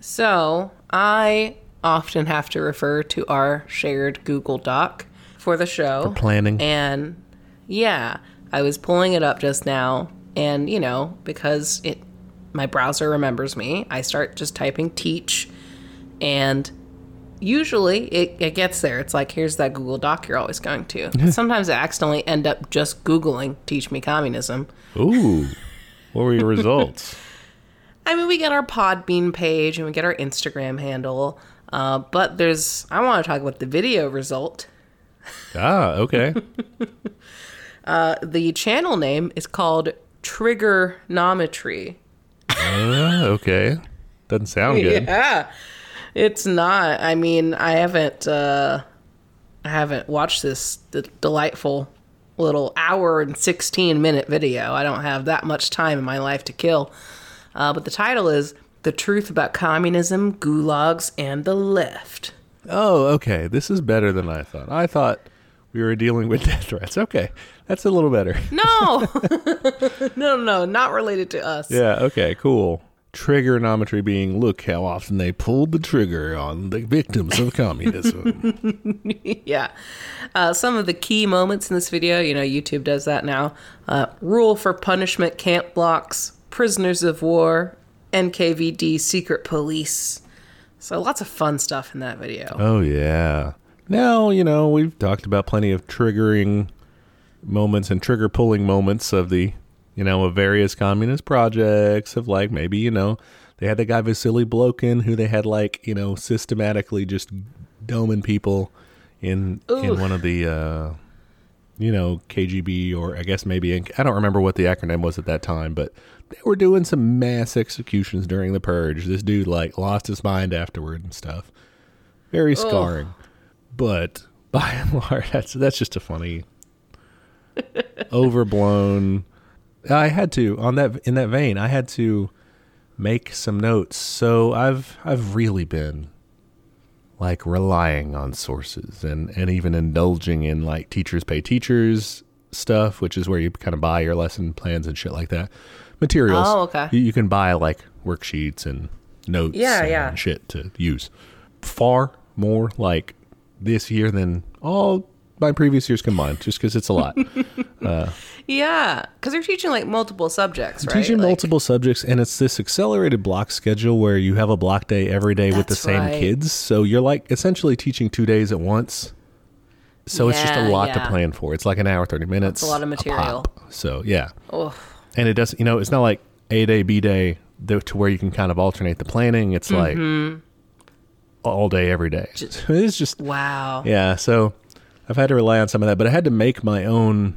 So I often have to refer to our shared Google Doc for the show. planning. And yeah, I was pulling it up just now. And, you know, because it my browser remembers me, I start just typing teach. And usually it, it gets there. It's like, here's that Google Doc you're always going to. Sometimes I accidentally end up just Googling teach me communism. Ooh. What were your results? I mean, we get our Podbean page and we get our Instagram handle. Uh, but there's, I want to talk about the video result. ah, okay. The channel name is called Triggernometry. Uh, okay. Doesn't sound good. Yeah, it's not. I mean, I haven't, uh, I haven't watched this d- delightful little hour and 16 minute video. I don't have that much time in my life to kill. Uh, but the title is The Truth About Communism, Gulags, and the Left. Oh, okay. This is better than I thought. I thought we were dealing with death threats. Okay. That's a little better. No, no, no, not related to us. Yeah, okay, cool. Triggernometry being look how often they pulled the trigger on the victims of communism. yeah. Uh, some of the key moments in this video, you know, YouTube does that now. Uh, rule for punishment camp blocks, prisoners of war, NKVD secret police. So lots of fun stuff in that video. oh, yeah. Now, you know, we've talked about plenty of triggering moments and trigger pulling moments of the, you know, of various communist projects of like maybe, you know, they had the guy Vasily Blokhin who they had like, you know, systematically just doming people in in one of the uh you know, KGB or I guess maybe I don't remember what the acronym was at that time, but they were doing some mass executions during the purge. This dude like lost his mind afterward and stuff. Very scarring. But by and large, that's that's just a funny overblown. I had to on that in that vein. I had to make some notes. So I've I've really been like relying on sources and and even indulging in like teachers pay teachers stuff, which is where you kind of buy your lesson plans and shit like that. Materials. Oh, okay. You, you can buy like worksheets and notes Yeah, and yeah. shit to use. Far more like this year than all my previous years combined, just because it's a lot. Uh, yeah, because you're teaching like multiple subjects, right? You're teaching Like- multiple subjects, and it's this accelerated block schedule where you have a block day every day with the same right. kids. So you're like essentially teaching two days at once. So it's just a Yeah, lot to plan for. It's like an hour, 30 minutes. a lot of material. So, yeah. Oh, And it does, you know, it's not like A day, B day to where you can kind of alternate the planning. It's like all day, every day. it's just, wow. yeah. So I've had to rely on some of that, but I had to make my own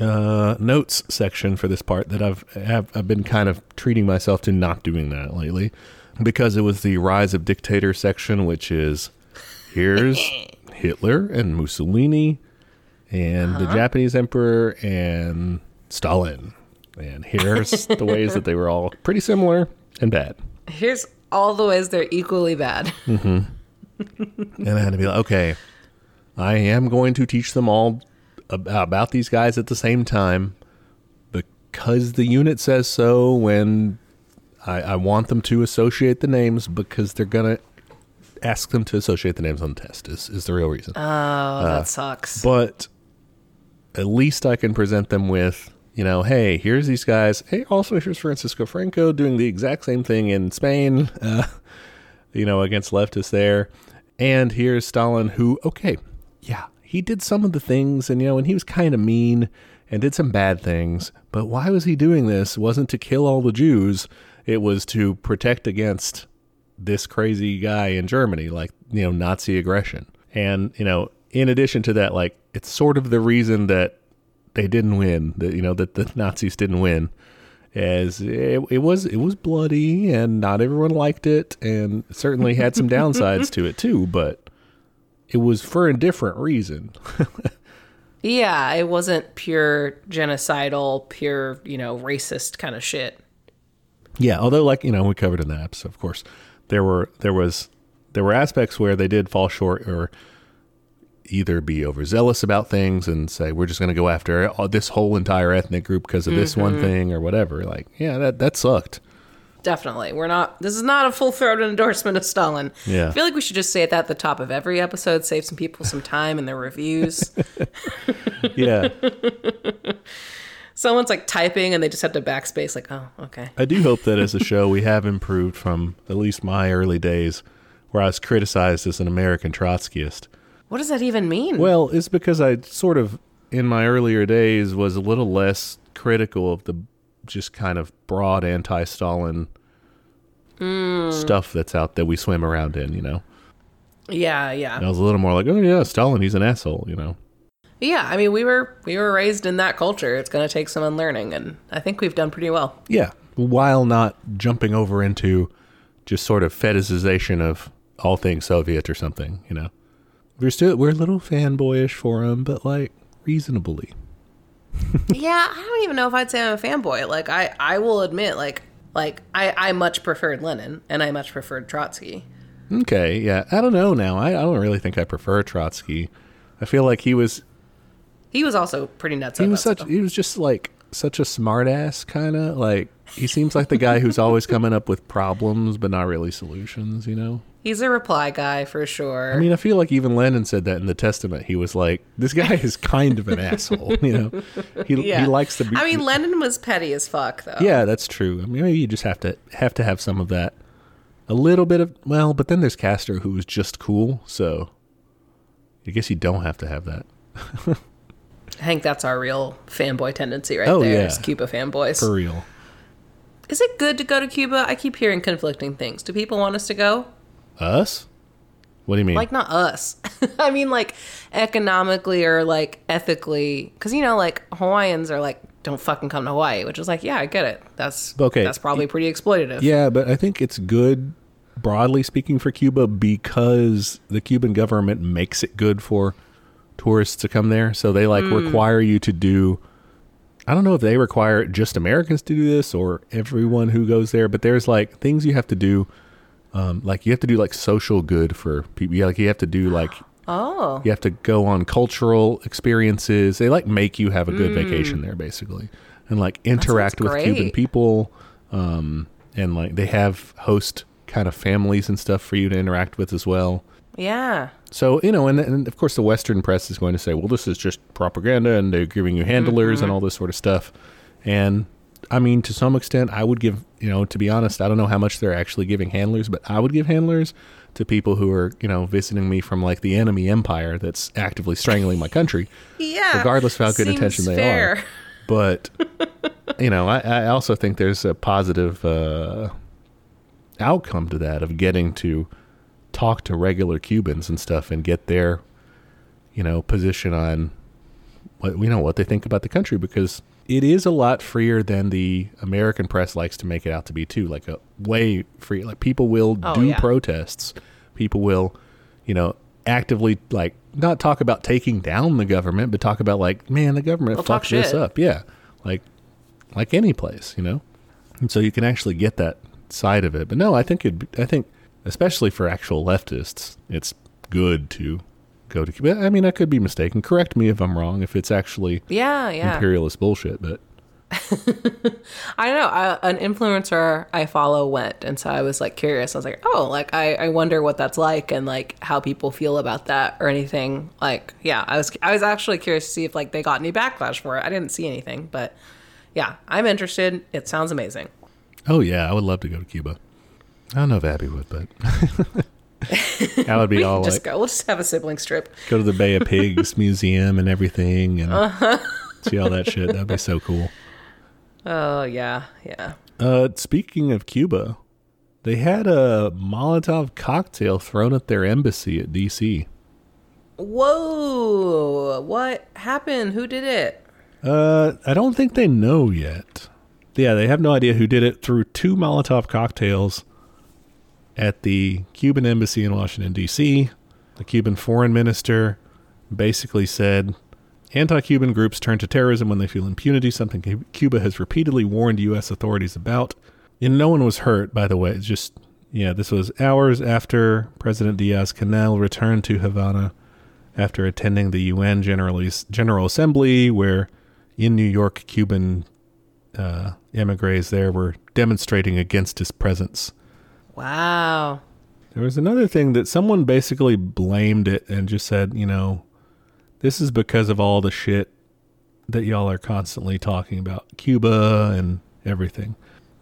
uh, notes section for this part that I've have, I've been kind of treating myself to not doing that lately because it was the rise of dictator section, which is here's Hitler and Mussolini and the Japanese emperor and Stalin. And here's the ways that they were all pretty similar and bad. Here's all the ways they're equally bad. Mm-hmm. And I had to be like, okay, I am going to teach them all about these guys at the same time because the unit says so. When I, I want them to associate the names because they're gonna ask them to associate the names on the test is, is the real reason. Oh, that uh, sucks. but at least I can present them with, you know, hey, here's these guys. Hey, also here's Francisco Franco doing the exact same thing in Spain, uh, you know, against leftists there. And here's Stalin, who, okay, yeah, he did some of the things, and, you know, and he was kind of mean and did some bad things. But why was he doing this? It wasn't to kill all the Jews, it was to protect against this crazy guy in Germany, like, you know, Nazi aggression. And, you know, in addition to that, like, it's sort of the reason that they didn't win, that, you know, that the Nazis didn't win. As it, it was, it was bloody, and not everyone liked it, and certainly had some downsides to it too. But it was for a different reason. Yeah, it wasn't pure genocidal, pure, you know, racist kind of shit. Yeah, although like you know we covered in that episode, of course, there were there was there were aspects where they did fall short or either be overzealous about things and say we're just going to go after this whole entire ethnic group because of this one mm-hmm. thing or whatever. Like, yeah, that that sucked. definitely. We're not. This is not a full throated endorsement of Stalin. Yeah. I feel like we should just say it at the top of every episode, save some people some time in their reviews. Yeah. Someone's like typing and they just have to backspace. Like, oh, okay. I do hope that as a show we have improved from at least my early days where I was criticized as an American Trotskyist. What does that even mean? Well, it's because I sort of in my earlier days was a little less critical of the just kind of broad anti-Stalin hmm. stuff that's out that we swim around in, you know. yeah, yeah, I was a little more like, "Oh yeah, Stalin, he's an asshole," you know. yeah. I mean, we were we were raised in that culture. It's going to take some unlearning, and I think we've done pretty well. Yeah, while not jumping over into just sort of fetishization of all things Soviet or something, you know. We're still we're a little fanboyish for him, but like reasonably. yeah, I don't even know if I'd say I'm a fanboy. Like, I I will admit, like like I I much preferred Lenin, and I much preferred Trotsky. Okay, yeah. I don't know now. I, I don't really think I prefer Trotsky. I feel like he was He was also pretty nuts. he was such stuff. he was just like such a smartass kind of like he seems like the guy who's always coming up with problems but not really solutions, you know. He's a reply guy for sure. I mean, I feel like even Lenin said that in the Testament. He was like, "This guy is kind of an asshole," you know. He yeah, he likes to be. I mean, Lenin was petty as fuck, though. yeah, that's true. I mean, maybe you just have to have to have some of that, a little bit of well. But then there's Castro, who was just cool. So, I guess you don't have to have that. I think that's our real fanboy tendency right Oh, there. yeah. is Cuba fanboys. For real. Is it good to go to Cuba? I keep hearing conflicting things. Do people want us to go? Us? What do you mean? Like, not us. I mean, like, economically or, like, ethically. Because, you know, like, Hawaiians are like, don't fucking come to Hawaii, which is like, yeah, I get it. That's Okay. That's probably pretty exploitative. Yeah, but I think it's good, broadly speaking, for Cuba because the Cuban government makes it good for tourists to come there. So they like hmm. require you to do. I don't know if they require just Americans to do this or everyone who goes there, but there's like things you have to do. Um, like you have to do like social good for people. Yeah, like you have to do like Oh. you have to go on cultural experiences. They like make you have a good vacation there, basically, and like interact with Cuban people. Um, and like they have host kind of families and stuff for you to interact with as well. Yeah. So you know, and, and of course the Western press is going to say, well, this is just propaganda, and they're giving you handlers and all this sort of stuff. And I mean, to some extent, I would give, you know, to be honest, I don't know how much they're actually giving handlers, but I would give handlers to people who are, you know, visiting me from like the enemy empire that's actively strangling my country, Yeah. regardless of how good intention they fair. are. But you know, I, I also think there's a positive uh, outcome to that of getting to talk to regular Cubans and stuff and get their, you know, position on what you know what they think about the country because it is a lot freer than the American press likes to make it out to be too. Like a way free. Like people will Oh, do yeah. protests. People will, you know, actively like not talk about taking down the government, but talk about like, man, the government They'll fucked this up. Yeah, like like any place, you know. And so you can actually get that side of it. But no, I think it. I think especially for actual leftists, it's good to go to Cuba. I mean, I could be mistaken. Correct me if I'm wrong. If it's actually Yeah, yeah. imperialist bullshit, but I don't know. I, an influencer I follow went, and so I was like curious. I was like, oh, like I, I wonder what that's like, and like how people feel about that or anything. Like, yeah, I was I was actually curious to see if like they got any backlash for it. I didn't see anything, but yeah, I'm interested. It sounds amazing. oh yeah, I would love to go to Cuba. I don't know if Abby would, but I would be all just like go. We'll just have a sibling strip. go to the Bay of Pigs museum and everything and Uh-huh. see all that shit. That'd be so cool. Oh yeah, yeah. Uh, speaking of Cuba, they had a Molotov cocktail thrown at their embassy at DC. Whoa! What happened? Who did it? Uh, I don't think they know yet. Yeah, they have no idea who did it. Threw two Molotov cocktails at the Cuban embassy in Washington D.C. The Cuban foreign minister basically said, "Anti-Cuban groups turn to terrorism when they feel impunity, something Cuba has repeatedly warned U.S. authorities about." And no one was hurt, by the way. It's just, yeah, this was hours after President Diaz Canel returned to Havana after attending the UN General, General Assembly, where in New York, Cuban uh, emigres there were demonstrating against his presence. Wow. There was another thing that someone basically blamed it and just said, you know, this is because of all the shit that y'all are constantly talking about Cuba and everything.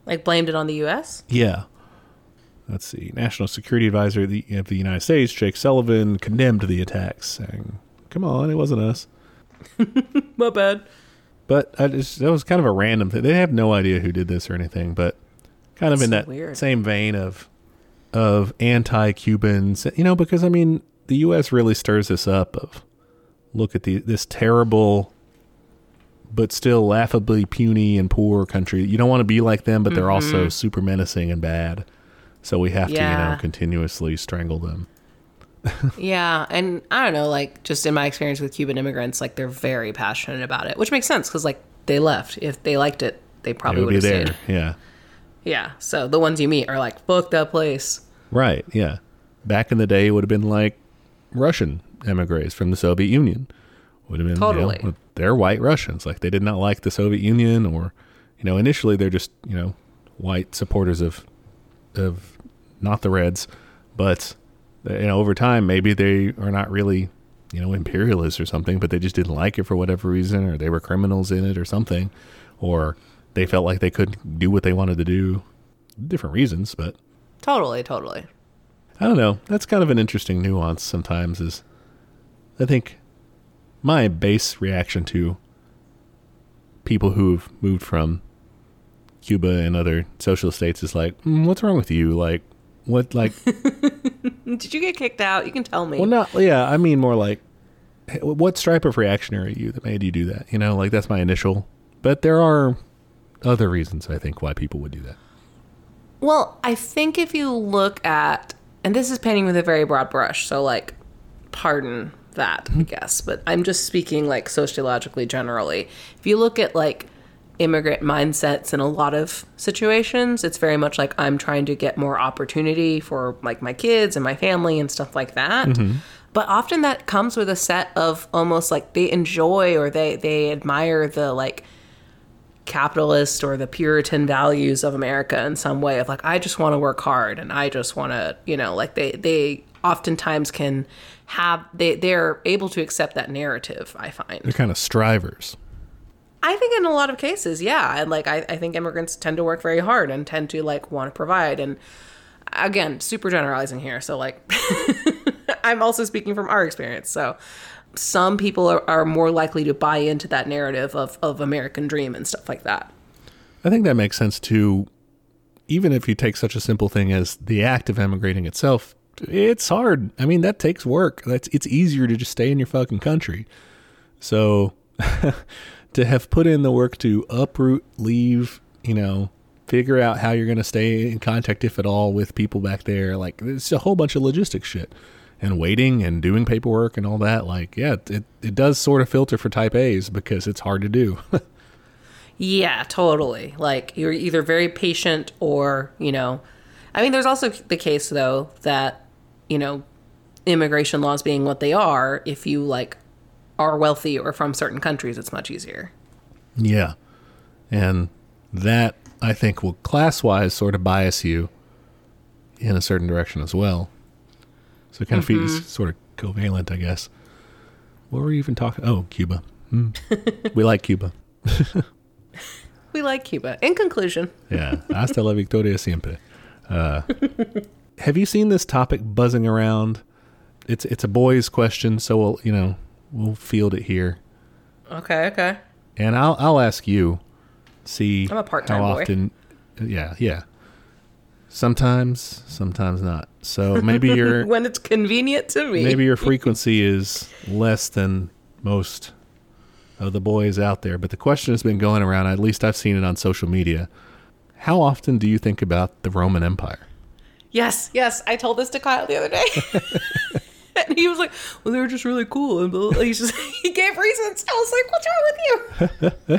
Like blamed it on the U.S. Yeah. Let's see. National Security Advisor of the, of the United States, Jake Sullivan, condemned the attacks, saying, "Come on, it wasn't us." My bad. But I just, that was kind of a random thing. They have no idea who did this or anything, but kind of That's in that weird. same vein of of anti-Cubans, you know, because I mean, the U.S. really stirs this up. Of look at the this terrible, but still laughably puny and poor country. You don't want to be like them, but they're also mm-hmm. super menacing and bad. So we have to, you know, continuously strangle them. Yeah, and I don't know, like just in my experience with Cuban immigrants, like they're very passionate about it, which makes sense because like they left. If they liked it, they probably would have there. stayed. Yeah. Yeah. So the ones you meet are like, fuck that place. Right. Yeah. Back in the day, it would have been like Russian emigres from the Soviet Union. Would have been you know, Totally. they're white Russians. Like they did not like the Soviet Union, or you know, initially they're just you know white supporters of of not the Reds, but you know over time maybe they are not really you know imperialists or something, but they just didn't like it for whatever reason, or they were criminals in it or something, or they felt like they couldn't do what they wanted to do. Different reasons, but Totally, totally. I don't know. That's kind of an interesting nuance sometimes is I think my base reaction to people who've moved from Cuba and other socialist states is like, mm, what's wrong with you? Like, what, like, Did you get kicked out? You can tell me. well, not, yeah, I mean more like, what stripe of reactionary are you that made you do that? You know, like that's my initial, but there are other reasons I think why people would do that. Well, I think if you look at, and this is painting with a very broad brush, so like, pardon that, I mm-hmm. guess, but I'm just speaking like sociologically generally. If you look at like immigrant mindsets in a lot of situations, it's very much like I'm trying to get more opportunity for like my kids and my family and stuff like that. Mm-hmm. But often that comes with a set of almost like they enjoy or they they admire the like capitalist or the Puritan values of America in some way of like I just want to work hard and I just want to you know like they they oftentimes can have they they're able to accept that narrative I find They're kind of strivers. I think in a lot of cases yeah and like I, I think immigrants tend to work very hard and tend to like want to provide and again super generalizing here so like I'm also speaking from our experience so some people are, are more likely to buy into that narrative of, of American dream and stuff like that I think that makes sense too. Even if you take such a simple thing as the act of emigrating itself, it's hard. I mean, that takes work. That's it's easier to just stay in your fucking country. So to have put in the work to uproot, leave, you know, figure out how you're going to stay in contact, if at all, with people back there, like it's a whole bunch of logistics shit. And waiting and doing paperwork and all that, like, yeah, it, it does sort of filter for type A's because it's hard to do. Yeah, totally. Like you're either very patient or, you know, I mean, there's also the case though that, you know, immigration laws being what they are, if you like are wealthy or from certain countries, it's much easier. Yeah. And that, I think, will class wise sort of bias you in a certain direction as well. So it kind of feels sort of covalent, I guess. What were we even talking? Oh, Cuba. Hmm. we like Cuba. We like Cuba. In conclusion, Yeah. Hasta la victoria siempre. Uh, have you seen this topic buzzing around? It's it's a boys' question, so we'll you know we'll field it here. okay, okay. And I'll I'll ask you. See I'm a part-time how boy. often. Yeah, yeah. Sometimes, sometimes not. So maybe your When it's convenient to me. maybe your frequency is less than most of the boys out there. But the question has been going around. At least I've seen it on social media. How often do you think about the Roman Empire? Yes, yes. I told this to Kyle the other day. and he was like, Well, they were just really cool. And blah, blah. He's just, he gave reasons. I was like, What's wrong with you?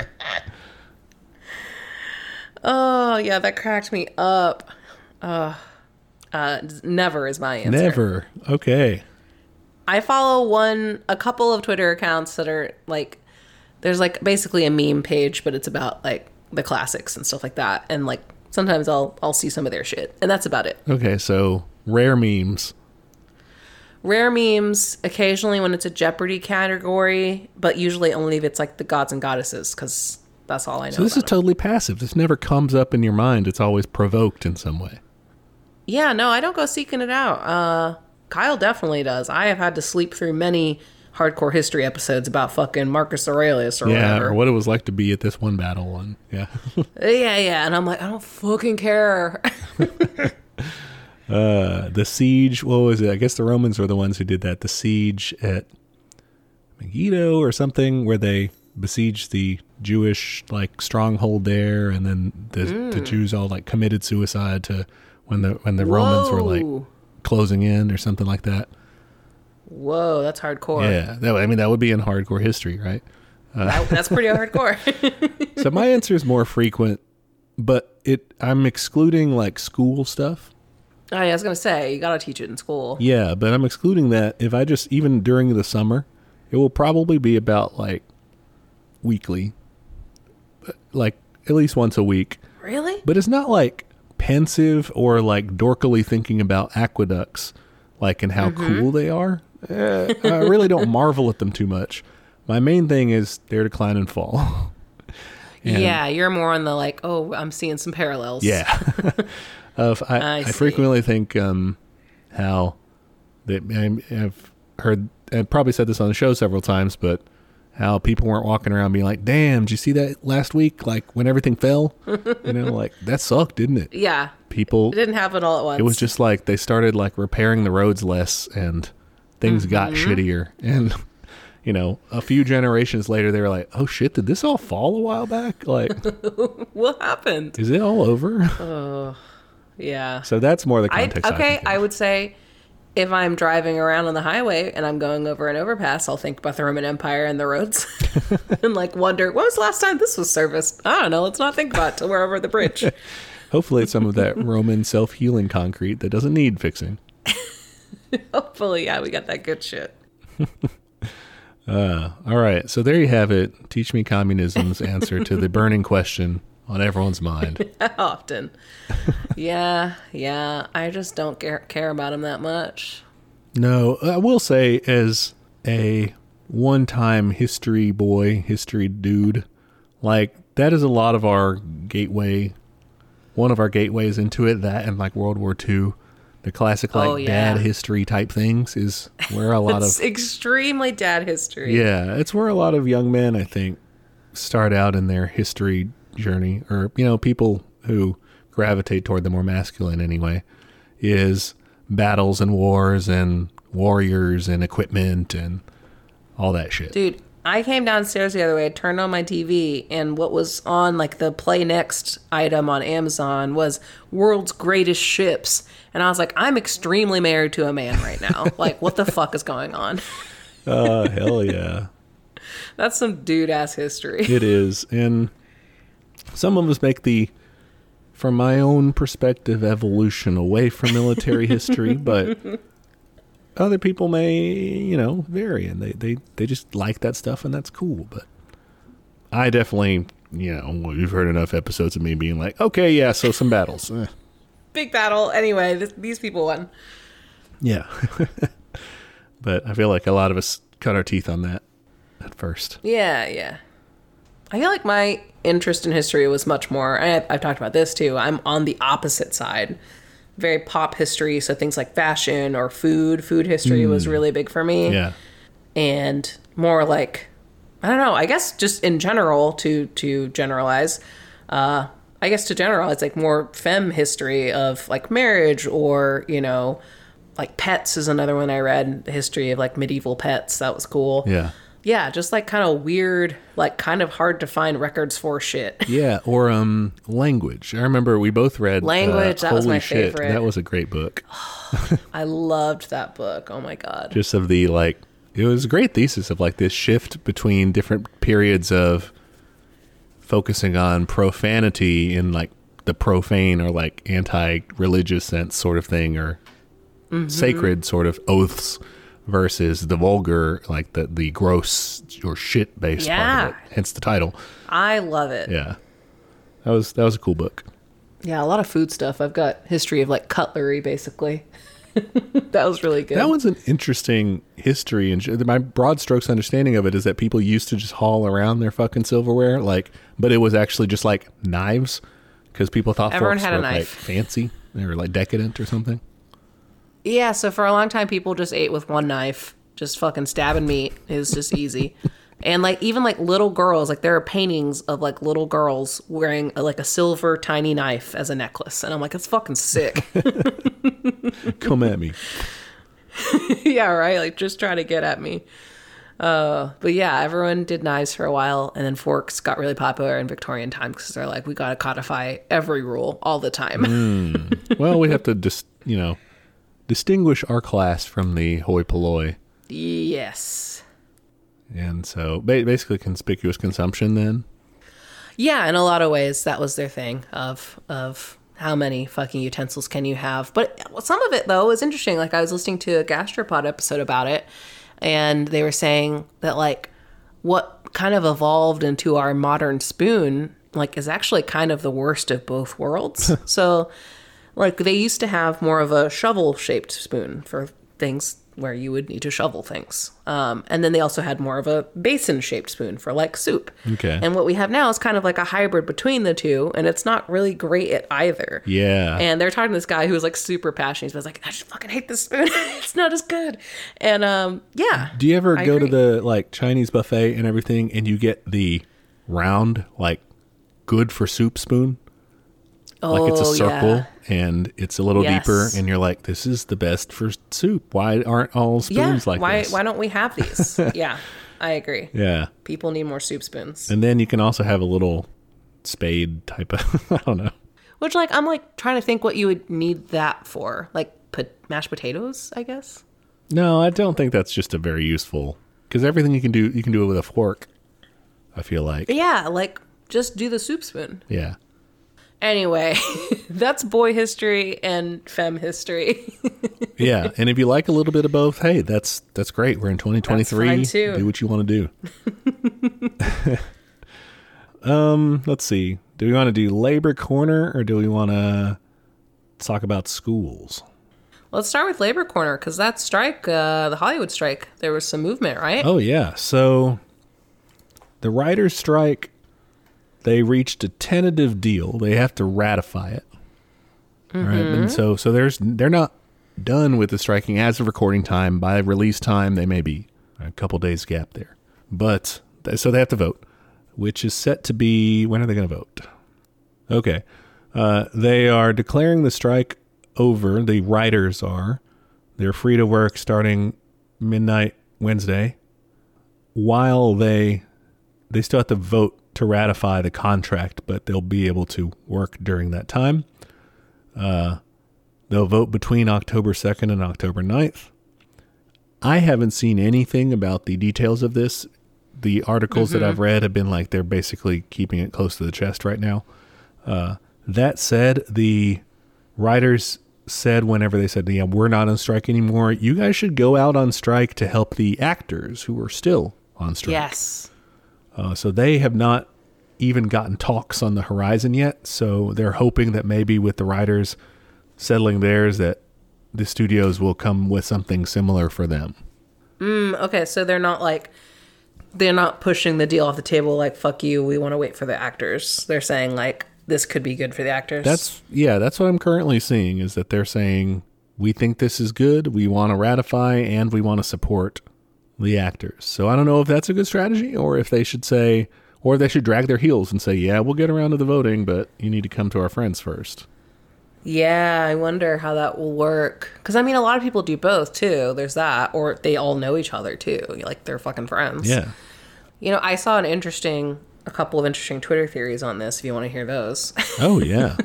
oh, yeah, that cracked me up. Uh, uh, never is my answer. Never. Okay. I follow one, a couple of Twitter accounts that are like, there's like basically a meme page, but it's about like the classics and stuff like that. And like sometimes I'll I'll see some of their shit, and that's about it. Okay, so rare memes. Rare memes occasionally when it's a Jeopardy category, but usually only if it's like the gods and goddesses because that's all I know. So this is about 'em. totally passive. This never comes up in your mind. It's always provoked in some way. Yeah, no, I don't go seeking it out. Uh, Kyle definitely does. I have had to sleep through many hardcore history episodes about fucking Marcus Aurelius or Yeah, whatever. or what it was like to be at this one battle one. Yeah. yeah, yeah, and I'm like, I don't fucking care. Uh, the siege, what was it? I guess the Romans were the ones who did that. The siege at Megiddo or something, where they besieged the Jewish like stronghold there, and then the Mm. the Jews all like committed suicide to when the when the Romans were like closing in or something like that. Whoa, that's hardcore. Yeah, that, I mean that would be in hardcore history, right? Uh, that- that's pretty hardcore. So my answer is more frequent, but it I'm excluding like school stuff. Oh, yeah, I was gonna say you gotta teach it in school. Yeah, but I'm excluding that if I just even during the summer, it will probably be about like weekly, like at least once a week. Really? But it's not like pensive or like dorkily thinking about aqueducts, like and how cool they are. Eh, I really don't marvel at them too much. My main thing is their decline and fall. And- yeah, you're more on the like, oh, I'm seeing some parallels. Yeah. of I, I I, frequently think um, how that I've heard and probably said this on the show several times, but how people weren't walking around being like, "Damn, did you see that last week? Like when everything fell, you know, like that sucked, didn't it?" Yeah. People, It didn't happen all at once. it was just like they started like repairing the roads less, and things got Mm-hmm. shittier, and. You know, a few generations later, they were like, "Oh shit, did this all fall a while back? Like, what happened? is it all over?" Oh, Yeah. So that's more the context. I okay, of. I would say if I'm driving around on the highway and I'm going over an overpass, I'll think about the Roman Empire and the roads and like wonder when was the last time this was serviced? I don't know. Let's not think about it till we're over the bridge. Hopefully, it's some of that Roman self healing concrete that doesn't need fixing. Hopefully, yeah, we got that good shit. Uh, all right, so there you have it. Teach me communism's answer to the burning question on everyone's mind. Often. yeah, yeah. I just don't care, care about him that much. No, I will say, as a one time history boy, history dude, like that is a lot of our gateway, one of our gateways into it. That and like World War II, the classic like Oh, yeah. dad history type things is where a lot It's of extremely dad history. Yeah, it's where a lot of young men, I think, start out in their history journey, or you know, people who gravitate toward the more masculine anyway, is battles and wars and warriors and equipment and all that shit. Dude, I came downstairs the other way, I turned on my TV, and what was on like the play next item on Amazon was World's Greatest Ships. And I was like, I'm extremely married to a man right now. like, what the fuck is going on? Oh hell yeah, That's some dude ass history. it is, and some of us make the. From my own perspective, evolution away from military history, but other people may you know vary and they, they they just like that stuff and that's cool but i definitely you know you've heard enough episodes of me being like okay yeah so some battles Eh, Big battle. Anyway, th- these people won. yeah but i feel like a lot of us cut our teeth on that at first Yeah, yeah. I feel like my interest in history was much more. I, I've talked about this too. I'm on the opposite side. Very pop history, so things like fashion or food. Food history was really big for me. yeah and more like I don't know. I guess just in general to to generalize. Uh, I guess to generalize like more femme history of like marriage or you know like pets is another one I read. The history of like medieval pets that was cool. yeah Yeah, just like kind of weird, like kind of hard to find records for shit. yeah or um language i remember we both read uh, Language, that was my Shit. favorite. that was a great book I loved that book. Oh my god. just of the like it was a great thesis of like this shift between different periods of focusing on profanity in like the profane or like anti-religious sense sort of thing or sacred sort of oaths versus the vulgar like the the gross or shit based part of it hence the title I love it. yeah that was that was a cool book. Yeah, a lot of food stuff. I've got history of like cutlery, basically. that was really good. That one's an interesting history, and my broad strokes understanding of it is that people used to just haul around their fucking silverware, like, but it was actually just like knives because people thought Everyone forks had a were like fancy, they were like decadent or something. Yeah, so for a long time, people just ate with one knife, just fucking stabbing meat. It was just easy. And like even like little girls, like there are paintings of like little girls wearing a, like a silver tiny knife as a necklace, and I'm like, it's fucking sick. Come at me. yeah, right. Like just try to get at me. Uh, but yeah, everyone did knives for a while, and then forks got really popular in Victorian times because they're like, we got to codify every rule all the time. Well, we have to just you know distinguish our class from the hoi polloi, yes. and so ba- basically conspicuous consumption. Then Yeah, in a lot of ways, that was their thing of of how many fucking utensils can you have. But some of it though is interesting. Like I was listening to a gastropod episode about it, and they were saying that like what kind of evolved into our modern spoon like is actually kind of the worst of both worlds. so like they used to have more of a shovel shaped spoon for things where you would need to shovel things. Um, and then they also had more of a basin shaped spoon for like soup. Okay. And what we have now is kind of like a hybrid between the two, and it's not really great at either. yeah, And they're talking to this guy who was like super passionate. He was like, I just fucking hate this spoon. it's not as good. And um, yeah. Do you ever I go agree. to the like Chinese buffet and everything, and you get the round, like good for soup spoon? Like it's a Oh, circle yeah. and it's a little Yes. deeper, and you're like, "This is the best for soup." Why aren't all Yeah. spoons like why, this? why don't we have these? yeah, I agree. Yeah, People need more soup spoons. and then you can also have a little spade type of. I don't know. Which, like, I'm like trying to think what you would need that for. Like, put mashed potatoes, I guess. No, I don't think that's just a very useful because everything you can do, you can do it with a fork. I feel like, Yeah, like, just do the soup spoon. yeah. Anyway, that's boy history and femme history. Yeah, and if you like a little bit of both, hey, that's that's great. We're in 2023. fine, too. Do what you want to do. um, let's see. Do we want to do labor corner or do we want to talk about schools? Let's start with Labor Corner because that strike, uh, the Hollywood strike, there was some movement, right? Oh yeah. So the writers' strike, they reached a tentative deal. They have to ratify it. All right. And so so there's they're not done with the striking as of recording time. By release time, they may be a couple days gap there. But so they have to vote, which is set to be when are they going to vote? Okay. Uh, they are declaring the strike over. The writers are. They're free to work starting midnight Wednesday. While they they still have to vote to ratify the contract, but they'll be able to work during that time. Uh, they'll vote between October 2nd and October 9th. I haven't seen anything about the details of this. The articles that I've read have been like they're basically keeping it close to the chest right now. Uh, that said, the writers said whenever they said, "Yeah, we're not on strike anymore. You guys should go out on strike to help the actors who are still on strike." Yes. Uh, so they have not even gotten talks on the horizon yet. So they're hoping that maybe with the writers settling theirs, that the studios will come with something similar for them. Mm, okay, so they're not like they're not pushing the deal off the table like fuck you, we want to wait for the actors. They're saying like this could be good for the actors. That's yeah, that's what I'm currently seeing is that they're saying we think this is good, we want to ratify and we want to support the actors. So I don't know if that's a good strategy or if they should say or they should drag their heels and say, "Yeah, we'll get around to the voting, but you need to come to our friends first. Yeah, I wonder how that will work. Because I mean, a lot of people do both too. There's that, or they all know each other too. Like they're fucking friends. Yeah. You know, I saw an interesting, a couple of interesting Twitter theories on this. If you want to hear those, Oh, yeah.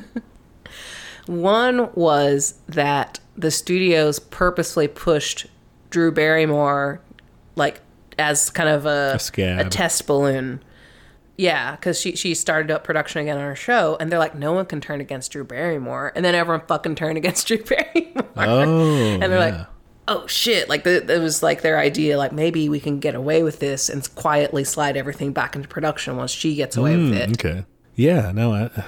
one was that the studios purposely pushed Drew Barrymore, like as kind of a A a test balloon. Yeah, because she she started up production again on her show, and they're like, no one can turn against Drew Barrymore, and then everyone fucking turned against Drew Barrymore. Oh. and they're yeah. like, oh shit! Like the, it was like their idea, like maybe we can get away with this and quietly slide everything back into production once she gets away with hmm, it. okay. Yeah, no, I,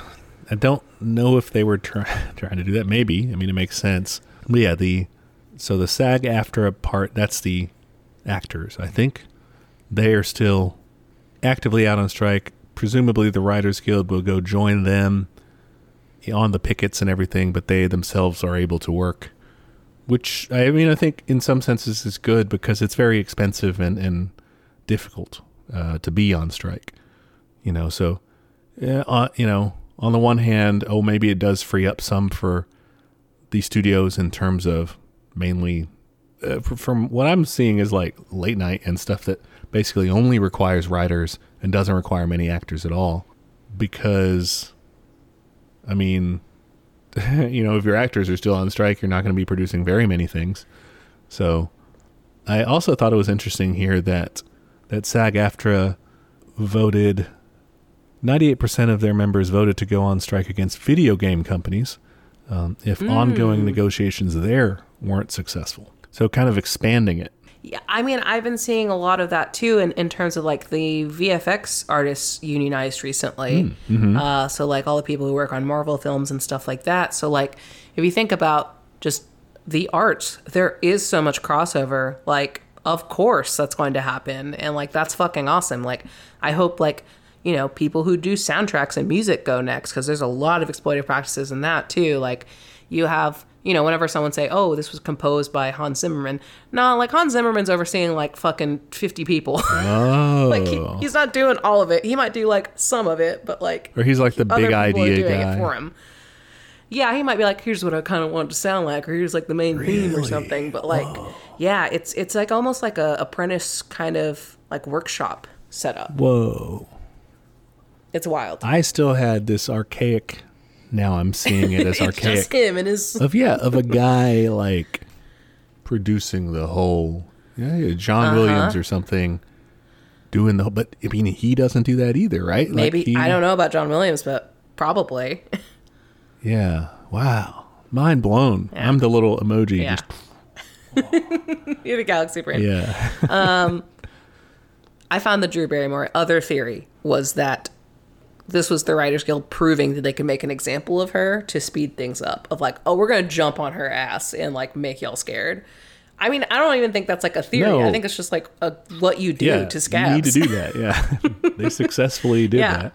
I don't know if they were try, trying to do that. Maybe. I mean, it makes sense. But yeah, the so the SAG-AFTRA part that's the actors. I think they are still actively out on strike. Presumably, the Writers Guild will go join them on the pickets and everything, but they themselves are able to work. Which I mean, I think in some senses is good because it's very expensive and and difficult uh, to be on strike. You know, so yeah, uh, you know, on the one hand, oh, maybe it does free up some for the studios in terms of mainly uh, from what I'm seeing is like late night and stuff that basically only requires writers and doesn't require many actors at all. Because, I mean, you know, if your actors are still on strike, you're not going to be producing very many things. So, I also thought it was interesting here that that SAG-AFTRA voted 98% of their members voted to go on strike against video game companies um, if mm. ongoing negotiations there weren't successful. So, kind of expanding it. Yeah, I mean, I've been seeing a lot of that too in, in terms of like the VFX artists unionized recently. Mm, mm-hmm. uh, so, like all the people who work on Marvel films and stuff like that. So, like, if you think about just the arts, there is so much crossover. Like, of course, that's going to happen. And, like, that's fucking awesome. Like, I hope, like, you know, people who do soundtracks and music go next because there's a lot of exploitative practices in that too. Like you have, you know, whenever someone say, "Oh, this was composed by Hans Zimmerman," no, like Hans Zimmerman's overseeing like fucking fifty people. Oh, like he, oh. he's not doing all of it. He might do like some of it, but like, or he's like the big idea guy for him. Yeah, he might be like, "Here's what I kind of want it to sound like," or "Here's like the main really? theme or something." But like, Whoa. yeah, it's it's like almost like a apprentice kind of like workshop setup. Whoa. It's wild. I still had this archaic. Now I'm seeing it as archaic. Just him and his of yeah of a guy like producing the whole yeah, John uh-huh. Williams or something doing the but I mean he doesn't do that either, right? Maybe like he, I don't know about John Williams, but probably. yeah. Wow. Mind blown. Yeah. I'm the little emoji. Yeah. Just, You're the galaxy brain. Yeah. um, I found the Drew Barrymore other theory was that this was the Writers Guild proving that they could make an example of her to speed things up. Of like, oh, we're gonna jump on her ass and like make y'all scared. I mean, I don't even think that's like a theory. No. I think it's just like a, what you do yeah, to scabs. You need to do that. Yeah, they successfully did yeah. that.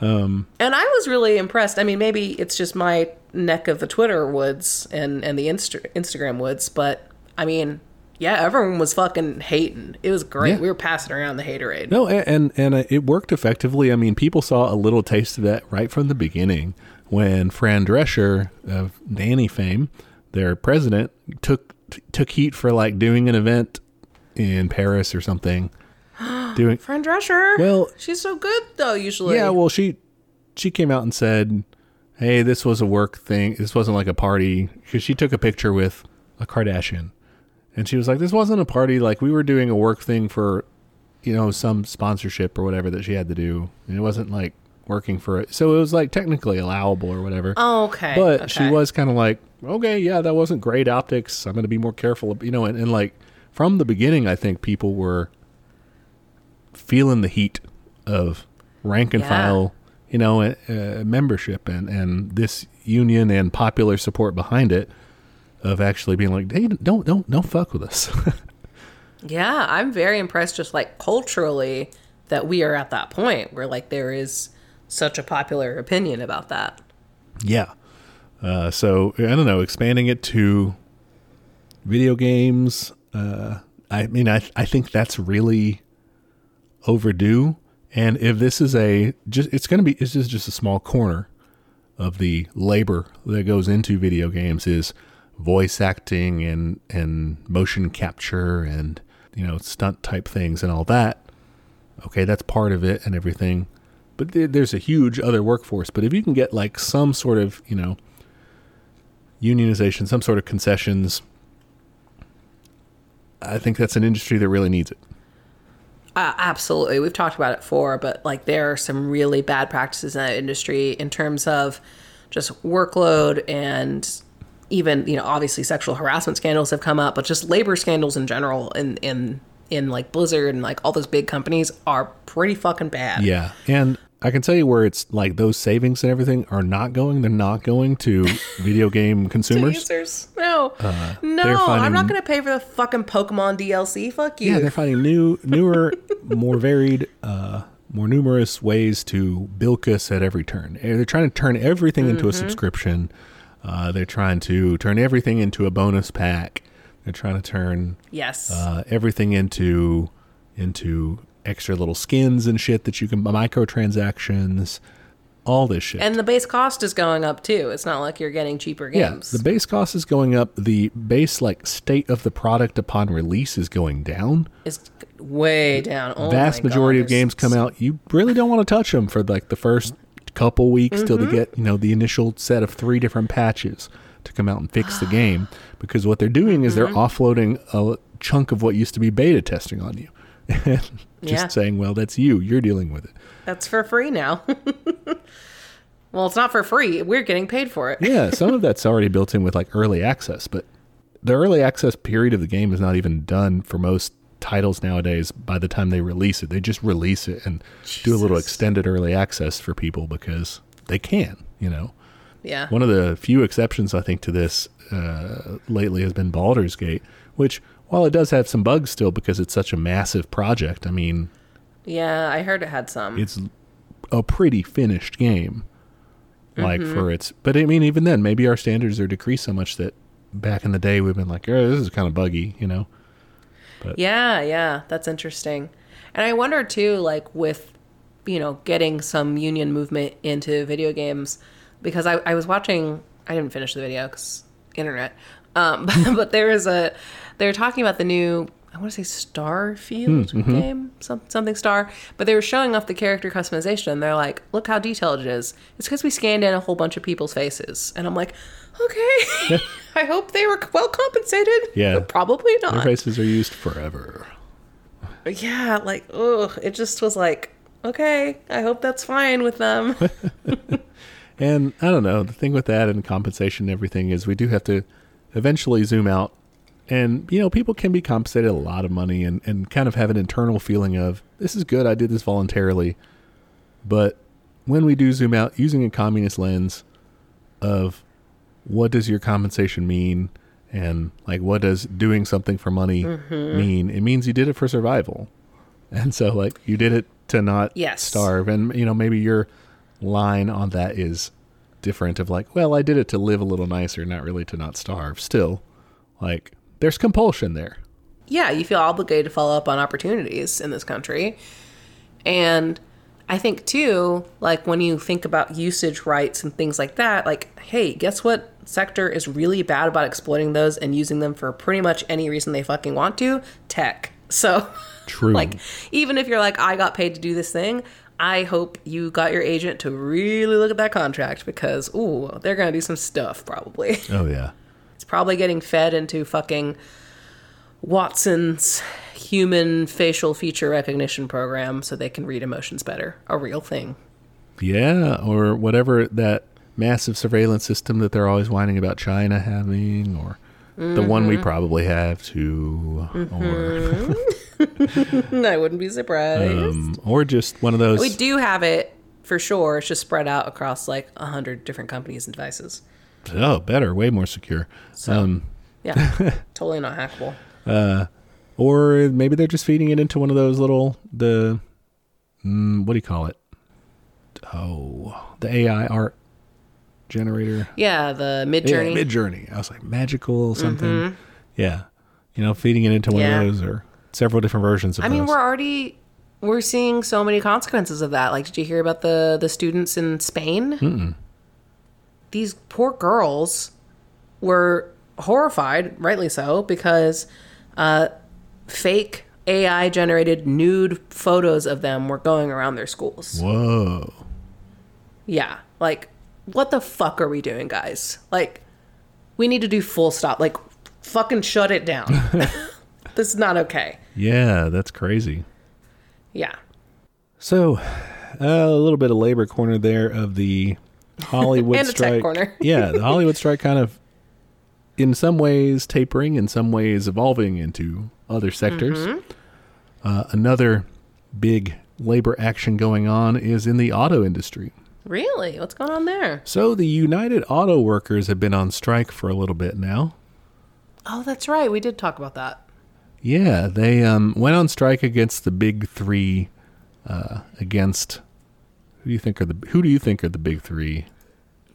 Um, and I was really impressed. I mean, maybe it's just my neck of the Twitter woods and and the Insta- Instagram woods, but I mean, yeah, everyone was fucking hating. It was great. Yeah. We were passing around the haterade. No, and and uh, it worked effectively. I mean, people saw a little taste of that right from the beginning when Fran Drescher of Nanny fame, their president, took took heat for like doing an event in Paris or something. doing Fran Drescher. Well, she's so good though. Usually, yeah. Well, she she came out and said, "Hey, this was a work thing. This wasn't like a party." Because she took a picture with a Kardashian and she was like, "This wasn't a party. Like we were doing a work thing for, you know, some sponsorship or whatever that she had to do, and it wasn't like working for it. So it was like technically allowable or whatever. Oh, okay. But okay. she was kind of like, okay, yeah, that wasn't great optics. I'm going to be more careful, you know. And, and like from the beginning, I think people were feeling the heat of rank and yeah. file, you know, uh, membership and and this union and popular support behind it of actually being like, hey, don't don't don't fuck with us. yeah, I'm very impressed. Just like culturally, that we are at that point where like there is such a popular opinion about that. Yeah. Uh, so I don't know, expanding it to video games. Uh, I mean, I I think that's really overdue. And if this is a just, it's going to be. This is just a small corner of the labor that goes into video games. Is voice acting and and motion capture and you know stunt type things and all that. Okay that's part of it and everything. But there's a huge other workforce. But if you can get like some sort of you know unionization some sort of concessions i think that's an industry that really needs it. Uh, absolutely. We've talked about it before but like there are some really bad practices in that industry in terms of just workload and even you know obviously sexual harassment scandals have come up, but just labor scandals in general in in in like Blizzard and like all those big companies are pretty fucking bad. Yeah, and I can tell you where it's like those savings and everything are not going. They're not going to video game consumers. Users. No. no, Uh, they're I'm not going to pay for the fucking Pokemon DLC. Fuck you. Yeah, they're finding new, newer, more varied, uh, more numerous ways to bilk us at every turn. They're trying to turn everything into a subscription. Uh, they're trying to turn everything into a bonus pack. They're trying to turn yes. uh, everything into into extra little skins and shit that you can microtransactions, all this shit. and the base cost is going up too. It's not like you're getting cheaper games. yeah, the base cost is going up. The base like state of the product upon release is going down. It's way down. Oh vast majority God, of games come out you really don't want to touch them for like the first couple weeks till Mm-hmm. they get you know the initial set of three different patches to come out and fix the game because what they're doing is they're Mm-hmm. offloading a chunk of what used to be beta testing on you and just Yeah. saying well that's you you're dealing with it That's for free now. well, it's not for free. We're getting paid for it. yeah some of that's already built in with like early access but the early access period of the game is not even done for most titles nowadays by the time they release it they just release it and do a little extended early access for people because they can you know Yeah. one of the few exceptions i think to this uh, lately has been Baldur's Gate which while it does have some bugs still because it's such a massive project i mean Yeah, I heard it had some. it's a pretty finished game like Mm-hmm. for its but i mean even then maybe our standards are decreased so much that back in the day we've been like oh this is kind of buggy you know Yeah, yeah, that's interesting. And I wonder too, like with you know getting some union movement into video games, because I, I was watching. I didn't finish the video because internet. Um, but there is a. They were talking about the new. I want to say Starfield game, some, something Star, but they were showing off the character customization. And they're like, "Look how detailed it is." It's because we scanned in a whole bunch of people's faces, and I'm like, "Okay, I hope they were well compensated." Yeah. but probably not. their faces are used forever Yeah, like, ugh, it just was like, okay, I hope that's fine with them. And I don't know, the thing with that and compensation and everything is we do have to eventually zoom out. And, you know, people can be compensated a lot of money and, and kind of have an internal feeling of, this is good, I did this voluntarily. But when we do zoom out using a communist lens of what does your compensation mean and like what does doing something for money mm-hmm. mean, it means you did it for survival. And so like you did it to not Yes. starve. And, you know, maybe your line on that is different of like, well, I did it to live a little nicer, not really to not starve. Still, like, there's compulsion there. yeah, you feel obligated to follow up on opportunities in this country. And I think, too, like when you think about usage rights and things like that, like, hey, guess what sector is really bad about exploiting those and using them for pretty much any reason they fucking want to? Tech. So. True. Like, even if you're like, I got paid to do this thing, I hope you got your agent to really look at that contract because, ooh, they're gonna do some stuff probably. oh, yeah. It's probably getting fed into fucking Watson's human facial feature recognition program so they can read emotions better. A real thing. Yeah. Or whatever that massive surveillance system that they're always whining about China having, or the one we probably have too, or, I wouldn't be surprised. um, or just one of those. we do have it for sure. It's just spread out across like a hundred different companies and devices. oh, better, way more secure. um, Yeah, totally not hackable. or maybe they're just feeding it into one of those little the mm, what do you call it? Oh, the AI art generator. Yeah, the Midjourney. Yeah, Midjourney. I was like magical something. Yeah, you know, feeding it into one Yeah. of those or several different versions of I mean, we're already we're seeing so many consequences of that. Like, did you hear about the the students in Spain? These poor girls were horrified, rightly so, because uh, fake AI generated nude photos of them were going around their schools. Whoa. Yeah, like what the fuck are we doing, guys? Like, we need to do full stop. Like, fucking shut it down. this is not okay. Yeah, that's crazy. Yeah. So, uh, a little bit of labor corner there of the Hollywood And strike. corner. yeah, the Hollywood strike kind of, in some ways, tapering, in some ways, evolving into other sectors. Mm-hmm. Uh, another big labor action going on is in the auto industry. Really? What's going on there? So the United Auto Workers have been on strike for a little bit now. Oh, that's right. We did talk about that. Yeah, they um, went on strike against the big three. Uh, against who do you think are the who do you think are the big three?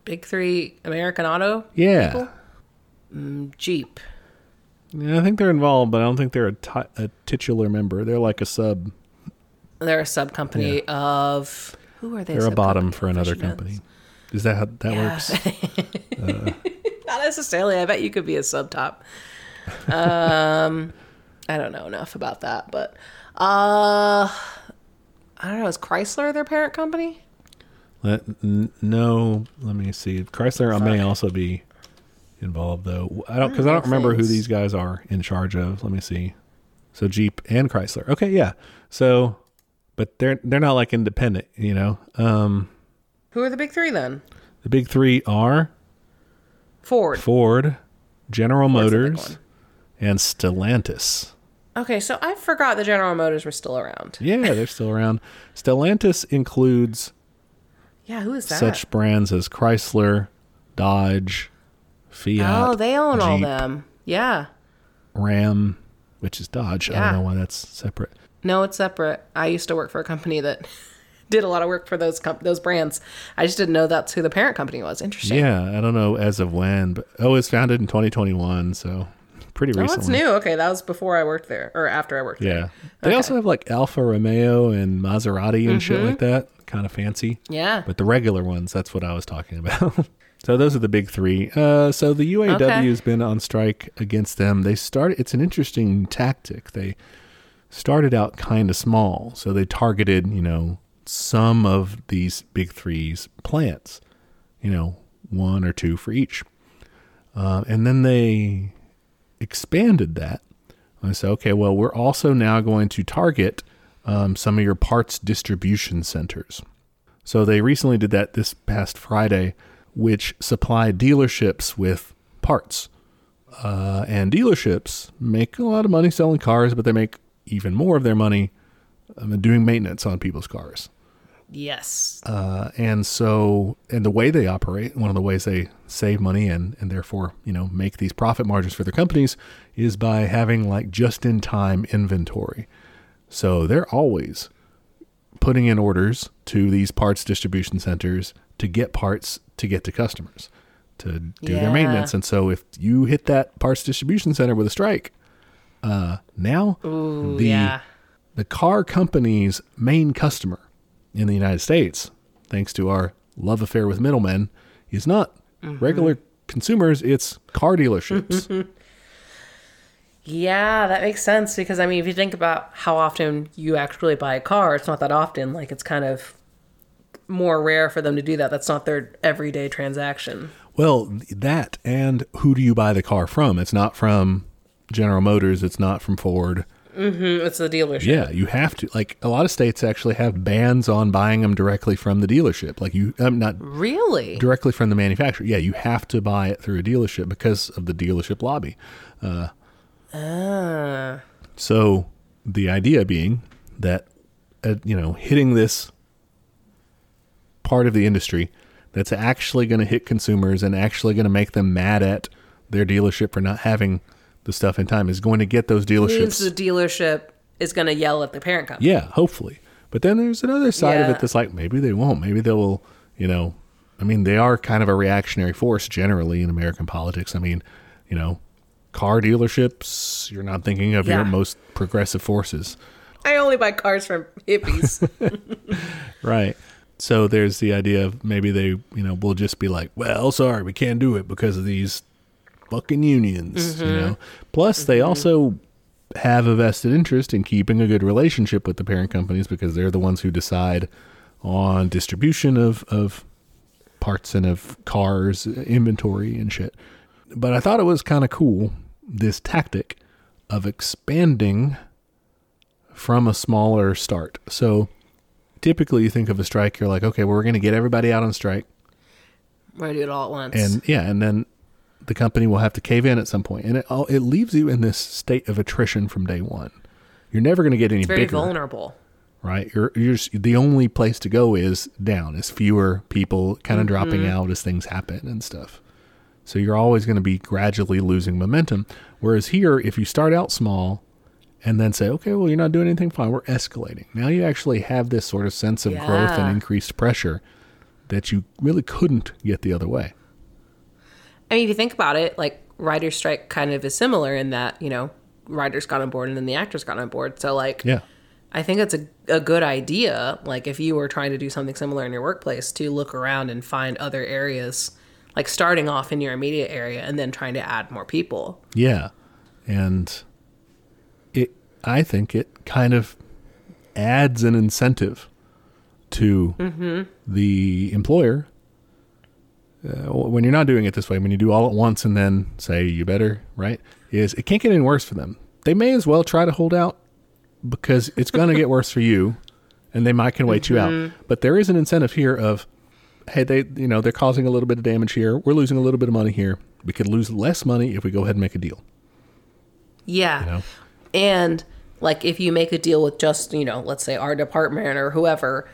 Big three American Auto? Yeah? Mm, Jeep. Yeah, I think they're involved, but I don't think they're a, ti- a titular member. They're like a sub. They're a sub company of who are they? They're a bottom for another I should know company. Is that how that Yeah. works? Not necessarily. I bet you could be a sub top. Um, I don't know enough about that, but uh, I don't know. Is Chrysler their parent company? Let, n- no, let me see. Chrysler may also be involved though. I don't because I don't remember who these guys are in charge of. Let me see. So Jeep and Chrysler. Okay, yeah. So, but they're they're not like independent, you know. Um, Who are the big three then? the big three are Ford. Ford, General Ford's Motors, and Stellantis. Okay, so I forgot the General Motors were still around. Yeah, they're still around. Stellantis includes Yeah, who is that? such brands as Chrysler, Dodge, Fiat. oh, they own all them. Yeah. Ram, which is Dodge. I don't know why that's separate. No, it's separate. I used to work for a company that did a lot of work for those com- those brands. I just didn't know that's who the parent company was. Interesting. Yeah, I don't know as of when, but oh, it's founded in 2021, so pretty Oh, recently. that's new. Okay, that was before I worked there or after I worked there. Yeah. They also have like Alfa Romeo and Maserati and shit Mm-hmm. like that. Kind of fancy. Yeah. But the regular ones, that's what I was talking about. so those are the big three. Uh, so the UAW Okay. has been on strike against them. They started. It's an interesting tactic. They started out kind of small, so they targeted you know some of these big threes plants, you know one or two for each, uh, and then they expanded that. I said, okay, well, we're also now going to target um, some of your parts distribution centers. So they recently did that this past Friday, which supply dealerships with parts. Uh, and dealerships make a lot of money selling cars, but they make even more of their money um, doing maintenance on people's cars. Yes. Uh, and so, and the way they operate, one of the ways they save money and, and therefore, you know, make these profit margins for their companies is by having like just in time inventory. So they're always putting in orders to these parts distribution centers to get parts to get to customers to do Yeah. their maintenance. And so if you hit that parts distribution center with a strike, uh, now Ooh, the yeah. the car company's main customer in the United States, thanks to our love affair with middlemen, is not Mm-hmm. regular consumers, it's car dealerships. Yeah, that makes sense because I mean, if you think about how often you actually buy a car, it's not that often. Like it's kind of more rare for them to do that. That's not their everyday transaction. well, that and who do you buy the car from? It's not from General Motors, it's not from Ford. Mm, It's the dealership. Yeah, you have to. Like a lot of states actually have bans on buying them directly from the dealership. Like you, I'm not Really? directly from the manufacturer. Yeah, you have to buy it through a dealership because of the dealership lobby. Ah. So the idea being that uh, you know hitting this part of the industry that's actually going to hit consumers and actually going to make them mad at their dealership for not having the stuff in time is going to get those means dealerships. the dealership is going to yell at the parent company. yeah, hopefully. But then there's another side of it that's like maybe they won't. Maybe they will. You know, I mean, they are kind of a reactionary force generally in American politics. I mean, you know, car dealerships. You're not thinking of your most progressive forces. I only buy cars from hippies. Right. So there's the idea of maybe they, you know, will just be like, well, sorry, we can't do it because of these fucking unions, you mm-hmm. know. Plus, they mm-hmm. also have a vested interest in keeping a good relationship with the parent companies because they're the ones who decide on distribution of of parts and of cars, inventory and shit. But I thought it was kind of cool this tactic of expanding from a smaller start. So typically you think of a strike, you're like, okay, well, we're going to get everybody out on strike. We're going to do it all at once. And yeah, and then the company will have to cave in at some. And it, all, it leaves you in this state of attrition from day one. You're never going to get any it's very bigger. vulnerable. right? You're, you're just, the only place to go is down, is fewer people kind of mm-hmm. dropping out as things happen and stuff. So you're always going to be gradually losing momentum. Whereas here, if you start out small and then say, okay, well, you're not doing anything fine, we're escalating. Now you actually have this sort of sense of growth and increased pressure that you really couldn't get the other way. I mean, if you think about it, like writer's strike kind of is similar in that, you know, writers got on board and then the actors got on board. So, like, Yeah. I think it's a, a good idea, like, if you were trying to do something similar in your workplace, to look around and find other areas, like starting off in your immediate area and then trying to add more people. Yeah. And it I think it kind of adds an incentive to mm-hmm. the employer uh, when you're not doing it this way, when you do all at once and then say you better, right? Is it can't get any worse for them. They may as well try to hold out because it's going to get worse for you, and they might can wait you out. But there is an incentive here of, hey, they you know they're causing a little bit of damage here. We're losing a little bit of money here. We could lose less money if we go ahead and make a deal. Yeah. You know? And like if you make a deal with just, you know, let's say our department or whoever,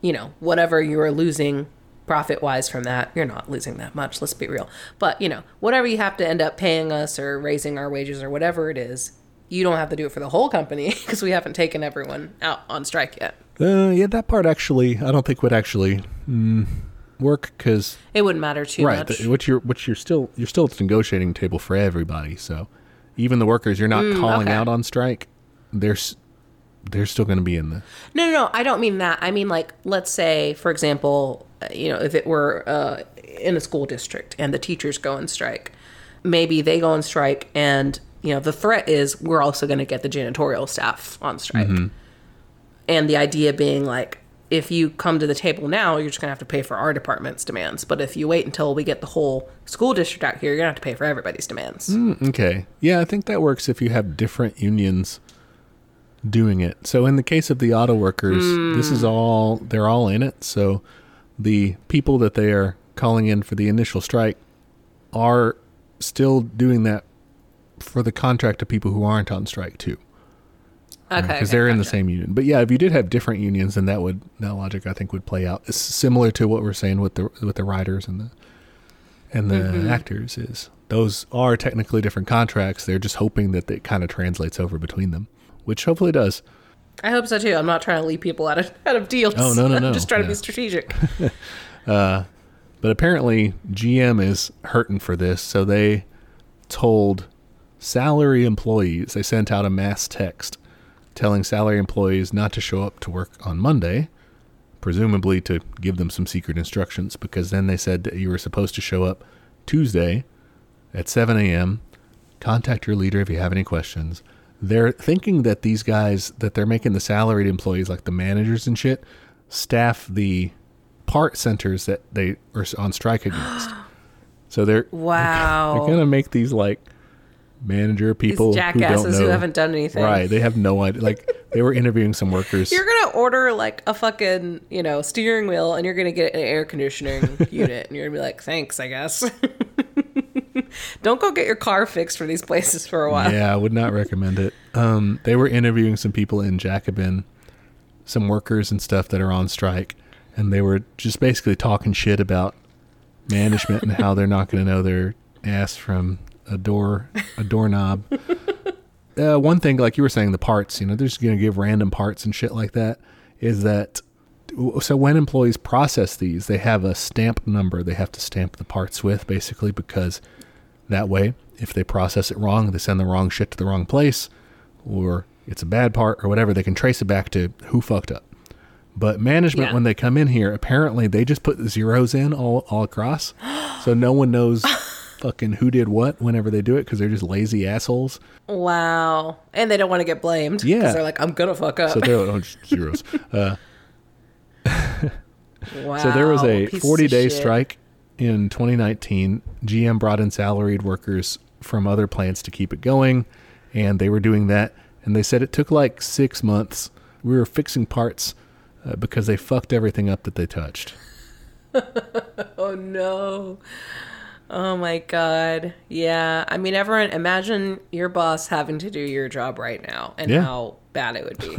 you know, whatever you are losing profit wise from that, you're not losing that much, let's be real. But, you know, whatever you have to end up paying us or raising our wages or whatever it is, you don't have to do it for the whole company because we haven't taken everyone out on strike yet. Uh, yeah, that part actually, I don't think would actually mm, work because It wouldn't matter too right, much. the, what you're what you're still you're still at the negotiating table for everybody. So even the workers you're not calling Mm, okay. out on strike, they're they're still going to be in the No, no, no. I don't mean that. I mean, like, let's say, for example, you know, if it were uh, in a school district and the teachers go on strike, maybe they go on strike, and you know, the threat is we're also going to get the janitorial staff on strike. And the idea being like, if you come to the table now, you're just going to have to pay for our department's demands. But if you wait until we get the whole school district out here, you're going to have to pay for everybody's demands. Mm, Okay. Yeah, I think that works if you have different unions doing it. So in the case of the auto workers, this is all they're all in it. So the people that they are calling in for the initial strike are still doing that for the contract of people who aren't on strike too. Okay. Because okay, they're in the same union. But yeah, if you did have different unions, then that would that logic I think would play out. It's similar to what we're saying with the with the writers and the and the Mm-hmm. actors is those are technically different contracts. They're just hoping that it kind of translates over between them, which hopefully does. I hope so too. I'm not trying to leave people out of out of deals. Oh, no, no, no. I'm just trying to be strategic. Uh, but apparently GM is hurting for this, so they told salary employees, they sent out a mass text telling salary employees not to show up to work on Monday, presumably to give them some secret instructions, because then they said that you were supposed to show up Tuesday at 7 a.m. Contact your leader if you have any questions. They're thinking that these guys, that they're making the salaried employees, like the managers and shit, staff the part centers that they are on strike against. So they're Wow. they're gonna make these like manager people These who don't jackasses know who haven't done anything. Right, they have no idea. Like they were interviewing some workers. You're gonna order like a fucking, you know, steering wheel and you're gonna get an air conditioning unit and you're gonna be like, thanks, I guess. Don't go get your car fixed for these places for a while. yeah, I would not recommend it. Um, they were interviewing some people in Jacobin, some workers and stuff that are on strike, and they were just basically talking shit about management and how they're not going to know their ass from a door a doorknob. uh, one thing, like you were saying, the parts, you know, they're just going to give random parts and shit like that. Is that so? When employees process these, they have a stamp number they have to stamp the parts with, basically, because that way, if they process it wrong, they send the wrong shit to the wrong place, or it's a bad part or whatever, they can trace it back to who fucked up. But management, Yeah. when they come in here, apparently they just put zeros in all, all across. so no one knows fucking who did what whenever they do it because they're just lazy assholes. Wow. And they don't want to get blamed. Yeah. They're like, I'm gonna fuck up. So they're oh, zeros. Uh, wow. So there was a pieces 40 of day strike in 2019. GM brought in salaried workers from other plants to keep it going, and they were doing that. And they said it took like six months. We were fixing parts uh, because they fucked everything up that they touched. Oh no. Oh my god. Yeah. I mean everyone imagine your boss having to do your job right now and Yeah. how bad it would be.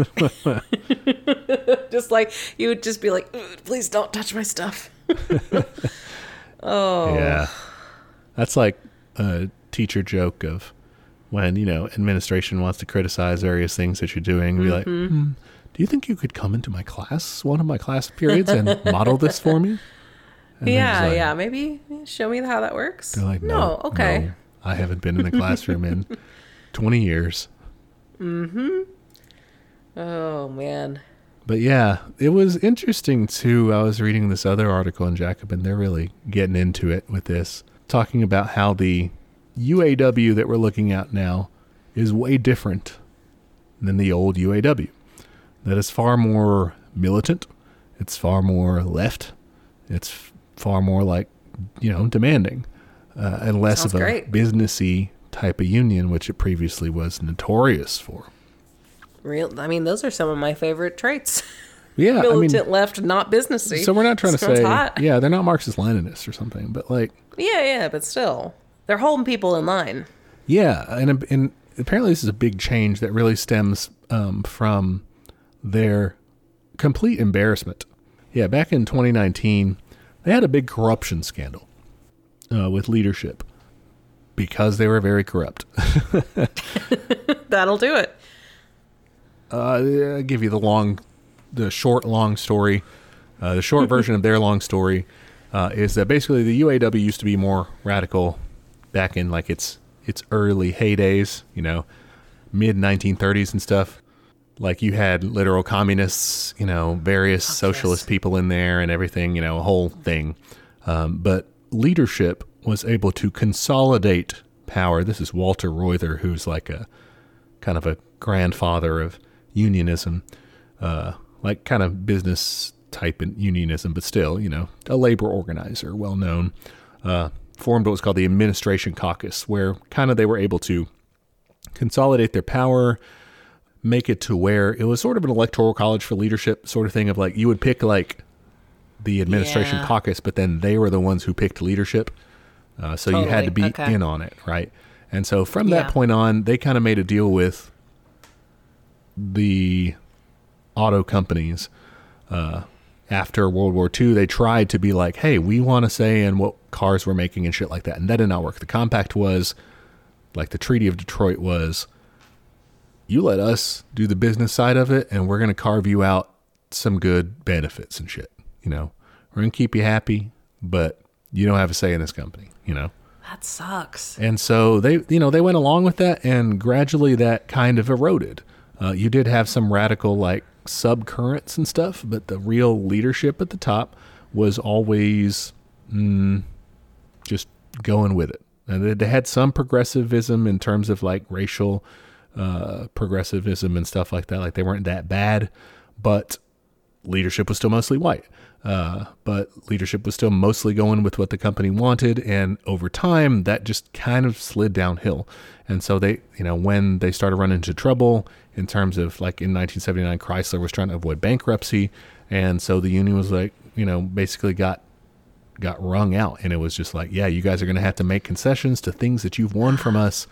just like you would just be like, please don't touch my stuff. oh, Yeah. That's like a teacher joke of when, you know, administration wants to criticize various things that you're doing. Be like, Mm-hmm. hmm, do you think you could come into my class, one of my class periods, and model this for me? And yeah, like- yeah. Maybe show me how that works. They're like, no, no, okay. no, I haven't been in the classroom in 20 years. Mm hmm. Oh man. But yeah, it was interesting too. I was reading this other article in Jacobin. They're really getting into it with this, talking about how the UAW that we're looking at now is way different than the old UAW. That is far more militant. It's far more left. It's far more like, you know, demanding, uh, and less Sounds of a great. businessy type of union, which it previously was notorious for. Real. I mean, those are some of my favorite traits. Yeah, I mean, Militant left, not businessy. So we're not trying to say, hot. yeah, they're not Marxist Leninists or something, but like, Yeah, yeah, but still, they're holding people in line. yeah, and and apparently this is a big change that really stems um, from their complete embarrassment. Yeah, back in 2019, they had a big corruption scandal uh, with leadership because they were very corrupt. That'll do it. Uh, I'll give you the long, the short, long story. Uh, the short version of their long story uh, is that basically the UAW used to be more radical back in like its its early heydays, you know, mid 1930s and stuff. Like you had literal communists, you know, various socialist yes. people in there and everything, you know, a whole thing. Um, but leadership was able to consolidate power. This is Walter Reuther, who's like a kind of a grandfather of unionism, uh, like kind of business type in unionism, but still, you know, a labor organizer, well known, uh, formed what was called the Administration Caucus, where kind of they were able to consolidate their power, make it to where it was sort of an electoral college for leadership sort of thing of like you would pick like the administration Yeah. caucus, but then they were the ones who picked leadership. Uh, so you had to be Okay. in on it, right? And so from that point on, they kind of made a deal with the auto companies. Uh, after World War II, they tried to be like, hey, we want to say in what cars we're making and shit like that. And that did not work. The compact was, like the Treaty of Detroit was, you let us do the business side of it, and we're going to carve you out some good benefits and shit. You know, we're going to keep you happy, but you don't have a say in this company, you know? That sucks. And so they, you know, they went along with that, and gradually that kind of eroded. Uh, you did have some radical like subcurrents and stuff, but the real leadership at the top was always mm, just going with it. And they, had some progressivism in terms of like racial uh, progressivism and stuff like that. Like they weren't that bad, but leadership was still mostly white. Uh, but leadership was still mostly going with what the company wanted, and over time, that just kind of slid downhill. And so they, you know, when they started running into trouble in terms of like in 1979, Chrysler was trying to avoid bankruptcy, and so the union was like, you know, basically got got wrung out, and it was just like, yeah, you guys are going to have to make concessions to things that you've won from us,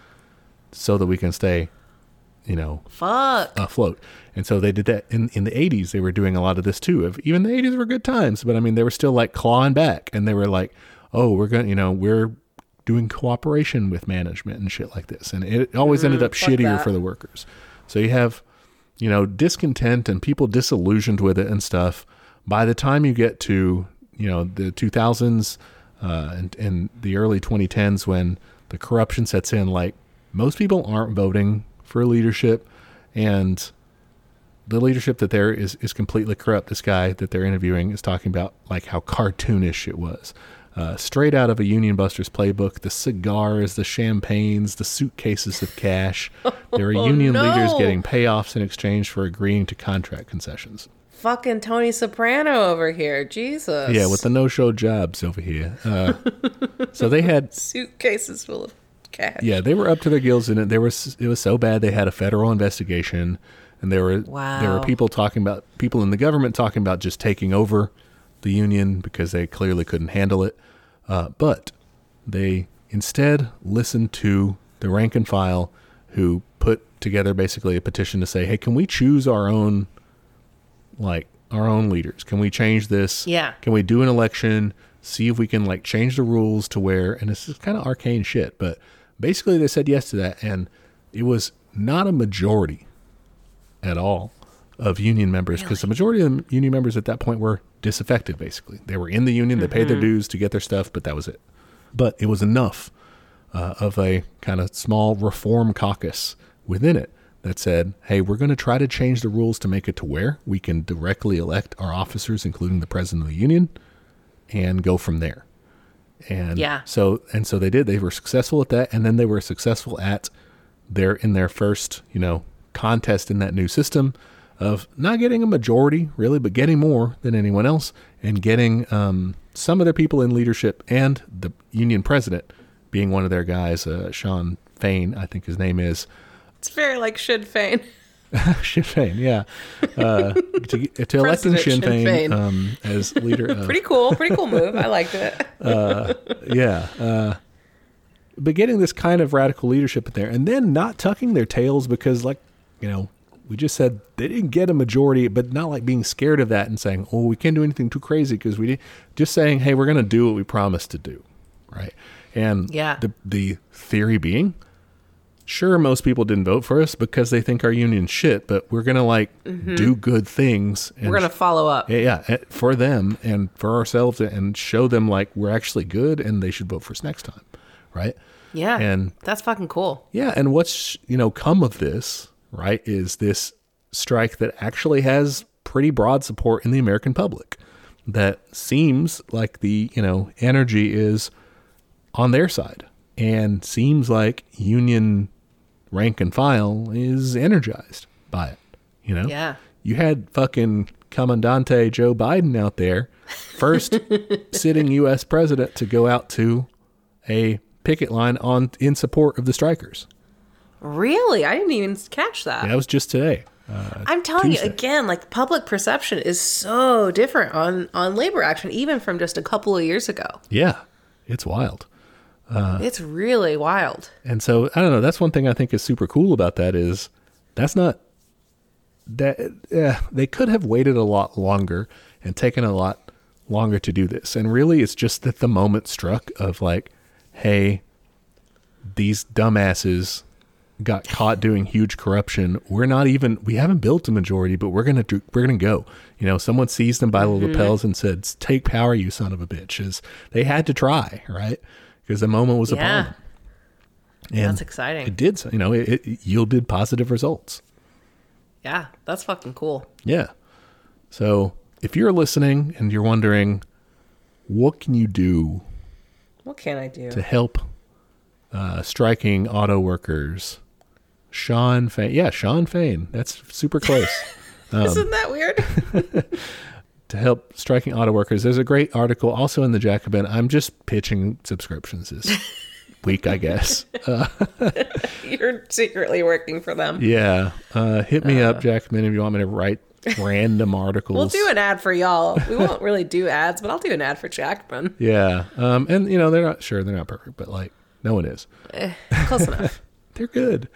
so that we can stay, you know, Fuck. afloat. And so they did that in, in the 80s. They were doing a lot of this too. Of even the 80s were good times, but I mean, they were still like clawing back and they were like, oh, we're going to, you know, we're doing cooperation with management and shit like this. And it always ended up shittier that. for the workers. So you have, you know, discontent and people disillusioned with it and stuff. By the time you get to, you know, the 2000s uh, and, and the early 2010s when the corruption sets in, like most people aren't voting for leadership and the leadership that there is is completely corrupt. This guy that they're interviewing is talking about like how cartoonish it was. Uh, straight out of a Union Busters playbook, the cigars, the champagnes, the suitcases of cash. There are union no. leaders getting payoffs in exchange for agreeing to contract concessions. Fucking Tony Soprano over here. Jesus. Yeah, with the no-show jobs over here. Uh, so they had suitcases full of Yeah, they were up to their gills in it. They were it was so bad they had a federal investigation, and there were there were people talking about people in the government talking about just taking over the union because they clearly couldn't handle it. Uh, but they instead listened to the rank and file who put together basically a petition to say, hey, can we choose our own, like our own leaders? Can we change this? Yeah. Can we do an election? See if we can like change the rules to where, and this is kind of arcane shit, but basically they said yes to that, and it was not a majority at all of union members because the majority of the union members at that point were disaffected basically. They were in the union they paid their dues to get their stuff but that was it. But it was enough uh, of a kind of small reform caucus within it that said hey we're going to try to change the rules to make it to where we can directly elect our officers including the president of the union and go from there and Yeah. so and so they did they were successful at that and then they were successful at their in their first you know contest in that new system of not getting a majority really but getting more than anyone else and getting um, some of their people in leadership and the union president being one of their guys uh, Shawn Fain i think his name is It's very like Sinn Fein. Sinn Fein, yeah, uh, to, to electing President Sinn Sinn Fein Féin. um, as leader. Of, Pretty cool. Pretty cool move. I liked it. uh, yeah. Uh, but getting this kind of radical leadership in there and then not tucking their tails because, like, you know, we just said they didn't get a majority, but not like being scared of that and saying, oh, we can't do anything too crazy because we did. Just saying, hey, we're going to do what we promised to do. Right. And Yeah. the, the theory being, sure, most people didn't vote for us because they think our union shit, but we're going to like do good things. And Mm-hmm. We're gonna follow up. yeah, yeah, eh, for them and for ourselves and show them like we're actually good and they should vote for us next time, right? Yeah. And that's fucking cool. yeah, and what's you know come of this, right, is this strike that actually has pretty broad support in the American public. That seems like the you know energy is on their side, and seems like union rank and file is energized by it. You know, Yeah. you had fucking Commandante Joe Biden out there, first sitting U.S. president to go out to a picket line on in support of the strikers. Really? I didn't even catch that. That was just today. Uh, I'm telling Tuesday. you again, like public perception is so different on on labor action, even from just a couple of years ago. Yeah, it's wild. Uh, it's really wild. And so I don't know. That's one thing I think is super cool about that is that's not that yeah, they could have waited a lot longer and taken a lot longer to do this. And really, it's just that the moment struck of like, hey, these dumbasses got caught doing huge corruption. We're not even we haven't built a majority, but we're gonna do, we're gonna go. You know, someone seized them by the mm-hmm. lapels and said, "Take power, you son of a bitch." Is they had to try right because the moment was upon Yeah. And That's exciting. It did, so- you know, it, it yielded positive results. yeah, that's fucking cool. Yeah. So if you're listening and you're wondering, what can you do What can I do? to help uh, striking auto workers? Shawn Fain. Yeah, Shawn Fain. That's super close. Isn't that weird? to help striking auto workers. There's a great article also in the Jacobin. I'm just pitching subscriptions this week, I guess. You're secretly working for them. Yeah. Uh, hit me up, Jacobin, if you want me to write random articles. We'll do an ad for y'all. We won't really do ads, but I'll do an ad for Jackman. Yeah. Um, and you know, they're not sure they're not perfect, but like no one is. Close enough. They're good.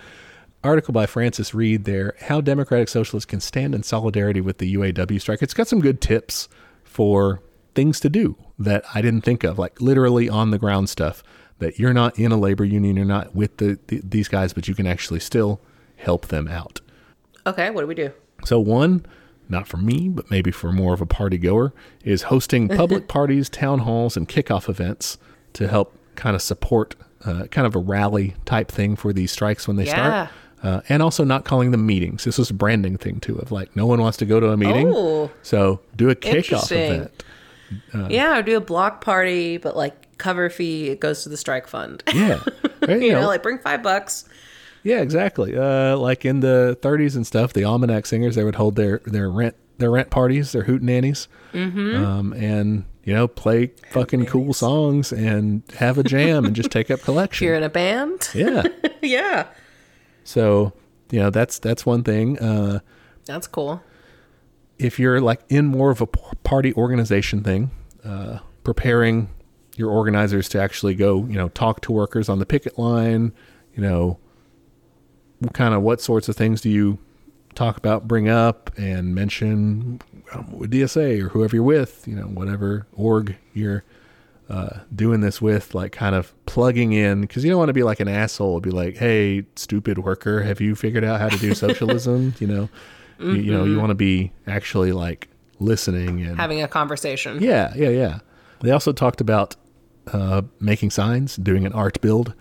Article by Francis Reed there, How Democratic Socialists Can Stand in Solidarity with the UAW Strike. It's got some good tips for things to do that I didn't think of, like literally on the ground stuff that you're not in a labor union, you're not with the, the these guys, but you can actually still help them out. Okay, what do we do? So one, not for me, but maybe for more of a party goer, is hosting public parties, town halls, and kickoff events to help kind of support uh, kind of a rally type thing for these strikes when they Yeah. start. Uh, and also not calling them meetings. This was a branding thing too, of like no one wants to go to a meeting, Oh. so do a kickoff event. yeah, or do a block party, but like cover fee it goes to the strike fund. Yeah, Right, you know, like bring five bucks. Yeah, exactly. Uh, like in the 30s and stuff, the almanac singers they would hold their their rent their rent parties, their hootenannies, mm-hmm. um, and you know play fucking cool songs and have a jam and just take up collection. You're in a band. yeah. yeah, So you know that's that's one thing. Uh, that's cool. if you're like in more of a party organization thing, uh, preparing your organizers to actually go, you know, talk to workers on the picket line, you know, kind of what sorts of things do you talk about, bring up, and mention um, with DSA or whoever you're with, you know, whatever org you're uh, doing this with, like kind of plugging in, because you don't want to be like an asshole, be like, hey, stupid worker, have you figured out how to do socialism? you know, you, you know, you want to be actually like listening and Having a conversation. yeah, yeah, yeah. They also talked about uh, making signs, doing an art build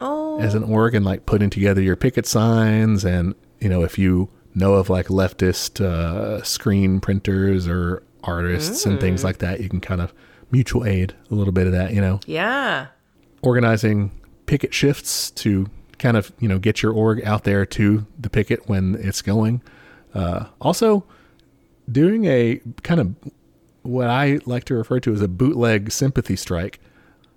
Oh, as an org, and like putting together your picket signs. And you know, if you know of like leftist uh, screen printers or artists and things like that, you can kind of mutual aid a little bit of that. You know, yeah. organizing picket shifts to kind of you know get your org out there to the picket when it's going. Uh, also, doing a kind of what I like to refer to as a bootleg sympathy strike.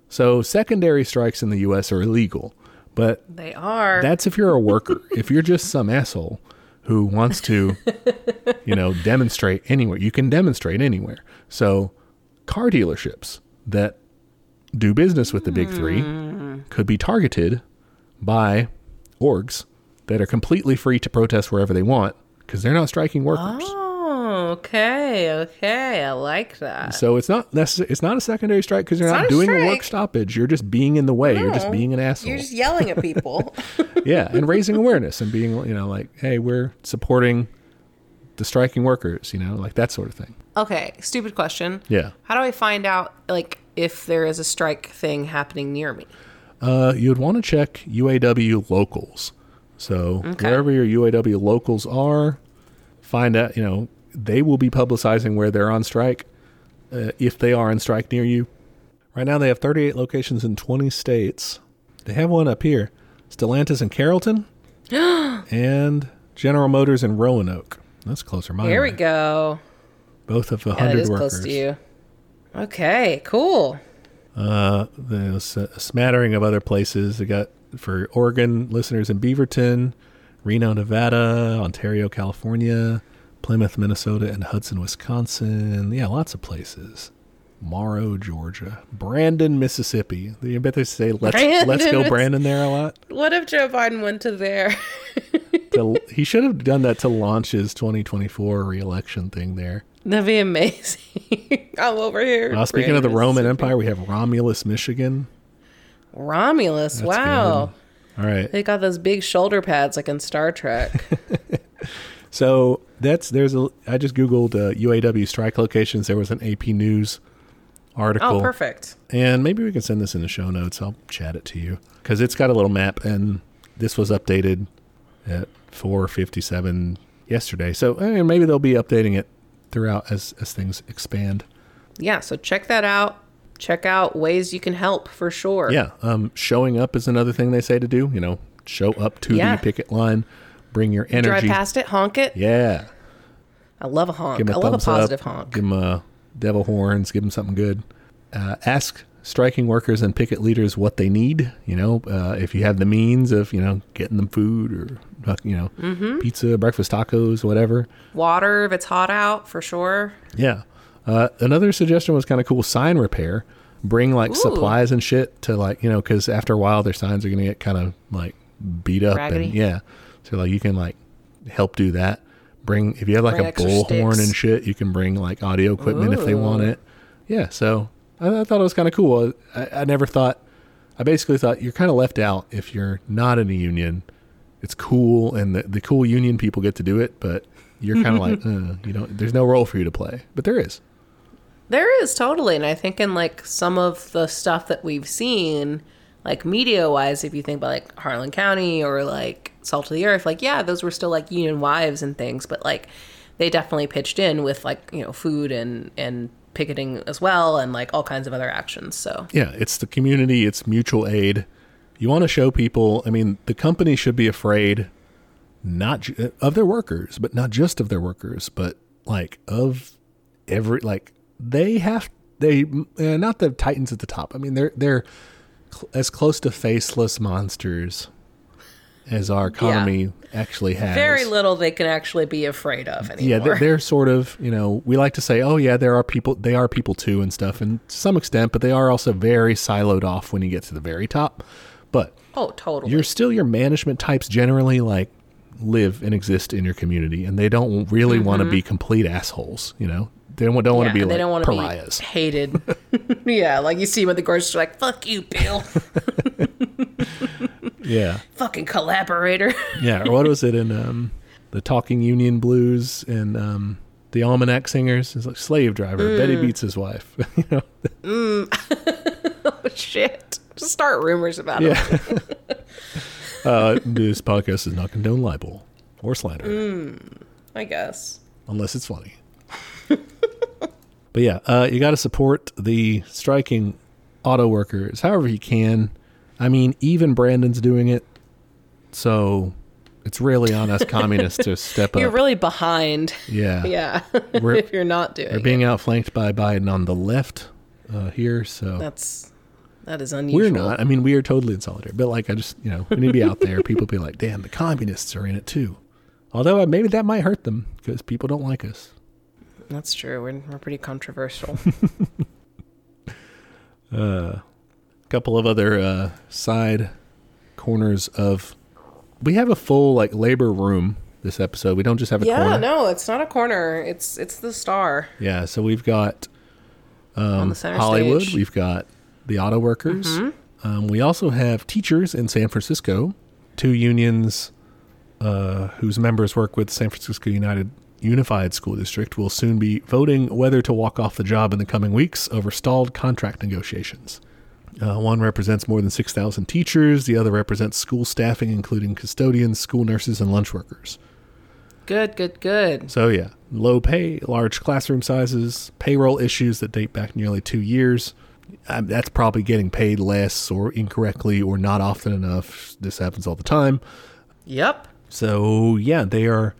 So secondary strikes in the U.S. are illegal, but They are. that's if you're a worker. if you're just some asshole who wants to, you know, demonstrate anywhere, you can demonstrate anywhere. So car dealerships that do business with the big three hmm. could be targeted by orgs that are completely free to protest wherever they want because they're not striking workers. oh, okay. Okay. I like that. So it's not. It's not a secondary strike because you're not, not doing a work stoppage. You're just being in the way. You're just being an asshole. You're just yelling at people. yeah, and raising awareness and being, you know, like, hey, we're supporting the striking workers, you know, like that sort of thing. Okay. Stupid question. Yeah. How do I find out, like, if there is a strike thing happening near me? Uh, you would want to check UAW locals. So Okay. wherever your UAW locals are, find out, you know, they will be publicizing where they're on strike uh, if they are on strike near you. Right now, they have 38 locations in 20 states. They have one up here Stellantis in Carrollton and General Motors in Roanoke. That's closer my Here way. we go. Both of the Yeah, 100 is workers. close to you. Okay, cool. Uh, there's a smattering of other places. They got for Oregon listeners in Beaverton, Reno, Nevada, Ontario, California, Plymouth, Minnesota, and Hudson, Wisconsin. Yeah, lots of places. Morrow, Georgia, Brandon, Mississippi. You bet they say let's let's go. Brandon there a lot. What if Joe Biden went to there? To, he should have done that to launch his 2024 reelection thing there. That'd be amazing. I'm over here. Uh, speaking of the Roman Empire, we have Romulus, Michigan. Romulus. That's wow. good. All right. They got those big shoulder pads like in Star Trek. So that's there's a. I just googled uh, UAW strike locations. There was an AP News article, oh, perfect. and maybe we can send this in the show notes. I'll chat it to you because it's got a little map, and this was updated at 4:57 yesterday. So eh, maybe they'll be updating it throughout as as things expand. Yeah, so check that out. Check out ways you can help for sure. Yeah, um, showing up is another thing they say to do. You know, show up to Yeah. the picket line, bring your energy. Drive past it, honk it. Yeah, I love a honk. Give I him a love a positive up. honk. Give him a devil horns. Give him something good. Uh, ask striking workers and picket leaders what they need. You know, uh, if you have the means of you know getting them food or uh, you know Mm-hmm. pizza, breakfast tacos, whatever. Water if it's hot out for sure. Yeah. Uh, another suggestion was kind of cool. Sign repair. Bring like Ooh. supplies and shit to like you know because after a while their signs are gonna get kind of like beat up Raggedy. and yeah. So like you can like help do that. Bring if you have like Bring a bullhorn and shit, you can bring like audio equipment if they want it. Yeah. So I, I thought it was kind of cool. I, I never thought. I basically thought you're kind of left out if you're not in a union. It's cool, and the, the cool union people get to do it, but you're kind of like, uh, you don't. There's no role for you to play, but there is. There is totally, and I think in like some of the stuff that we've seen, like media wise, if you think about like Harlan County or like Salt of the Earth, like yeah, those were still like union wives and things, but like they definitely pitched in with like you know food and and picketing as well, and like all kinds of other actions. So Yeah, it's the community, it's mutual aid. You want to show people, I mean, the company should be afraid not ju- of their workers, but not just of their workers, but like of every like they have they uh, not the titans at the top. I mean, they're they're cl- as close to faceless monsters as our economy actually has. very little they can actually be afraid of anymore. Yeah, they're, they're sort of, you know, we like to say, oh, yeah, there are people, they are people too and stuff, and to some extent, but they are also very siloed off when you get to the very top. But Oh, totally. you're still your management types generally like live and exist in your community, and they don't really want to mm-hmm. be complete assholes. You know, they don't, don't want to yeah, be they like don't want to pariahs. be hated. yeah, like you see when the grocery store, like, fuck you, Bill. Yeah, Fucking collaborator. yeah. Or what was it in um, the Talking Union Blues and um, the Almanac Singers? It's like slave driver. Betty Mm. beats his wife. you know, Mm. oh, shit. Just start rumors about it. yeah. uh, this podcast does not condone libel or slander. I guess. unless it's funny. But yeah, uh, you got to support the striking auto workers however you can. I mean, even Brandon's doing it, so it's really on us communists to step up. You're really behind. yeah, Yeah. If you're not doing we're it. being outflanked by Biden on the left uh, here, so That's that is unusual. we're not. I mean, we are totally in solidarity, but like, I just you know, we need to be out there. People be like, "Damn, the communists are in it too." Although uh, maybe that might hurt them because people don't like us. That's true. We're, we're pretty controversial. a couple of other uh, side corners of. We have a full like labor room this episode. We don't just have a yeah, corner. no, it's not a corner. It's it's the star Yeah, so we've got on um, the center Hollywood. stage. We've got the auto workers. Um, we also have teachers in San Francisco. Two unions uh, whose members work with San Francisco United Unified School District will soon be voting whether to walk off the job in the coming weeks over stalled contract negotiations. Uh, one represents more than 6,000 teachers. The other represents school staffing, including custodians, school nurses, and lunch workers. Good, good, good. So, yeah, low pay, large classroom sizes, payroll issues that date back nearly two years. Um, that's probably getting paid less or incorrectly or not often enough. This happens all the time. Yep. So, yeah, they are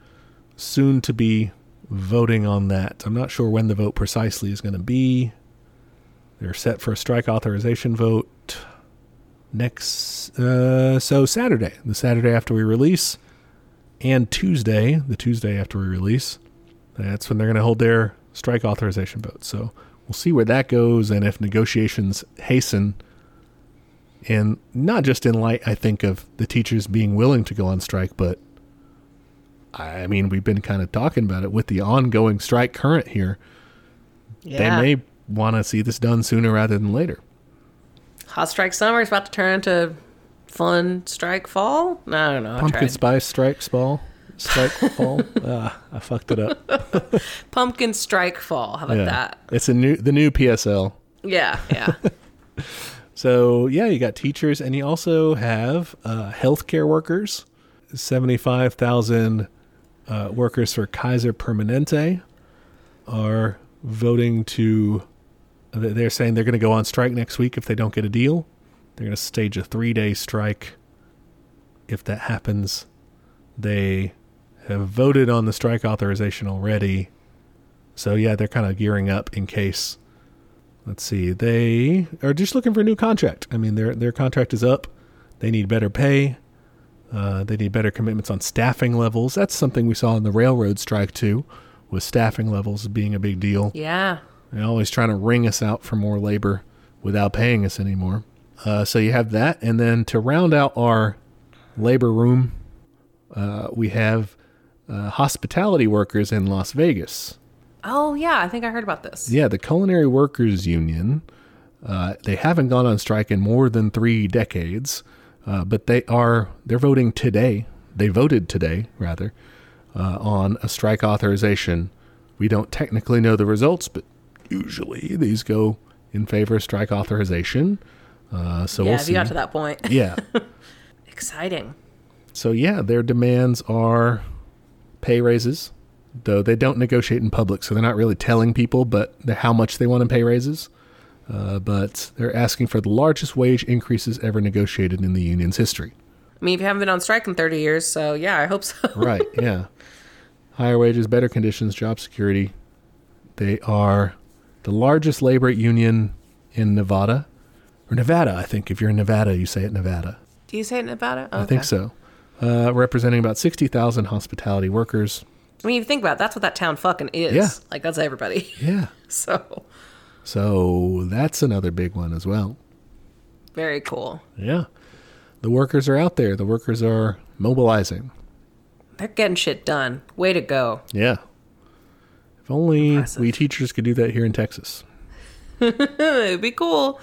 soon to be voting on that. I'm not sure when the vote precisely is going to be. They're set for a strike authorization vote next, uh, so Saturday, the Saturday after we release, and Tuesday, the Tuesday after we release. That's when they're going to hold their strike authorization vote. So we'll see where that goes and if negotiations hasten. And not just in light, I think, of the teachers being willing to go on strike, but I mean, we've been kind of talking about it with the ongoing strike current here. Yeah. They may want to see this done sooner rather than later. Hot strike summer is about to turn into fun strike fall. I don't know. Pumpkin spice strike fall, strike fall. Ah, I fucked it up. Pumpkin strike fall. How about yeah, that? it's a new the new PSL. Yeah, yeah. So yeah, you got teachers, and you also have uh, healthcare workers. Seventy-five thousand uh, workers for Kaiser Permanente are voting to. They're saying they're going to go on strike next week if they don't get a deal. They're going to stage a three-day strike. If that happens, they have voted on the strike authorization already. So yeah, they're kind of gearing up in case let's see they are just looking for a new contract i mean their their contract is up they need better pay uh, they need better commitments on staffing levels that's something we saw in the railroad strike too with staffing levels being a big deal yeah. they're always trying to wring us out for more labor without paying us anymore uh, so you have that and then to round out our labor room uh, we have uh, hospitality workers in las vegas Oh, yeah. I think I heard about this. yeah, the Culinary Workers Union. Uh, they haven't gone on strike in more than three decades, uh, but they are they're voting today. They voted today, rather, uh, on a strike authorization. We don't technically know the results, but usually these go in favor of strike authorization. Uh, so yeah, we'll see. you got to that point. yeah. Exciting. So yeah, their demands are pay raises, though they don't negotiate in public, so they're not really telling people, but how much they want in pay raises. Uh, but they're asking for the largest wage increases ever negotiated in the union's history. I mean, if you haven't been on strike in 30 years, so yeah, I hope so. Right? Yeah. Higher wages, better conditions, job security. They are the largest labor union in Nevada, or Nevada. I think if you're in Nevada, you say it Nevada. Do you say it in Nevada? I think so. Uh, representing about sixty thousand hospitality workers. I mean, you think about it, that's what that town fucking is. Yeah. Like, that's everybody. Yeah. So, So that's another big one as well. very cool. Yeah. the workers are out there. The workers are mobilizing. They're getting shit done. Way to go. Yeah. If only Impressive. we teachers could do that here in Texas. It'd be cool.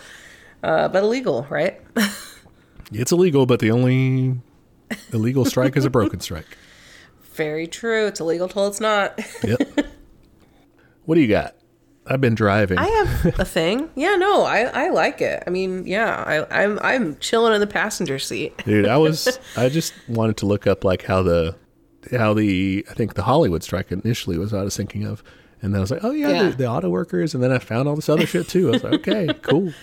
Uh, but illegal, right? It's illegal, but the only illegal strike is a broken strike. Very true. It's illegal till it's not. Yep. what do you got? I've been driving. I have a thing. Yeah, no, I, I like it. I mean, yeah, I, I'm I'm chilling in the passenger seat. Dude, I was I just wanted to look up like how the how the I think the Hollywood strike initially was what I was thinking of. And then I was like, oh yeah, Yeah. The, the auto workers. And then I found all this other shit too. I was like, okay, cool.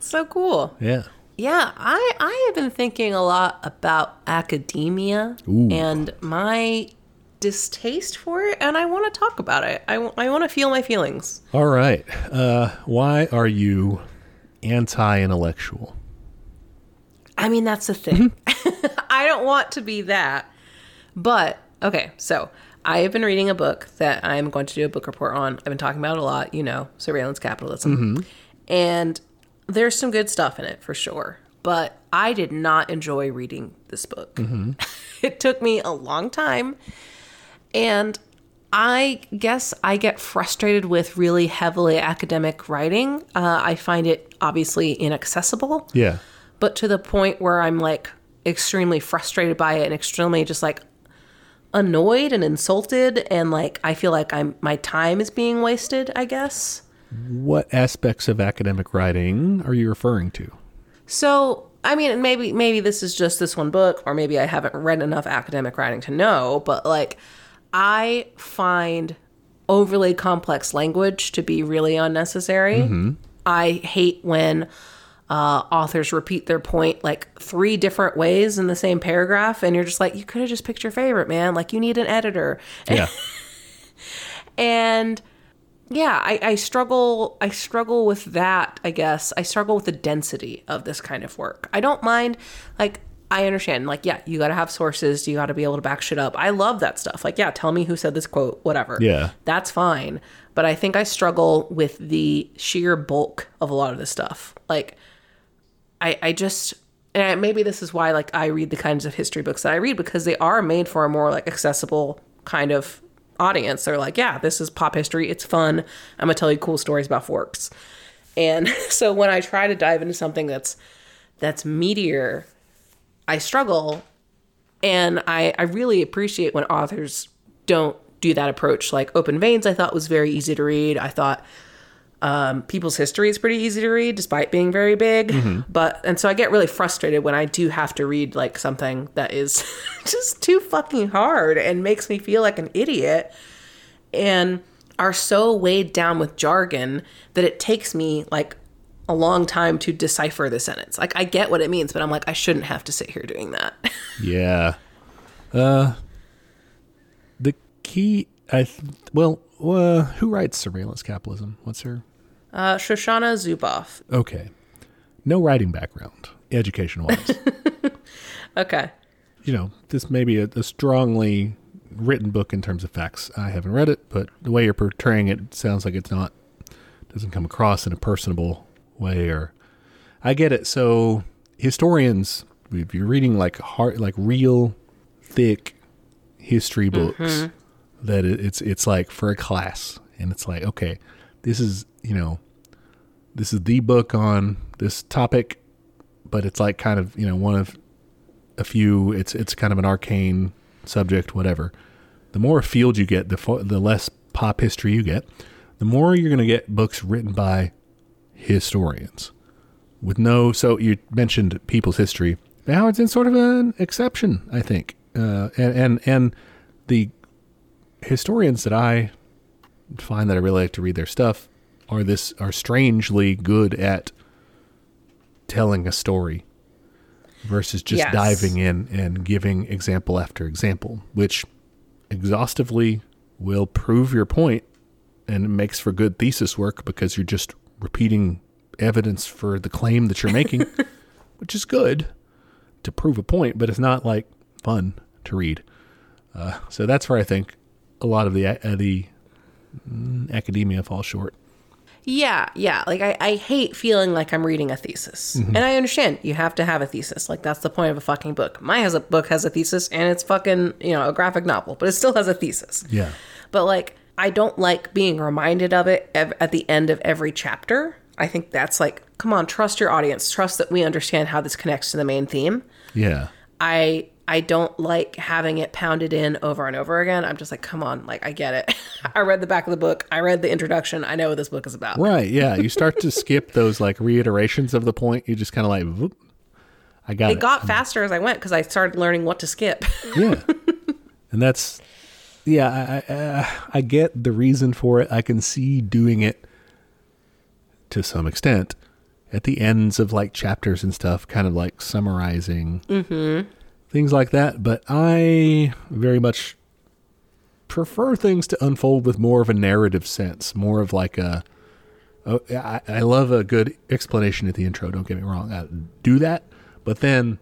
So cool. Yeah. Yeah, I I have been thinking a lot about academia Ooh. and my distaste for it, and I want to talk about it. I, I want to feel my feelings. All right. Uh, why are you anti-intellectual? I mean, that's the thing. I don't want to be that. But, okay, so I have been reading a book that I'm going to do a book report on. I've been talking about it a lot, you know, surveillance capitalism. And there's some good stuff in it for sure. But I did not enjoy reading this book. it took me a long time. And I guess I get frustrated with really heavily academic writing. Uh, I find it obviously inaccessible Yeah. but to the point where I'm like extremely frustrated by it and extremely just like annoyed and insulted and like I feel like I'm my time is being wasted, I guess. What aspects of academic writing are you referring to? So, I mean, maybe maybe this is just this one book or maybe I haven't read enough academic writing to know, but like I find overly complex language to be really unnecessary. I hate when uh, authors repeat their point like three different ways in the same paragraph, and you're just like, you could have just picked your favorite, man. Like, you need an editor. Yeah. And yeah, I, I struggle. I struggle with that. I guess I struggle with the density of this kind of work. I don't mind. Like I understand. Like yeah, you got to have sources. You got to be able to back shit up. I love that stuff. Like yeah, tell me who said this quote. Whatever. Yeah. that's fine. But I think I struggle with the sheer bulk of a lot of this stuff. Like I I just. And maybe this is why, like, I read the kinds of history books that I read because they are made for a more like accessible kind of audience. They're like, yeah, this is pop history. It's fun. I'm gonna tell you cool stories about forks. And so when I try to dive into something that's that's meatier, I struggle. And I, I really appreciate when authors don't do that approach. Like Open Veins, I thought was very easy to read. I thought um, People's History is pretty easy to read, despite being very big. But and so I get really frustrated when I do have to read like something that is just too fucking hard and makes me feel like an idiot, and are so weighed down with jargon that it takes me like a long time to decipher the sentence. Like I get what it means, but I'm like I shouldn't have to sit here doing that. Yeah. Uh, the key, I th- well, uh, who writes surveillance capitalism? What's her? Uh, Shoshana Zuboff. Okay, no writing background, education wise. Okay. you know, this may be a, a strongly written book in terms of facts. I haven't read it, but the way you're portraying it sounds like it's not doesn't come across in a personable way. Or I get it. So historians, if you're reading like hard, like real thick history mm-hmm. books, that it's it's like for a class, and it's like okay, this is you know, this is the book on this topic, but it's like kind of you know one of a few. It's it's kind of an arcane subject, whatever. The more field you get, the fo- the less pop history you get. The more you're going to get books written by historians with no. So you mentioned people's history. Now it's in sort of an exception, I think, uh, and and and the historians that I find that I really like to read their stuff are this are strangely good at telling a story versus just Yes. diving in and giving example after example, which exhaustively will prove your point and it makes for good thesis work because you're just repeating evidence for the claim that you're making, which is good to prove a point, but it's not like fun to read. Uh, so that's where I think a lot of the uh, the mm, academia falls short. Yeah, yeah. Like I, I hate feeling like I'm reading a thesis. Mm-hmm. And I understand you have to have a thesis. Like that's the point of a fucking book. My has a book has a thesis and it's fucking, you know, a graphic novel, but it still has a thesis. Yeah. But like I don't like being reminded of it ev- at the end of every chapter. I think that's like, come on, trust your audience. Trust that we understand how this connects to the main theme. Yeah. I I don't like having it pounded in over and over again. I'm just like, come on, like I get it. I read the back of the book. I read the introduction. I know what this book is about. Right. Yeah. You start to skip those like reiterations of the point. You just kind of like, whoop, I got it. It got faster as I went because I started learning what to skip. yeah. And that's, yeah, I, I, uh, I get the reason for it. I can see doing it to some extent at the ends of like chapters and stuff, kind of like summarizing things like that. But I very much prefer things to unfold with more of a narrative sense, more of like a. Oh, I, I love a good explanation at the intro. Don't get me wrong. I do that, but then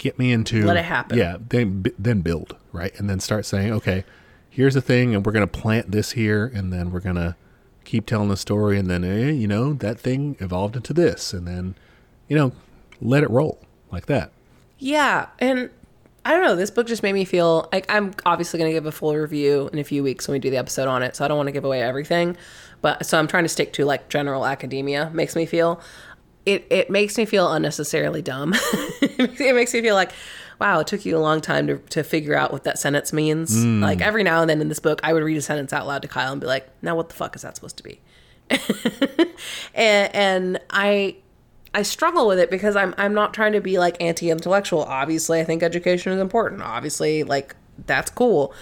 get me into Let it happen. Yeah, then then build right, and then start saying, okay, here's the thing, and we're gonna plant this here, and then we're gonna keep telling the story, and then eh, you know that thing evolved into this, and then you know let it roll like that. yeah, and I don't know. This book just made me feel like I'm obviously going to give a full review in a few weeks when we do the episode on it. So I don't want to give away everything, but so I'm trying to stick to like general academia. Makes me feel it. It makes me feel unnecessarily dumb. it makes me feel like. Wow, it took you a long time to, to figure out what that sentence means. Hmm. Like every now and then in this book, I would read a sentence out loud to Kyle and be like, "Now, what the fuck is that supposed to be?" and, and I I struggle with it because I'm I'm not trying to be like anti-intellectual. Obviously, I think education is important. Obviously, like that's cool.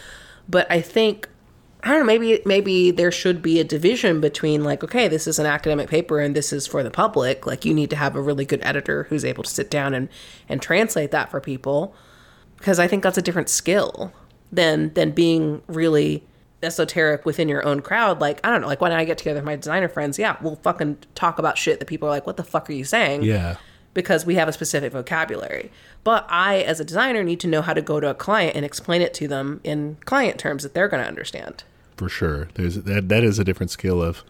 But I think I don't know, maybe maybe there should be a division between like, okay, this is an academic paper and this is for the public. Like you need to have a really good editor who's able to sit down and and translate that for people because I think that's a different skill than than being really esoteric within your own crowd. Like I don't know, like when I get together with my designer friends, yeah, we'll fucking talk about shit that people are like, "What the fuck are you saying?" Yeah, because we have a specific vocabulary. But I, as a designer, need to know how to go to a client and explain it to them in client terms that they're going to understand. For sure. There's that that is a different skill of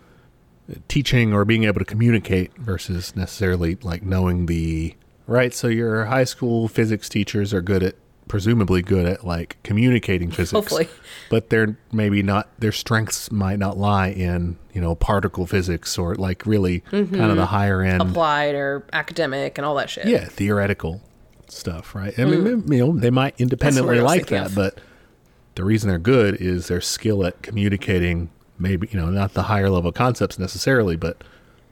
teaching or being able to communicate versus necessarily like knowing the right. So your high school physics teachers are good at presumably good at like communicating physics. Hopefully. But they're maybe not their strengths might not lie in, you know, particle physics or like really kind of mm-hmm. the higher end Applied or academic and all that shit. yeah, theoretical stuff, right? I mean, mm. you know, they might independently like that, of. but the reason they're good is their skill at communicating maybe, you know, not the higher level concepts necessarily, but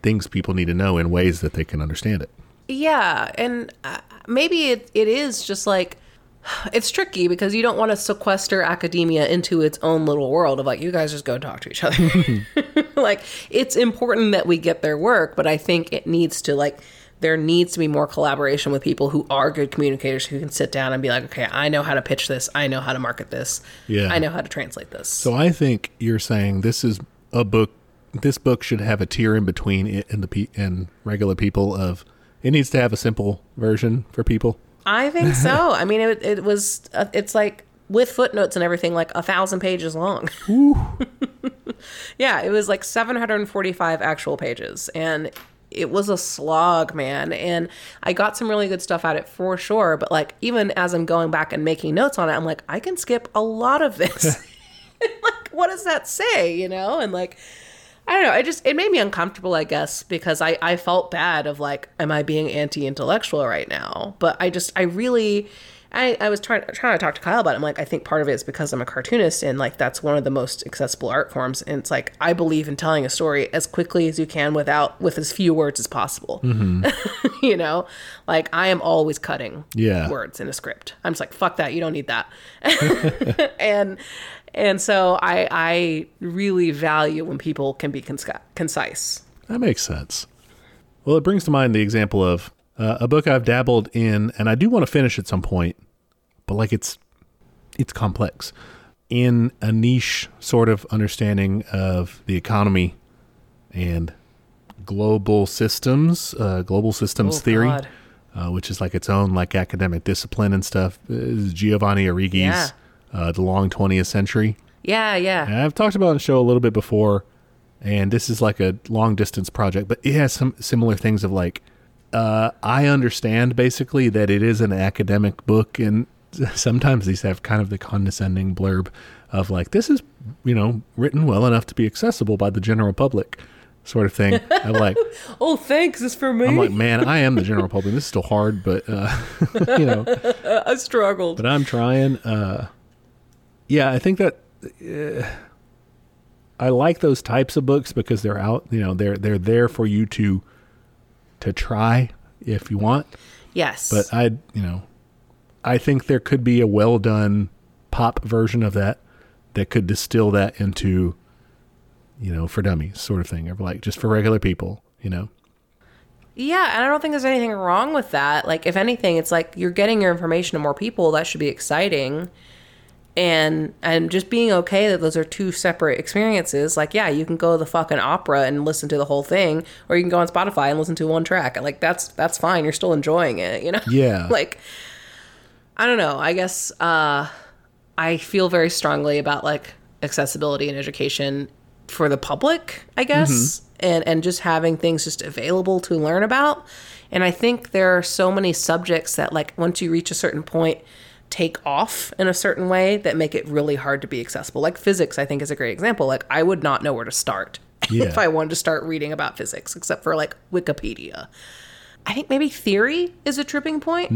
things people need to know in ways that they can understand it. Yeah, and uh, maybe it, it is just like it's tricky because you don't want to sequester academia into its own little world of like you guys just go talk to each other. like it's important that we get their work, but I think it needs to like there needs to be more collaboration with people who are good communicators who can sit down and be like, okay, I know how to pitch this, I know how to market this, Yeah. I know how to translate this. So I think you're saying this is a book. This book should have a tier in between it and the pe- and regular people. Of it needs to have a simple version for people. I think so. I mean, it, it was, uh, it's like with footnotes and everything, like a thousand pages long. yeah, it was like 745 actual pages. And it was a slog, man. And I got some really good stuff out of it for sure. But like, even as I'm going back and making notes on it, I'm like, I can skip a lot of this. like, what does that say? You know? And like, I don't know. I just it made me uncomfortable, I guess, because I I felt bad of like, am I being anti-intellectual right now? But I just I really. I, I was trying trying to talk to Kyle about it. I'm like, I think part of it is because I'm a cartoonist and like that's one of the most accessible art forms. And it's like I believe in telling a story as quickly as you can without with as few words as possible. you know, like I am always cutting Yeah. words in a script. I'm just like, fuck that. You don't need that. and and so I I really value when people can be conci- concise. That makes sense. Well, it brings to mind the example of uh, a book I've dabbled in, and I do want to finish at some point, but like it's it's complex in a niche sort of understanding of the economy and global systems, uh, global systems Oh, theory, uh, which is like its own like academic discipline and stuff. Is Giovanni Arrighi's Yeah. uh, The Long Twentieth Century. Yeah, yeah. And I've talked about the show a little bit before. and this is like a long distance project, but it has some similar things of like, uh, I understand basically that it is an academic book, and sometimes these have kind of the condescending blurb of like, this is, you know, written well enough to be accessible by the general public, sort of thing. I'm like, Oh, thanks. It's for me. I'm like, man, I am the general public. This is still hard, but uh, you know, I struggled. but I'm trying. Uh, yeah, I think that uh, I like those types of books because they're out. You know, they're they're there for you to to try if you want. Yes. But I, you know, I think there could be a well done pop version of that that could distill that into, you know, for dummies sort of thing, or like just for regular people. You know. Yeah, and I don't think there's anything wrong with that. Like, if anything, it's like you're getting your information to more people. That should be exciting. And and just being okay that those are two separate experiences. Like, yeah, you can go to the fucking opera and listen to the whole thing, or you can go on Spotify and listen to one track. Like, that's that's fine. You're still enjoying it, you know. Yeah. like, I don't know. I guess uh, I feel very strongly about like accessibility and education for the public, I guess, and and just having things just available to learn about. And I think there are so many subjects that like once you reach a certain point take off in a certain way that make it really hard to be accessible. Like physics I think is a great example. Like I would not know where to start Yeah. if I wanted to start reading about physics except for like Wikipedia. I think maybe theory is a tripping point.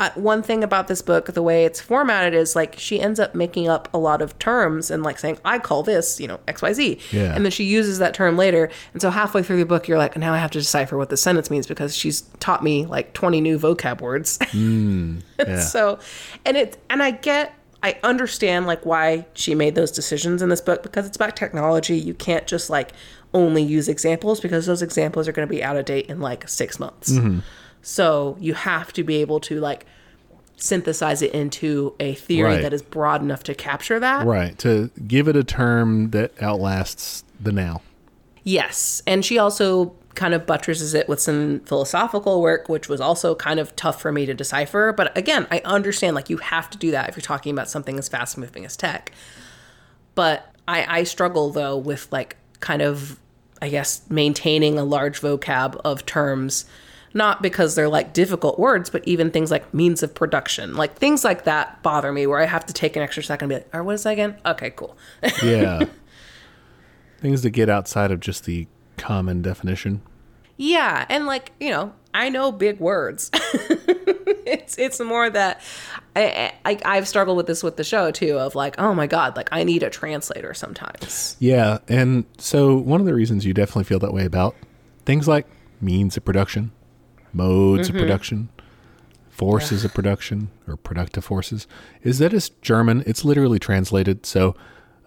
Uh, one thing about this book, the way it's formatted is like she ends up making up a lot of terms and like saying, I call this, you know, XYZ. Yeah. And then she uses that term later. And so halfway through the book, you're like, now I have to decipher what the sentence means because she's taught me like 20 new vocab words. Yeah. so, and it, and I get, I understand like why she made those decisions in this book because it's about technology. You can't just like only use examples because those examples are going to be out of date in like six months. So you have to be able to like synthesize it into a theory Right. that is broad enough to capture that. Right. To give it a term that outlasts the now. Yes. And she also kind of buttresses it with some philosophical work, which was also kind of tough for me to decipher. But again, I understand like you have to do that if you're talking about something as fast moving as tech. But I, I struggle though with like kind of, I guess, maintaining a large vocab of terms, not because they're like difficult words, but even things like means of production. Like things like that bother me where I have to take an extra second and be like, or what is that again? Okay, cool. Yeah. Things that get outside of just the common definition. Yeah, and like you know, I know big words. it's it's more that I, I I've struggled with this with the show too. Of like, oh my god, like I need a translator sometimes. Yeah, and so one of the reasons you definitely feel that way about things like means of production, modes Mm-hmm. of production, forces of production, or productive forces, is that it's German. It's literally translated. So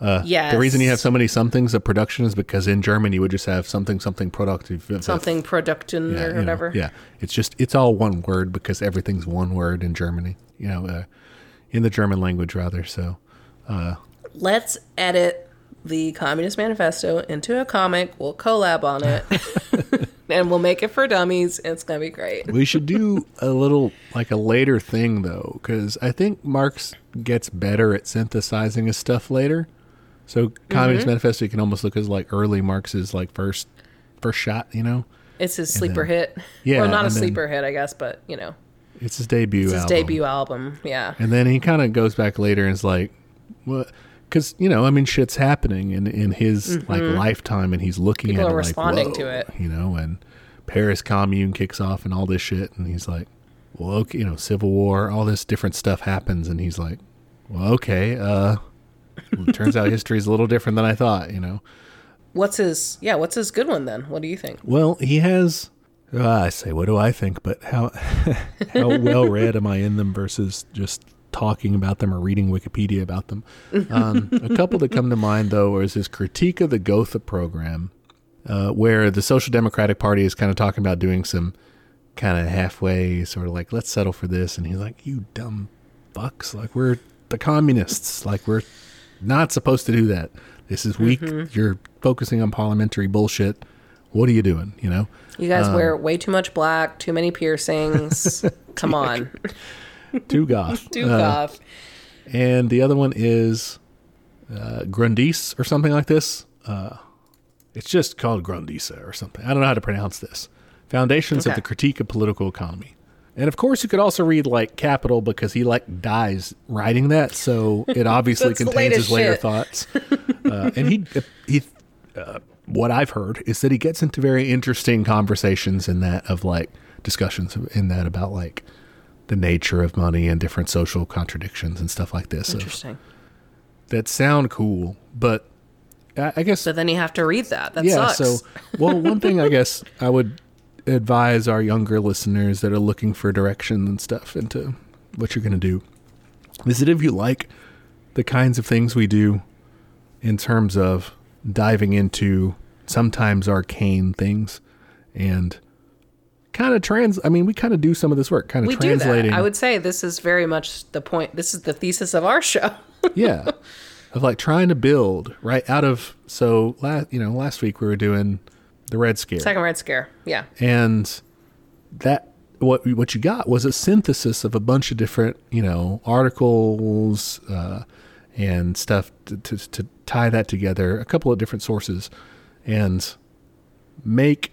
uh, Yes. the reason you have so many somethings of production is because in German you would just have something, something productive. Something production yeah, or you know, whatever. yeah, it's just it's all one word because everything's one word in Germany. You know, uh, in the German language rather. So Let's edit the Communist Manifesto into a comic. We'll collab on it, and we'll make it for dummies. And it's gonna be great. we should do a little like a later thing though, because I think Marx gets better at synthesizing his stuff later. So Communist mm-hmm. Manifesto can almost look as like early Marx's like first first shot. You know, It's his sleeper hit. Yeah, well, not a then- sleeper hit, I guess, but you know, it's his debut. it's his album. debut album. Yeah. And then he kind of goes back later and is like, what? Because you know, I mean, shit's happening in in his like lifetime, and he's looking Mm-hmm. People at are it responding like, to it. You know, and Paris Commune kicks off and all this shit, and he's like, well, okay, you know, Civil War, all this different stuff happens, and he's like, well, okay, uh, well, it turns out history's a little different than I thought, you know. What's his? Yeah. What's his good one then? What do you think? Well, he has. Uh, I say, what do I think? But how how well read am I in them versus just talking about them or reading Wikipedia about them? Um, a couple that come to mind though is his critique of the Gotha program, uh, where the Social Democratic Party is kind of talking about doing some kind of halfway sort of like let's settle for this, and he's like, you dumb fucks, like we're the communists, like we're not supposed to do that. This is weak. You're focusing on parliamentary bullshit. What are you doing? You know. You guys Um, wear way too much black, too many piercings. Come on, Too goth. Uh. And the other one is uh, Grundis or something like this. Uh, It's just called Grundisa or something. I don't know how to pronounce this. Foundations of the Critique of Political Economy. And of course, you could also read like Capital because he like dies writing that, so it obviously contains his later shit. thoughts. Uh, and he he uh, what I've heard is that he gets into very interesting conversations in that of like discussions in that about like the nature of money and different social contradictions and stuff like this Interesting. that sound cool, but I, I guess So then you have to read that. That yeah. sucks. So, well, one thing I guess I would advise our younger listeners that are looking for direction and stuff into what you're going to do is that if you like the kinds of things we do in terms of diving into sometimes arcane things and kind of trans I mean we kind of do some of this work kind of we do translating that. I would say this is very much the point. This is the thesis of our show. yeah of like trying to build right out of so last you know last week we were doing the red scare Second Red Scare. Yeah. and that what what you got was a synthesis of a bunch of different you know articles uh, and stuff to, to, to tie that together a couple of different sources and make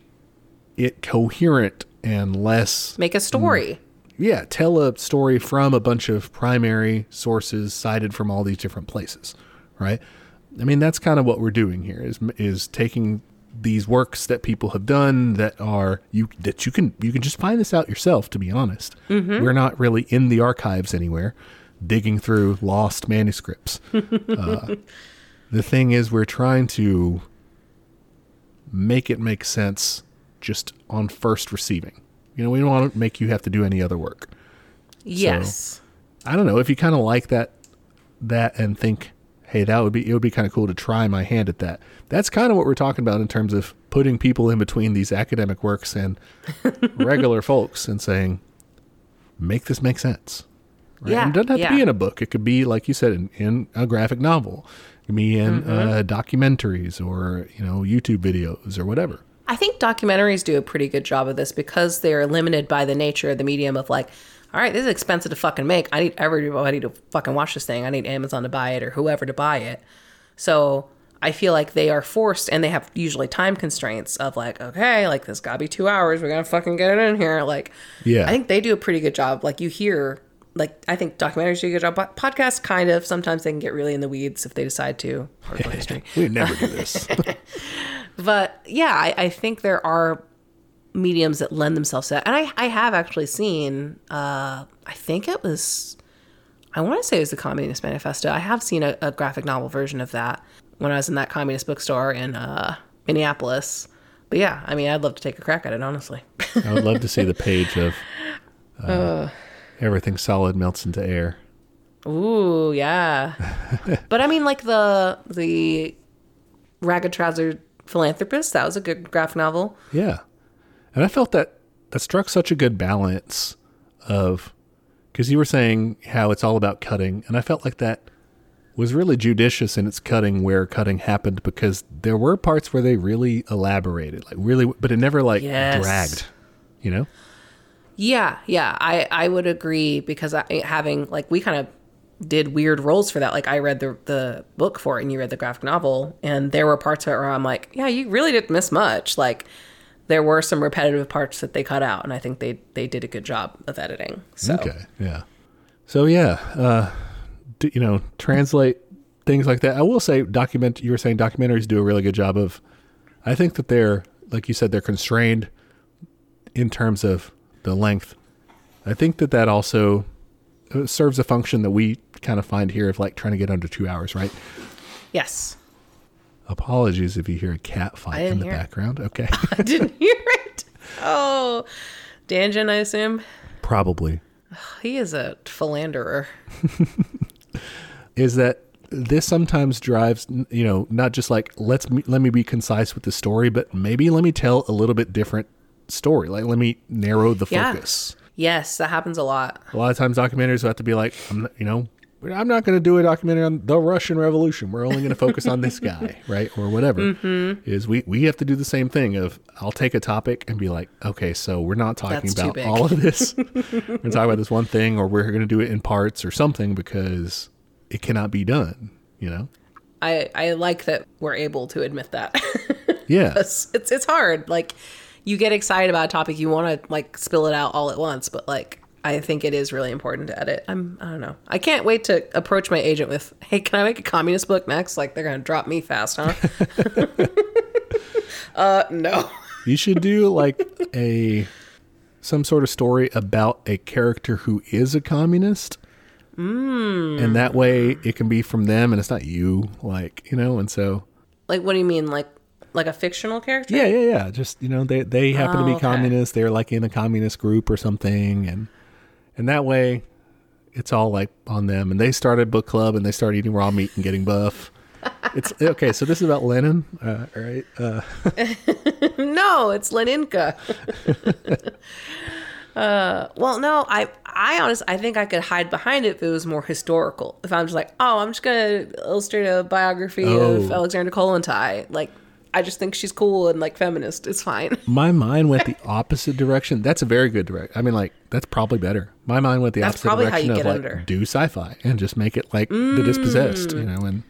it coherent and less Make a story. yeah tell a story from a bunch of primary sources cited from all these different places right? I mean that's kind of what we're doing here is is taking these works that people have done that are you that you can you can just find this out yourself to be honest. We're not really in the archives anywhere digging through lost manuscripts. Uh, the thing is we're trying to make it make sense just on first receiving you know we don't want to make you have to do any other work Yes. I don't know if you kind of like that that and think, hey, that would be it would be kind of cool to try my hand at that. That's kind of what we're talking about in terms of putting people in between these academic works and regular folks and saying, make this make sense. Right? Yeah, And it doesn't have to be in a book. It could be like you said in, in a graphic novel. It could be in Mm-hmm. uh, documentaries or you know YouTube videos or whatever. I think documentaries do a pretty good job of this because they're limited by the nature of the medium of like, all right, this is expensive to fucking make. I need everybody to fucking watch this thing. I need Amazon to buy it or whoever to buy it. So I feel like they are forced and they have usually time constraints of like, okay, like this gotta be two hours. We're gonna fucking get it in here. Like, Yeah. I think they do a pretty good job. Like you hear, like I think documentaries do a good job. But podcasts kind of sometimes they can get really in the weeds if they decide to. Hardcore history. We never do this. But yeah, I, I think there are mediums that lend themselves to that. And I, I have actually seen, uh, I think it was, I want to say it was the Communist Manifesto. I have seen a, a graphic novel version of that when I was in that communist bookstore in uh, Minneapolis. But yeah, I mean, I'd love to take a crack at it, honestly. I would love to see the page of uh, everything solid melts into air. Ooh, yeah. but I mean, like the the ragged trousered philanthropist. That was a good graphic novel. Yeah. And I felt that that struck such a good balance of because you were saying how it's all about cutting, and I felt like that was really judicious in its cutting where cutting happened because there were parts where they really elaborated, like really, but it never like Yes. dragged, you know? Yeah, yeah, I I would agree because I, having like we kind of did weird roles for that. Like I read the the book for it, and you read the graphic novel, and there were parts of it where I'm like, yeah, you really didn't miss much. Like there were some repetitive parts that they cut out, and I think they they did a good job of editing. So Okay. Yeah. So yeah, uh, d- you know, translate things like that. I will say, document. You were saying documentaries do a really good job of. I think that they're like you said, they're constrained in terms of the length. I think that that also uh, serves a function that we kind of find here of like trying to get under two hours, right? yes, Apologies if you hear a cat fight in the hear it. background. Okay, I didn't hear it. Oh, Danjin, I assume probably. he is a philanderer. is that this sometimes drives you know not just like let's me, let me be concise with the story but maybe let me tell a little bit different story like let me narrow the Yeah. focus Yes, that happens a lot. a lot of times documentaries have to be like i'm not, you know i'm not going to do a documentary on the russian revolution we're only going to focus on this guy right or whatever Mm-hmm. is we we have to do the same thing of i'll take a topic and be like okay so we're not talking That's about all of this we're going to talk about this one thing or we're going to do it in parts or something because it cannot be done you know I I like that we're able to admit that. Yeah. it's it's it's hard. Like you get excited about a topic, you want to like spill it out all at once, but like I think it is really important to edit. I'm I don't know. I can't wait to approach my agent with, "Hey, can I make a communist book next?" Like they're gonna drop me fast, huh? uh, no. You should do like a some sort of story about a character who is a communist. Mm. And that way it can be from them and it's not you, like, you know, and so Like, what do you mean, like like a fictional character? Yeah, yeah, yeah. Just, you know, they they happen to Oh, be okay. communists, they're like in a communist group or something and and that way it's all like on them and they started book club and they started eating raw meat and getting buff. It's okay, so this is about Lenin, uh, all right? Uh No, it's Leninka. uh, well, no, I, I honestly, I think I could hide behind it if it was more historical. If I'm just like, oh, I'm just gonna illustrate a biography of Oh. Alexander Kollontai. Like, I just think she's cool and like feminist. It's fine. My mind went the opposite direction. That's a very good direction. I mean, like that's probably better. My mind went the That's opposite direction you of get like under. do sci-fi and just make it like the dispossessed, you know. And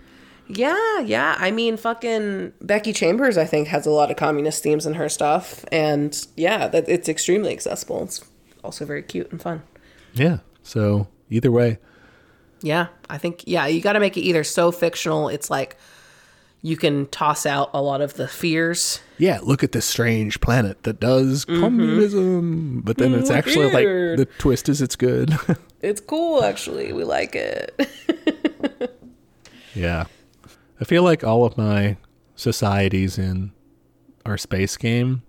Yeah, yeah. I mean, fucking Becky Chambers, I think, has a lot of communist themes in her stuff, and yeah, that it's extremely accessible. It's also very cute and fun. yeah, so either way, Yeah, I think yeah, you got to make it either so fictional it's like you can toss out a lot of the fears. yeah. Look at this strange planet that does mm-hmm. communism, but then it's mm, actually like the twist is it's good. It's cool actually. We like it. yeah, I feel like all of my societies in our space game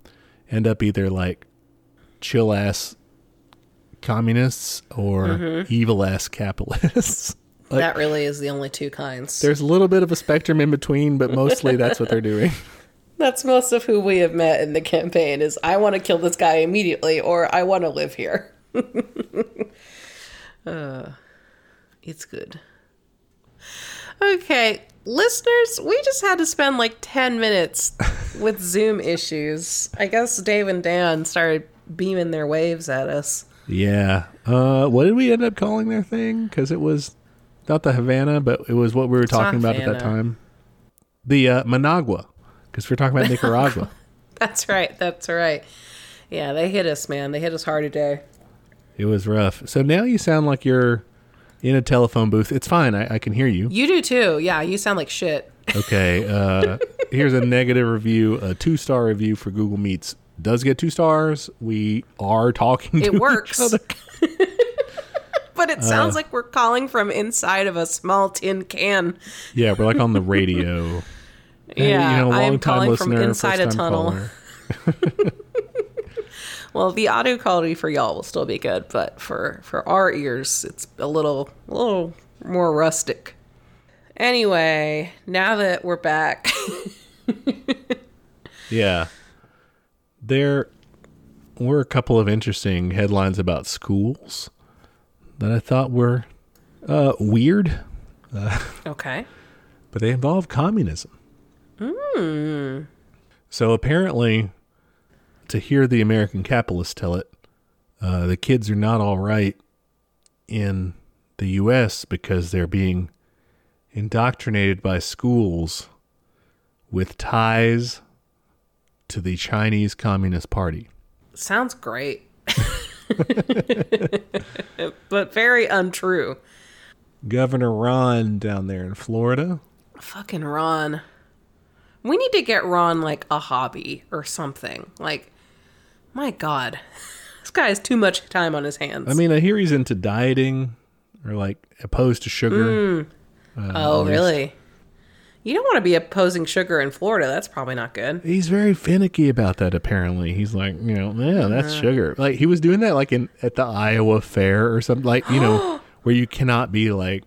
end up either like chill ass communists or mm-hmm. evil ass capitalists. Like- that really is the only two kinds. There's a little bit of a spectrum in between, but mostly that's what they're doing. That's most of who we have met in the campaign is I want to kill this guy immediately or I want to live here. uh, it's good. Okay, listeners, we just had to spend like 10 minutes with Zoom issues. I guess Dave and Dan started beaming their waves at us. Yeah. Uh, what did we end up calling their thing? Because it was not the Havana, but it was what we were talking not about at that time. The uh, Managua, because we're talking about Nicaragua. That's right, that's right. Yeah, they hit us, man. They hit us hard today. it was rough. So now you sound like you're in a telephone booth. It's fine. I, I can hear you. You do too. Yeah, you sound like shit. Okay. Uh, here's a negative review, a two star review for Google Meets. Does get two stars. We are talking. It works. But it uh, sounds like we're calling from inside of a small tin can. Yeah, we're like on the radio. Yeah, you know, I am long-time calling from inside a tunnel. Well, the audio quality for y'all will still be good, but for for our ears, it's a little a little more rustic. Anyway, now that we're back, Yeah. There were a couple of interesting headlines about schools that I thought were uh, weird, okay. but they involve communism. So apparently, to hear the American capitalists tell it, uh, the kids are not all right in the U.S. because they're being indoctrinated by schools with ties to the Chinese Communist Party. Sounds great. but very untrue. Governor Ron down there in Florida. Fucking Ron. We need to get Ron like a hobby or something. Like, my God, this guy has too much time on his hands. I mean, I hear he's into dieting or like opposed to sugar. Uh, oh, really? You don't want to be opposing sugar in Florida. That's probably not good. He's very finicky about that. Apparently, he's like, you know, yeah, that's sugar. Like he was doing that like in at the Iowa Fair or something, like you know, where you cannot be like,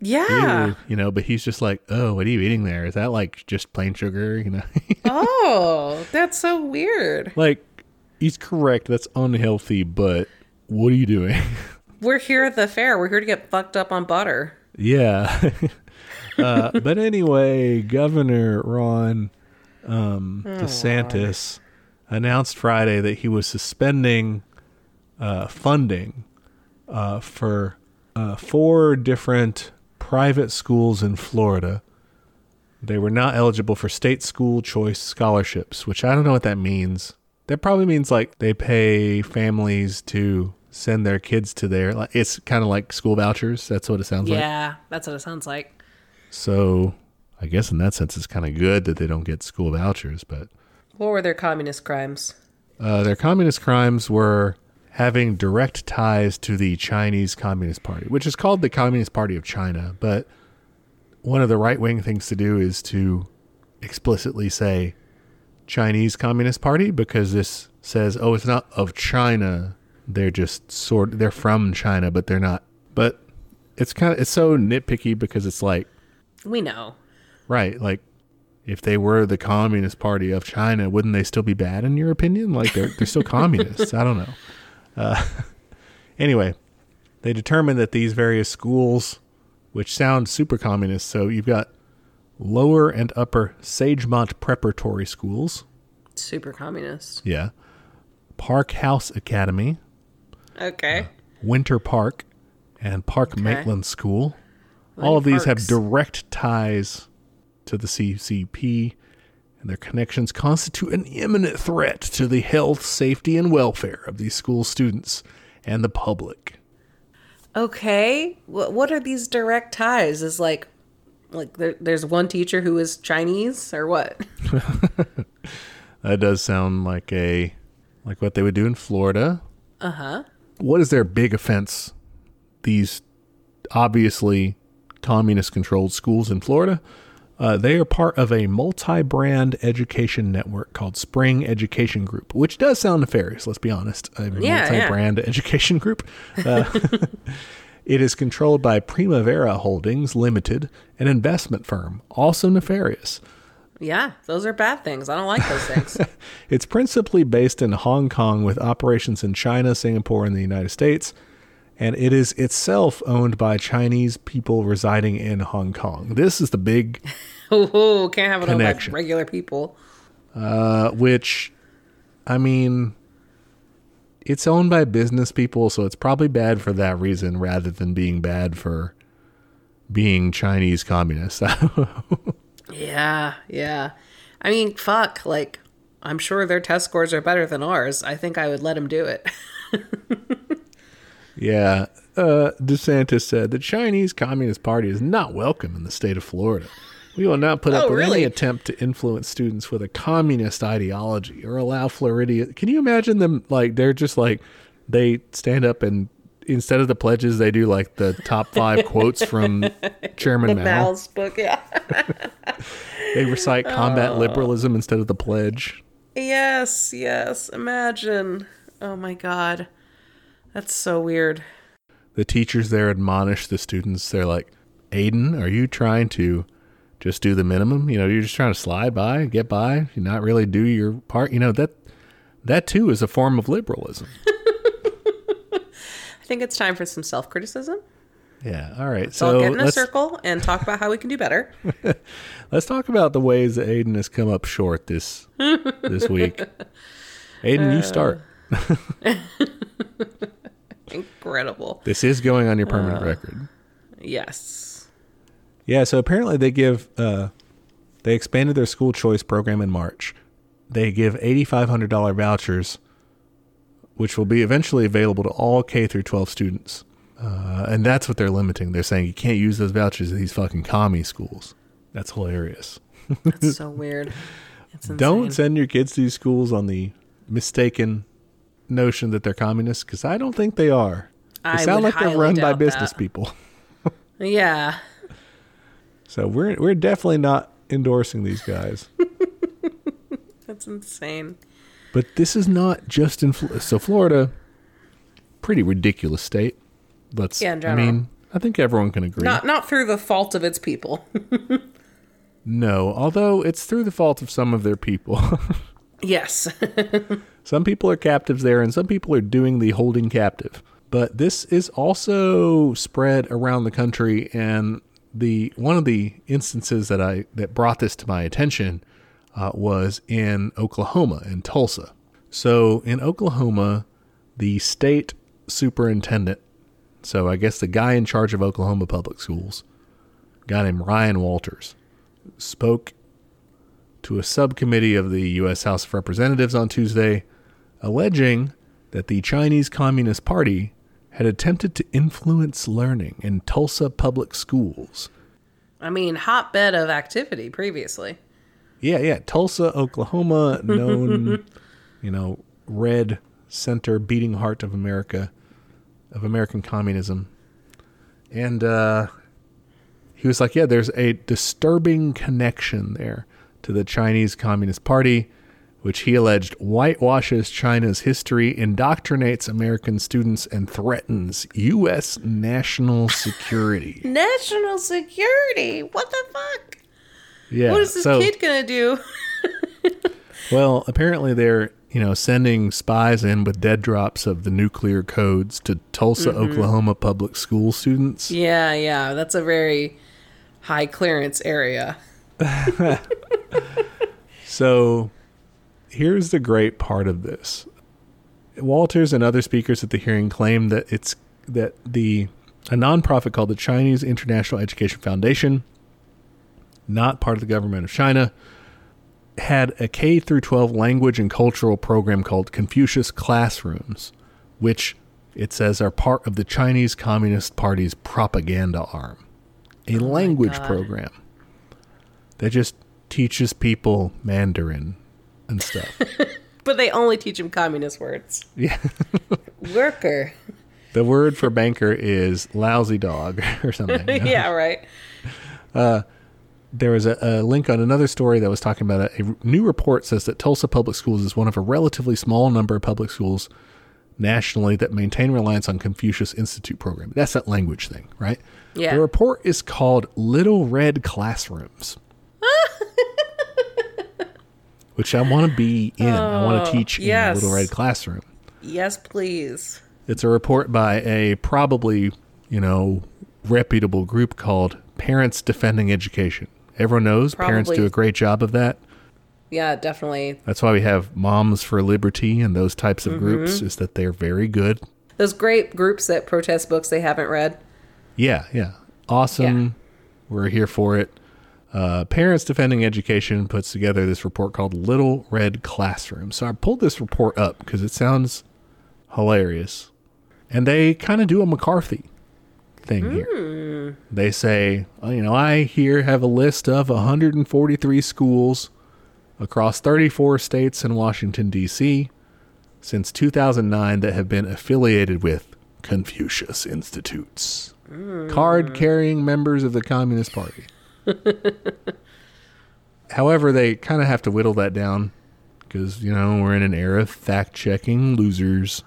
Yeah. You know. But he's just like, oh, what are you eating there? Is that like just plain sugar? You know, oh, that's so weird. like he's correct. That's unhealthy. But what are you doing? We're here at the fair. We're here to get fucked up on butter. Yeah. uh, but anyway, Governor Ron um, DeSantis announced Friday that he was suspending uh, funding uh, for uh, four different private schools in Florida They were not eligible for state school choice scholarships, which I don't know what that means. That probably means like they pay families to send their kids to there. It's kind of like school vouchers. That's what it sounds like. Yeah, that's what it sounds like. So I guess in that sense, it's kind of good that they don't get school vouchers. But What were their communist crimes? uh, their communist crimes were having direct ties to the Chinese Communist Party, which is called the Communist Party of China. But one of the right wing things to do is to explicitly say Chinese Communist Party because this says, oh, it's not of China. They're just sort they're from China, but they're not. But it's kind of it's so nitpicky because it's like We know. right, like if they were the Communist Party of China, wouldn't they still be bad in your opinion? Like they're they're still communists. I don't know. Uh, anyway, they determined that these various schools, which sound super communist, so you've got lower and upper Sagemont preparatory schools, Super communist. yeah, Park House Academy, Okay. Winter Park, and Park Okay. Maitland School. All of these have direct ties to the CCP, and their connections constitute an imminent threat to the health, safety, and welfare of these school students and the public. Okay. What what are these direct ties? Is like like there, there's one teacher who is Chinese or what? That does sound like a like what they would do in Florida. Uh-huh. What is their big offense? These obviously communist controlled schools in Florida. Uh, they are part of a multi brand education network called Spring Education Group, which does sound nefarious, let's be honest. A Yeah, multi brand education group. Uh, it is controlled by Primavera Holdings Limited, an investment firm, also nefarious. Yeah, those are bad things. I don't like those things. It's principally based in Hong Kong with operations in China, Singapore, and the United States. And it is itself owned by Chinese people residing in Hong Kong. This is the big, oh, can't have it all like Connection. regular people. uh, which, I mean, it's owned by business people, so it's probably bad for that reason rather than being bad for being Chinese communist. Yeah, yeah. I mean, fuck. Like, I'm sure their test scores are better than ours. I think I would let them do it. Yeah. Uh, DeSantis said the Chinese Communist Party is not welcome in the state of Florida. We will not put up Oh, with really? any attempt to influence students with a communist ideology or allow Floridian. Can you imagine them like they're just like they stand up and instead of the pledges they do like the top five quotes from Chairman Mao. Mao's book, yeah. They recite combat liberalism instead of the pledge. yes, yes. Imagine. Oh my god. That's so weird. the teachers there admonish the students. They're like, Aiden, are you trying to just do the minimum? You know, you're just trying to slide by, get by, you not really do your part. You know, that that too is a form of liberalism. I think it's time for some self criticism. Yeah. All right. So so get in a let's circle and talk about how we can do better. let's talk about the ways that Aiden has come up short this this week. Aiden, you uh. start. Incredible. This is going on your permanent record. Yes. Yeah, so apparently they give uh they expanded their school choice program in March. They give $8500 vouchers which will be eventually available to all K through 12 students. Uh, and that's what they're limiting. They're saying you can't use those vouchers at these fucking commie schools. That's hilarious. That's so weird. Don't send your kids to these schools on the mistaken notion that they're communists because I don't think they are. They I sound like they're run by business that. people. Yeah. So we're we're definitely not endorsing these guys. That's insane. But this is not just in so Florida. Pretty ridiculous state. Let's. Yeah, I mean, I think everyone can agree. Not not through the fault of its people. no, although it's through the fault of some of their people. yes. Some people are captives there, and some people are doing the holding captive. But this is also spread around the country, and the one of the instances that I that brought this to my attention uh, was in Oklahoma, in Tulsa. So in Oklahoma, the state superintendent, so I guess the guy in charge of Oklahoma public schools, guy named Ryan Walters, spoke to a subcommittee of the U.S. House of Representatives on Tuesday, alleging that the Chinese Communist Party had attempted to influence learning in Tulsa public schools. I mean, hotbed of activity previously. Yeah, yeah. Tulsa, Oklahoma, known, you know, red center, beating heart of America, of American communism. And uh, he was like, yeah, there's a disturbing connection there to the Chinese Communist Party, which he alleged whitewashes China's history, indoctrinates American students, and threatens U.S. national security. National security. What the fuck? Yeah. What is this so- kid gonna do? Well, apparently they're, you know, sending spies in with dead drops of the nuclear codes to Tulsa, mm-hmm. Oklahoma public school students. yeah, yeah. That's a very high clearance area. So here's the great part of this. Walters and other speakers at the hearing claimed that it's that the a nonprofit called the Chinese International Education Foundation, not part of the government of China, had a K through 12 language and cultural program called Confucius Classrooms, which it says are part of the Chinese Communist Party's propaganda arm. A oh language program that just teaches people Mandarin and stuff. But they only teach him communist words. yeah. Worker. The word for banker is lousy dog or something. you know? yeah, right. Uh, there was a, a link on another story that was talking about a, a new report says that Tulsa Public Schools is one of a relatively small number of public schools nationally that maintain reliance on Confucius Institute program. That's that language thing, right? Yeah. The report is called Little Red Classrooms. Which I want to be in. I want to teach in yes. a Little Red Classroom. Yes, please. It's a report by a probably, you know, reputable group called Parents Defending Education. Everyone knows parents do a great job of that. Yeah, definitely. That's why we have Moms for Liberty and those types of groups Mm-hmm. is that they're very good. Those great groups that protest books they haven't read. Yeah, yeah. Awesome. We're here for it. Uh, Parents Defending Education puts together this report called Little Red Classroom. So I pulled this report up because it sounds hilarious. And they kind of do a McCarthy thing here. They say, "Oh, you know, I here have a list of 143 schools across 34 states and Washington, D.C. since 2009 that have been affiliated with Confucius Institutes, card carrying members of the Communist Party. However, they kind of have to whittle that down because, you know, we're in an era of fact checking losers.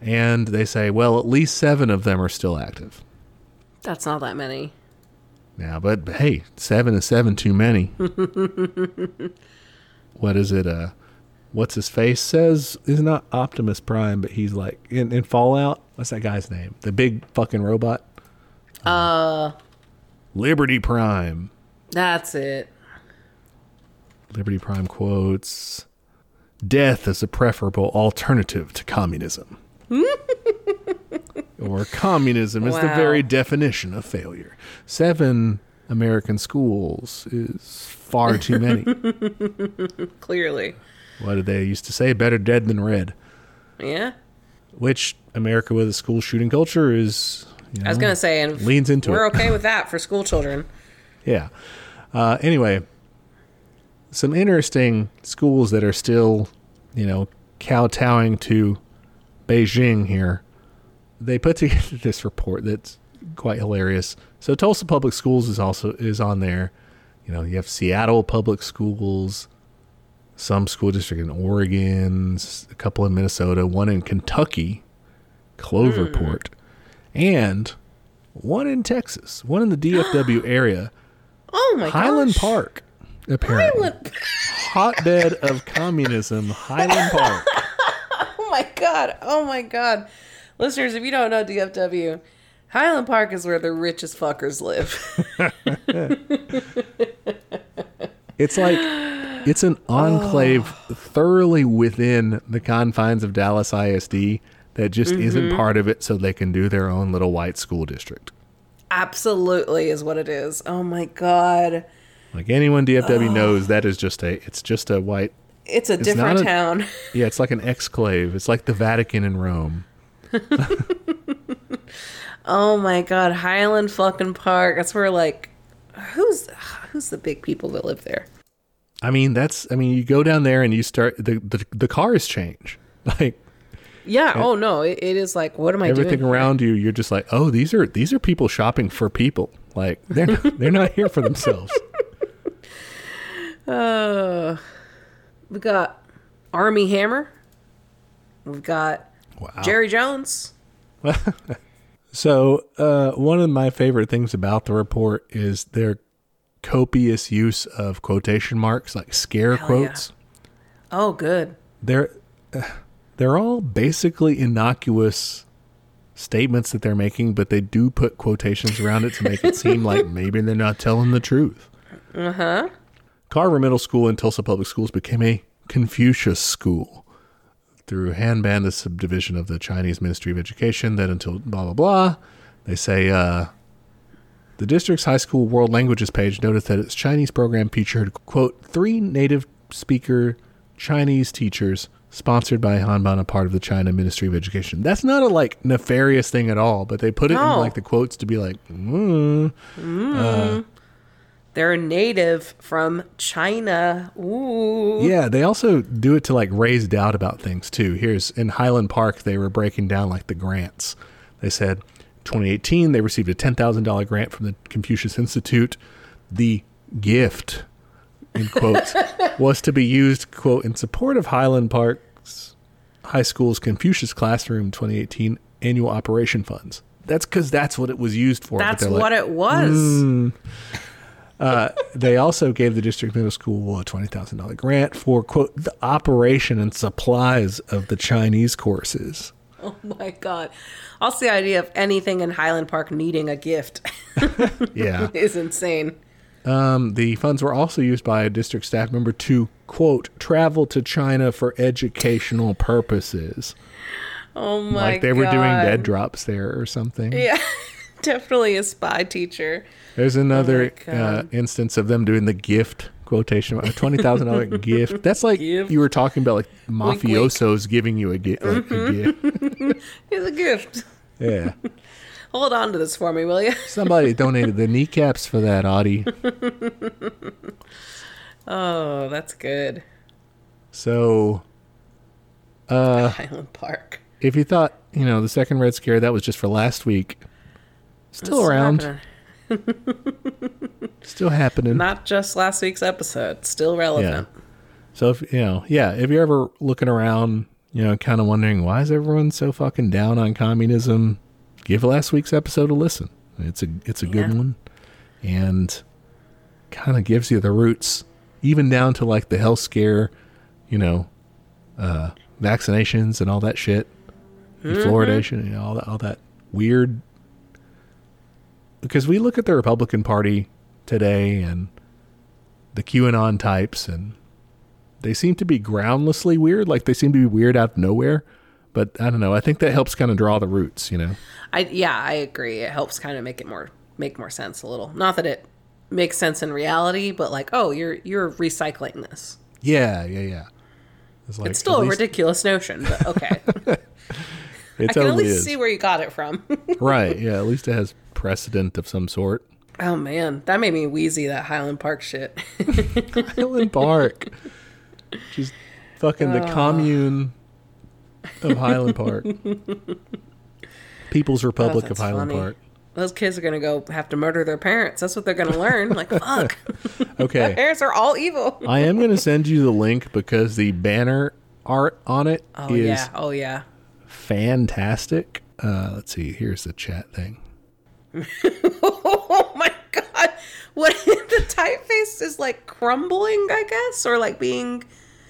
And they say, well, at least seven of them are still active. That's not that many. Now, but hey, seven is seven too many. what is it? Uh, what's his face says is not Optimus Prime, but he's like in, in Fallout. What's that guy's name? The big fucking robot. Uh, Liberty Prime. that's it. Liberty Prime quotes Death is a preferable alternative to communism. or communism is the very definition of failure. Seven American schools is far too many. Clearly. what did they used to say? Better dead than red. Yeah. Which America with a school shooting culture is. You know, I was gonna say, and leans into we're it. okay with that for school children. Yeah. Uh, anyway, some interesting schools that are still, you know, kowtowing to Beijing here. They put together this report that's quite hilarious. So Tulsa Public Schools is also is on there. You know, you have Seattle Public Schools, some school district in Oregon, a couple in Minnesota, one in Kentucky, Cloverport, and one in Texas, one in the DFW area. Oh my god. Highland gosh. Park, apparently. Highland. Hotbed of communism, Highland Park. Oh my god. Oh my god. Listeners, if you don't know DFW, Highland Park is where the richest fuckers live. It's like it's an oh. enclave thoroughly within the confines of Dallas ISD that just isn't mm-hmm. part of it so they can do their own little white school district. Absolutely is what it is. Oh my god. Like anyone DFW knows, that is just a. It's just a white. It's a not different a- town. Yeah, it's like an exclave. It's like the Vatican in Rome. Oh my god, Highland fucking Park. That's where like who's who's the big people that live there? I mean, that's. I mean, you go down there and you start the the, the cars change. Like Yeah, oh no, it, it is like what am I doing? everything doing? around you, you're just like, oh, these are these are people shopping for people. Like they're not, they're not here for themselves. Uh, we got Armie Hammer. We've got Wow. Jerry Jones. So, uh, one of my favorite things about the report is their copious use of quotation marks, like scare Hell yeah. quotes. Oh, good. They're uh, they're all basically innocuous statements that they're making, but they do put quotations around it to make it seem like maybe they're not telling the truth. Uh huh. Carver Middle School and Tulsa Public Schools became a Confucius school through Hanban, the subdivision of the Chinese Ministry of Education. That until blah blah blah, they say uh, the district's high school world languages page noted that its Chinese program featured quote three native speaker Chinese teachers sponsored by Hanban, a part of the China Ministry of Education. That's not a like nefarious thing at all, but they put it in like the quotes to be like, mm, They're native from China. Ooh. Yeah, they also do it to like raise doubt about things too. Here's in Highland Park, they were breaking down like the grants. They said 2018 they received a $10,000 grant from the Confucius Institute. The gift in quotes was to be used quote in support of Highland Park's high school's Confucius Classroom 2018 annual operation funds. That's because that's what it was used for. That's like, what it was. Hmm. Uh, they also gave the district middle school a twenty thousand dollar grant for quote the operation and supplies of the Chinese courses. Oh my god. Also the idea of anything in Highland Park needing a gift Yeah, is insane. Um, the funds were also used by a district staff member to quote travel to China for educational purposes, Oh my like they were doing dead drops there or something. Yeah. Definitely a spy teacher. There's another Oh uh, instance of them doing the gift quotation, a twenty thousand dollar gift. That's like Gift. you were talking about, like wink. mafiosos giving you a, gi- like, a gift. Here's a gift. Yeah. Hold on to this for me, will you? Somebody donated the kneecaps for that, Audie. Oh, that's good. So, uh, Highland Park. if you thought, you know, the second Red Scare, that was just for last week, still around, still happening. Not just last week's episode. Still relevant. So, if, you know, yeah, if you're ever looking around, you know, kind of wondering, why is everyone so fucking down on communism? Give last week's episode a listen. It's a, it's a good one. And kind of gives you the roots, even down to like the health scare, you know, uh, vaccinations and all that shit, and fluoridation, you know, all that, all that weird. Because we look at the Republican Party today and the QAnon types, and they seem to be groundlessly weird. Like they seem to be weird out of nowhere. But I don't know. I think that helps kind of draw the roots, you know. I yeah, I agree. It helps kind of make it more make more sense a little. Not that it makes sense in reality, but like, oh, you're you're recycling this. Yeah, yeah, yeah. It's, like, It's still a least- ridiculous notion, but okay. It I can at least is. see where you got it from. right. Yeah. At least it has precedent of some sort. oh man, that made me wheezy. That Highland Park shit. Highland Park. Just fucking the ah. commune of Highland Park. People's Republic of Highland funny. Park. Those kids are gonna go have to murder their parents. That's what they're gonna learn. Like, fuck, Okay. parents are all evil. I am going to send you the link because the banner art on it is Oh yeah, oh yeah. fantastic. Uh, let's see. Here's the chat thing. Oh my god, what the typeface is like crumbling, I guess, or like being.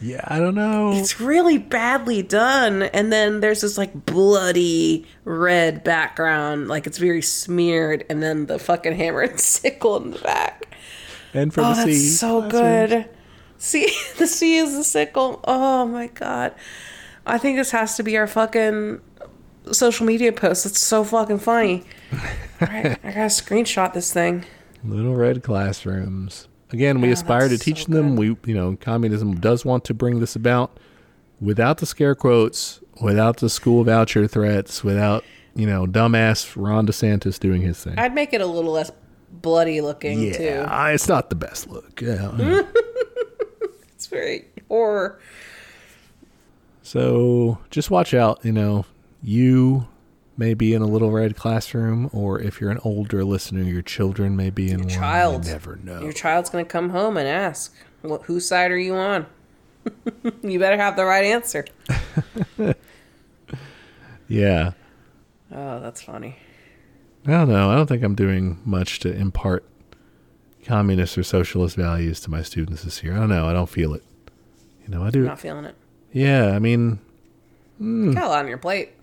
Yeah, I don't know. It's really badly done, and then there's this like bloody red background, like it's very smeared, and then the fucking hammer and sickle in the back. and for Oh, the that's C. so classrooms. good. See, the sea is the sickle. Oh my god. I think this has to be our fucking social media post. It's so fucking funny. All right, I gotta screenshot this thing. Little red classrooms. Again, we oh, aspire to teach so them. We, you know, communism does want to bring this about without the scare quotes, without the school voucher threats, without you know, dumbass Ron DeSantis doing his thing. I'd make it a little less bloody looking yeah, too. It's not the best look. Yeah. It's very horror. so just watch out. You know, you may be in a little red classroom, or if you're an older listener, your children may be in one. child. You never know. Your child's gonna come home and ask, "What? Whose side are you on?" you better have the right answer. yeah. Oh, that's funny. I don't know. I don't think I'm doing much to impart communist or socialist values to my students this year. I don't know. I don't feel it. You know, I do. Not feeling it. Yeah, I mean, hmm. Got a lot on your plate.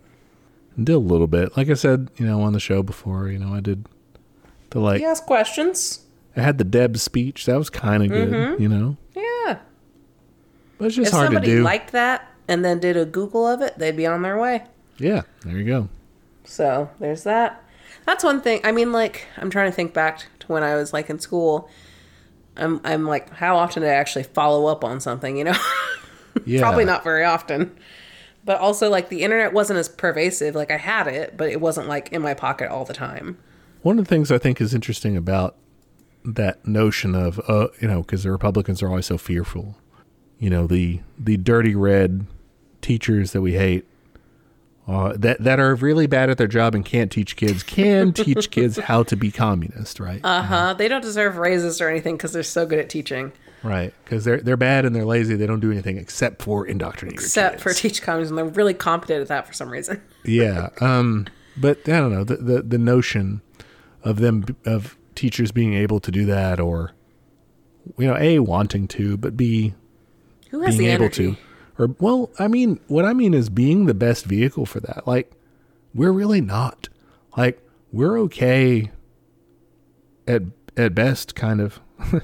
Did a little bit. Like I said, you know, on the show before, you know, I did the like You ask questions. I had the Debs speech. That was kind of good, mm-hmm. you know. Yeah. But it's just if hard to somebody do. liked that and then did a Google of it, they'd be on their way. yeah, there you go. So there's that. That's one thing. I mean, like, I'm trying to think back to when I was like in school. I'm, I'm like, how often did I actually follow up on something? You know, Yeah. probably not very often. But also, like, the internet wasn't as pervasive. Like, I had it, but it wasn't like in my pocket all the time. One of the things I think is interesting about that notion of, uh, you know, because the Republicans are always so fearful. You know, the the dirty red teachers that we hate, uh, that that are really bad at their job and can't teach kids, can teach kids how to be communist, right? Uh huh. They don't deserve raises or anything because they're so good at teaching, right? Because they're they're bad and they're lazy. They don't do anything except for indoctrinate except for teach communism. And they're really competent at that for some reason. yeah um but i don't know the, the the notion of them of teachers being able to do that or you know a wanting to but b Who has being the able energy? to or well i mean what i mean is being the best vehicle for that like we're really not like we're okay at at best kind of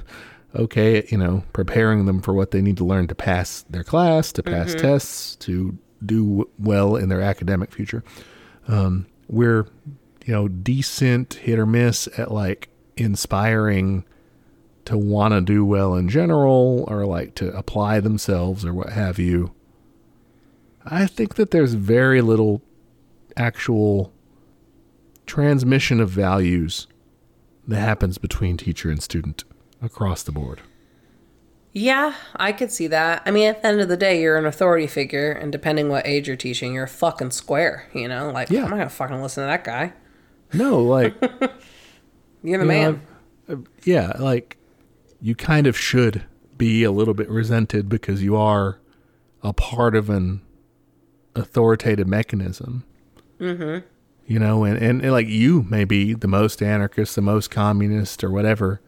okay at, you know preparing them for what they need to learn to pass their class to pass tests to do w- well in their academic future. Um, we're you know decent hit or miss at like inspiring to want to do well in general or like to apply themselves or what have you. I think that there's very little actual transmission of values that happens between teacher and student across the board Yeah, I could see that. I mean, at the end of the day, you're an authority figure, and depending what age you're teaching, you're a fucking square. You know, like Yeah. I'm not gonna fucking listen to that guy. no like You're the You know, man. I've- uh, yeah, like you kind of should be a little bit resented because you are a part of an authoritative mechanism. Mm-hmm. You know, and, and, and like you may be the most anarchist, the most communist, or whatever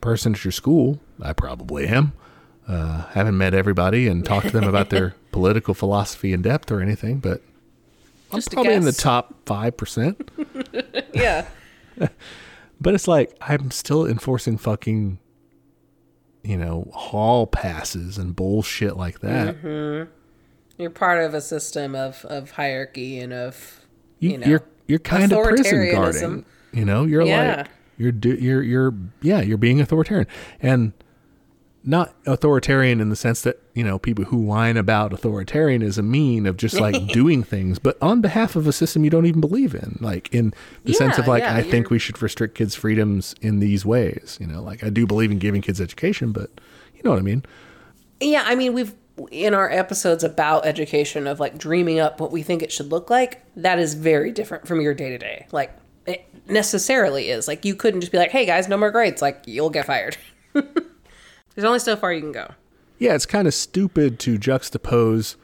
person at your school. I probably am. Uh, haven't met everybody and talked to them about their political philosophy in depth or anything, but I'm Just probably in the top five percent. yeah. But it's like I'm still enforcing fucking, you know, hall passes and bullshit like that. Mm-hmm. You're part of a system of, of hierarchy and of You, you know, you're you're kind of prison guarding. You know, you're Yeah. like you're do, you're you're yeah you're being authoritarian and not authoritarian in the sense that you know people who whine about authoritarianism mean of just like doing things, but on behalf of a system you don't even believe in, like in the sense of like yeah, I think you're- we should restrict kids' freedoms in these ways. You know, like I do believe in giving kids education, but you know what I mean. Yeah, I mean, we've in our episodes about education of like dreaming up what we think it should look like. That is very different from your day to day. Like it necessarily is. Like you couldn't just be like, "Hey guys, no more grades." Like you'll get fired. There's only so far you can go. Yeah, it's kind of stupid to juxtapose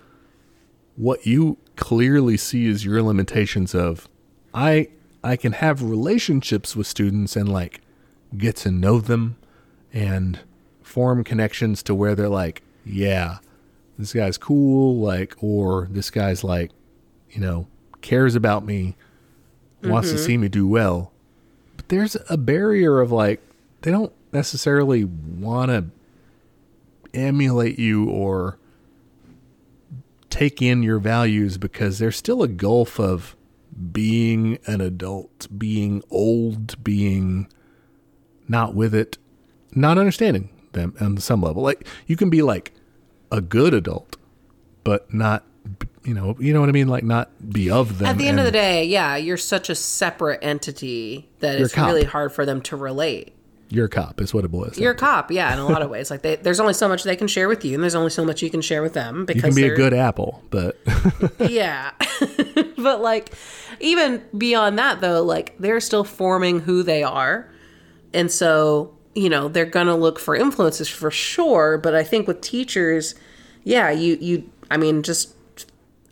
what you clearly see as your limitations of I I can have relationships with students and like get to know them and form connections to where they're like, yeah, this guy's cool, like or this guy's like, you know, cares about me, wants to mm-hmm. see me do well. But there's a barrier of like they don't necessarily want to emulate you or take in your values because there's still a gulf of being an adult, being old, being not with it. not understanding them on some level. Like you can be like a good adult, but not you know you know what I mean. Like not be of them. At the end of the day, yeah, you're such a separate entity that it's cop. really hard for them to relate. you're a cop is what it boils. a cop, yeah, in a lot of ways. Like they, there's only so much they can share with you, and there's only so much you can share with them because You can be a good apple, but yeah. but like even beyond that though, like they're still forming who they are. And so, you know, they're going to look for influences for sure, but I think with teachers, yeah, you you I mean just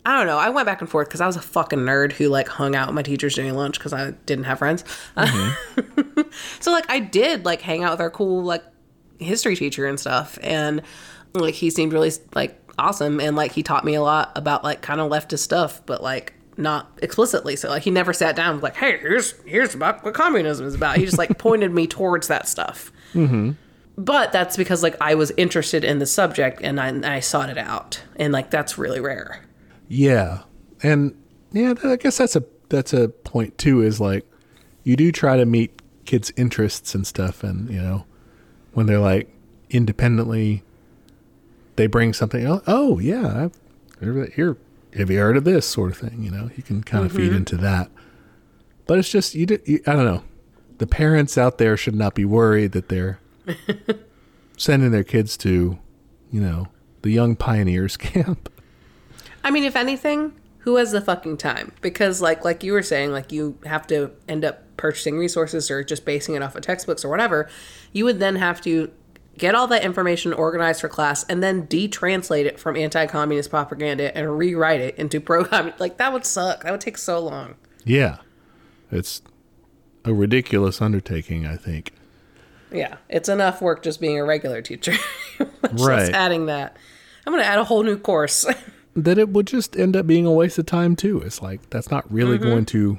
I don't know. I went back and forth because I was a fucking nerd who like hung out with my teachers during lunch because I didn't have friends. Mm-hmm. so like I did like hang out with our cool like history teacher and stuff, and like he seemed really like awesome, and like he taught me a lot about like kind of leftist stuff, but like not explicitly. So like he never sat down and was like, hey, here's here's about what communism is about. He just like pointed me towards that stuff. Mm-hmm. But that's because like I was interested in the subject and I, and I sought it out, and like that's really rare. Yeah, and yeah, I guess that's a that's a point too. Is like you do try to meet kids' interests and stuff, and you know when they're like independently, they bring something. Oh, oh yeah, I've, here. Have you heard of this sort of thing? You know, you can kind of feed mm-hmm. into that. But it's just you, do, you. I don't know. The parents out there should not be worried that they're sending their kids to, you know, the young pioneers camp. I mean, if anything, who has the fucking time? Because like like you were saying, like you have to end up purchasing resources or just basing it off of textbooks or whatever. You would then have to get all that information organized for class and then detranslate it from anti-communist propaganda and rewrite it into pro-communist. Like that would suck. That would take so long. Yeah. It's a ridiculous undertaking, I think. Yeah, it's enough work just being a regular teacher. Right. adding that. I'm going to add a whole new course. That it would just end up being a waste of time too. It's like that's not really mm-hmm. going to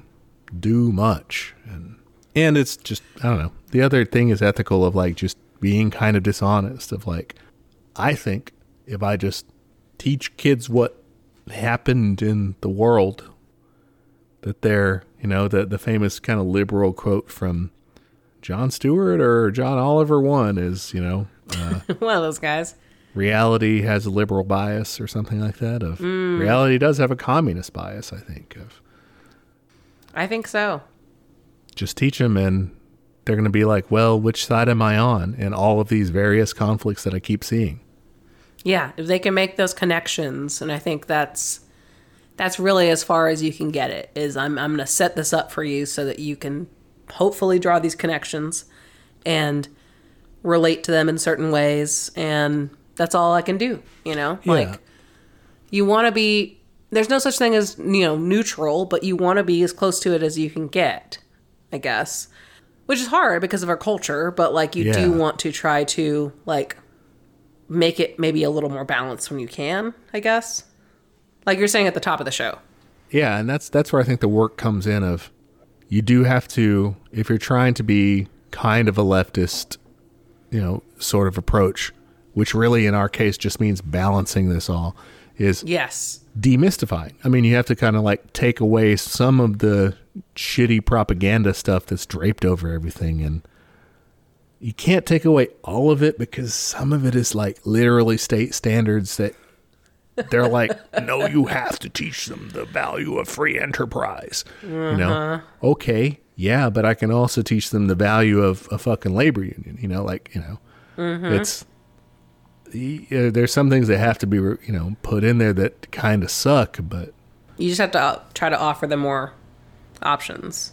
do much. And and it's just I don't know. The other thing is ethical of like just being kind of dishonest of like I think if I just teach kids what happened in the world that they're, you know, the the famous kind of liberal quote from Jon Stewart or John Oliver one is, you know, uh, One of those guys. Reality has a liberal bias or something like that of mm. reality does have a communist bias i think of I think so. just teach them and they're going to be like well which side am i on in all of these various conflicts that i keep seeing Yeah, if they can make those connections, and I think that's that's really as far as you can get it. Is I'm I'm going to set this up for you so that you can hopefully draw these connections and relate to them in certain ways, and that's all I can do. You know, Yeah. like you want to be. There's no such thing as you know neutral, but you want to be as close to it as you can get, I guess. Which is hard because of our culture, but like you do want to try to like make it maybe a little more balanced when you can, I guess. Like you're saying at the top of the show. yeah and that's that's where i think the work comes in of you do have to if you're trying to be kind of a leftist you know sort of approach which really in our case just means balancing this all is Yes. demystifying. I mean, you have to kind of like take away some of the shitty propaganda stuff that's draped over everything and you can't take away all of it because some of it is like literally state standards that they're like, no, you have to teach them the value of free enterprise. You know, uh-huh. okay, yeah, but I can also teach them the value of a fucking labor union. You know, like you know, mm-hmm. it's yeah, there's some things that have to be you know put in there that kind of suck, but You just have to uh, try to offer them more options.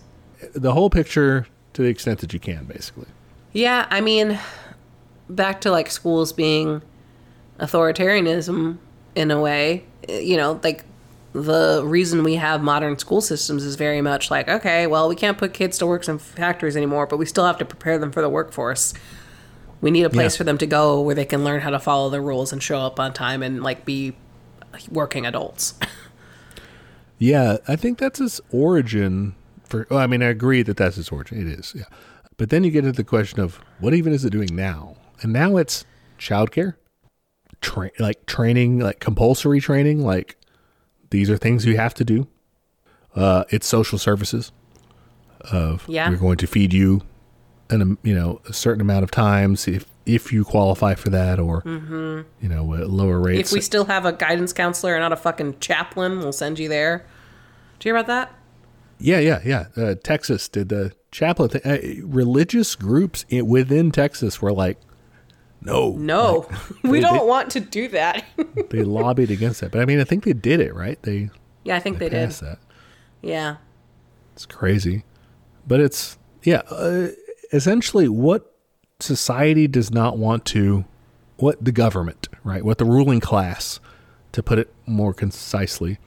the whole picture to the extent that you can, basically. Yeah, I mean, back to like schools being authoritarianism in a way, you know, like the reason we have modern school systems is very much like, okay, well, we can't put kids to work in factories anymore, but we still have to prepare them for the workforce. We need a place Yeah. for them to go where they can learn how to follow the rules and show up on time and like be working adults. Yeah, I think that's its origin. For well, I mean, I agree that that's its origin. It is, yeah. But then you get into the question of what even is it doing now? And now it's childcare, tra- like training, like compulsory training. Like these are things you have to do. Uh, it's social services. Of Yeah. we're going to feed you an you know a certain amount of times if if you qualify for that or you know lower rates. Mm-hmm. If we still have a guidance counselor and not a fucking chaplain, we'll send you there. Do you hear about that? Yeah, yeah, yeah. Uh, Texas did the chaplain thing. Uh, religious groups i within Texas were like, no, No, we they- don't they- want to do that. they lobbied against that. But I mean, I think they did it right. They, yeah, I think they did. that. Yeah. It's crazy, but it's yeah. Uh, essentially, what society does not want to, what the government, right, what the ruling class, to put it more concisely,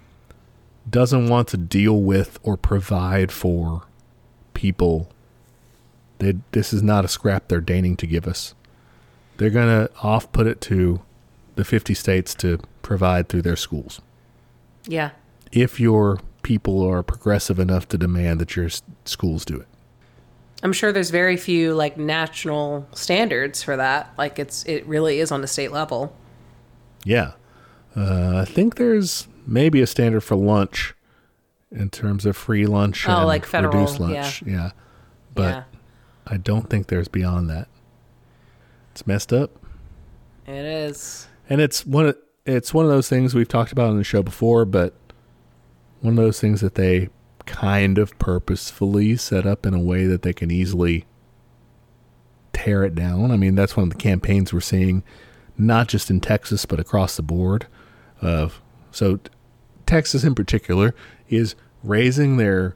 doesn't want to deal with or provide for people. They, this is not a scrap they're deigning to give us. They're gonna off put it to the fifty states to provide through their schools Yeah. if your people are progressive enough to demand that your schools do it. I'm sure there's very few like national standards for that. Like it's it really is on the state level. Yeah. Uh, I think there's maybe a standard for lunch in terms of free lunch Oh, and like federal, reduced lunch. Yeah. But yeah. I don't think there's beyond that. It's messed up. It is. And it's one of it's one of those things we've talked about on the show before, but one of those things that they kind of purposefully set up in a way that they can easily tear it down. I mean, that's one of the campaigns we're seeing, not just in Texas but across the board. Of so, Texas in particular is raising their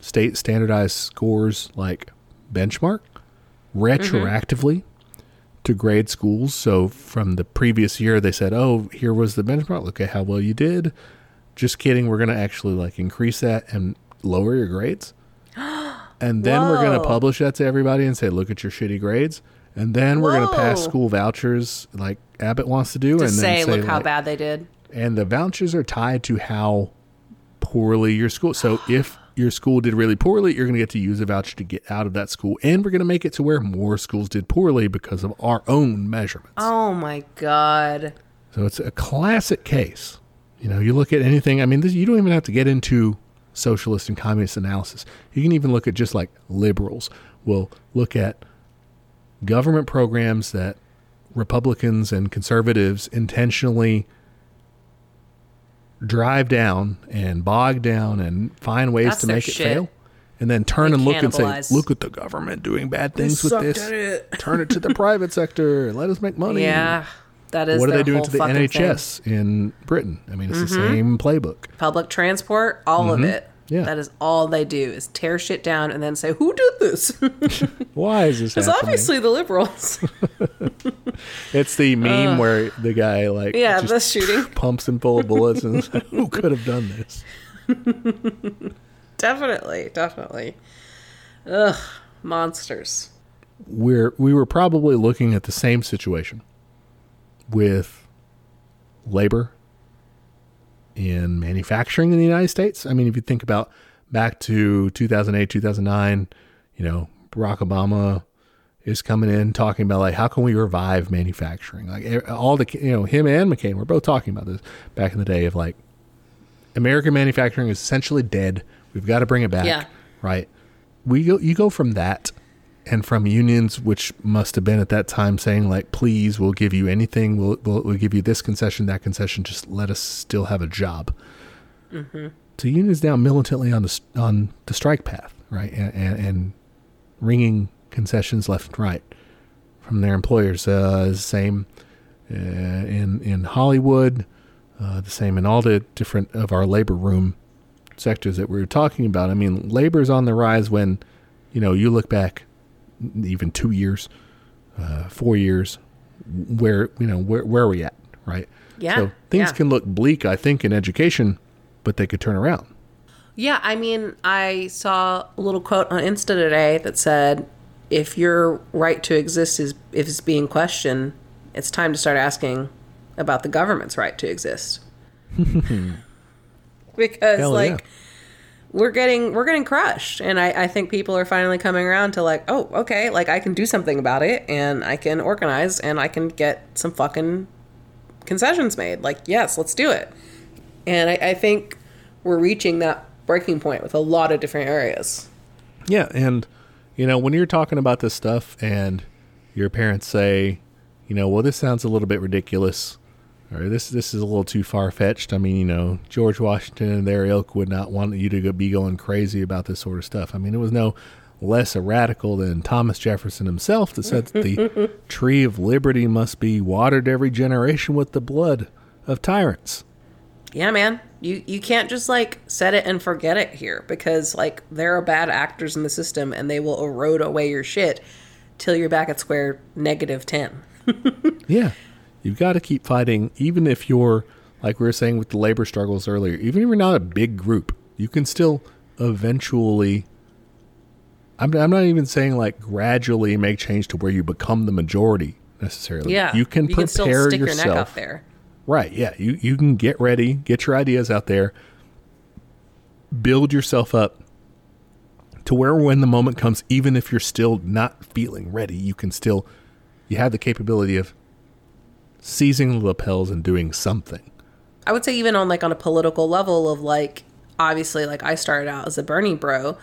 state standardized scores like benchmark mm-hmm. retroactively to grade schools. So from the previous year, they said, "Oh, here was the benchmark. Look at how well you did." Just kidding. We're going to actually like increase that and lower your grades, and then we're going to publish that to everybody and say, "Look at your shitty grades." And then we're going to pass Whoa. school vouchers like Abbott wants to do, To and say, then say, look how like- bad they did. and the vouchers are tied to how poorly your school. So if your school did really poorly, you're going to get to use a voucher to get out of that school, and we're going to make it to where more schools did poorly because of our own measurements. Oh my god. So it's a classic case. You know, you look at anything. I mean, this, you don't even have to get into socialist and communist analysis. You can even look at just like liberals will look at government programs that Republicans and conservatives intentionally drive down and bog down and find ways That's to make it shit. fail. And then turn They and look and say, look at the government doing bad things with this. it." Turn it to the private sector and let us make money Yeah. That is what are they doing to the fucking thing. Mm-hmm. NHS in Britain? I mean, it's the same playbook. Public transport, all of it. Mm-hmm. Yeah. That is all they do is tear shit down and then say, Who did this? Why is this It's obviously the liberals. it's the meme where the guy like yeah, just the shooting. pumps him full of bullets and like, who could have done this? Definitely, definitely. Ugh, monsters. We're we were probably looking at the same situation with labor in manufacturing in the United States. I mean, if you think about back to 2008, 2009, you know, Barack Obama is coming in talking about like how can we revive manufacturing? Like all the you know him and McCain were both talking about this back in the day of like American manufacturing is essentially dead. We've got to bring it back. Yeah. Right. We go you go from that and from unions which must have been at that time saying like please we'll give you anything. We'll we'll, we'll give you this concession that concession. Just let us still have a job. So, unions now militantly on the on the strike path right? And and, and wringing concessions left and right from their employers. Uh same uh, in in Hollywood uh, the same in all the different of our labor room sectors that we were talking about. I mean, labor is on the rise when, you know, you look back even two years, uh, four years, where, you know, where, where are we at, right? Yeah, So things yeah. can look bleak, I think, in education, but they could turn around. Yeah, I mean, I saw a little quote on Insta today that said, "If your right to exist is if it's being questioned, it's time to start asking about the government's right to exist." because Hell like yeah. We're getting we're getting crushed, and I I think people are finally coming around to like, oh, okay, like I can do something about it, and I can organize, and I can get some fucking concessions made. Like, yes, let's do it. And I, I think we're reaching that breaking point with a lot of different areas. Yeah, and You know, when you're talking about this stuff and your parents say, you know, well, this sounds a little bit ridiculous, or this this is a little too far fetched. I mean, you know, George Washington and their ilk would not want you to go- be going crazy about this sort of stuff. I mean, it was no less a radical than Thomas Jefferson himself that said that the tree of liberty must be watered every generation with the blood of tyrants. Yeah, man. You you can't just like set it and forget it here because like there are bad actors in the system and they will erode away your shit till you're back at square negative 10. Yeah. You've got to keep fighting, even if you're, like we were saying with the labor struggles earlier, even if you're not a big group, you can still eventually. I'm, I'm not even saying like gradually make change to where you become the majority necessarily. Yeah. You can you can prepare stick yourself. your neck out there. Right. Yeah. You you can get ready, get your ideas out there, build yourself up to where when the moment comes, even if you're still not feeling ready, you can still you have the capability of seizing the lapels and doing something. I would say even on like on a political level of like obviously like I started out as a Bernie bro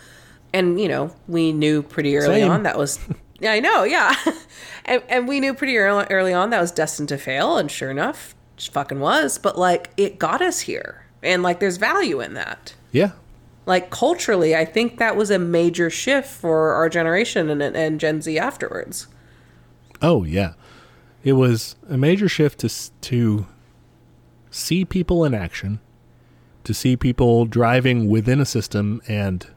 and you know we knew pretty early Same. on that was yeah I know yeah and, and we knew pretty early, early on that was destined to fail and sure enough it fucking was but like it got us here and like there's value in that Yeah. like culturally I think that was a major shift for our generation and, and Gen Z afterwards Oh yeah. It was a major shift to to see people in action, to see people driving within a system and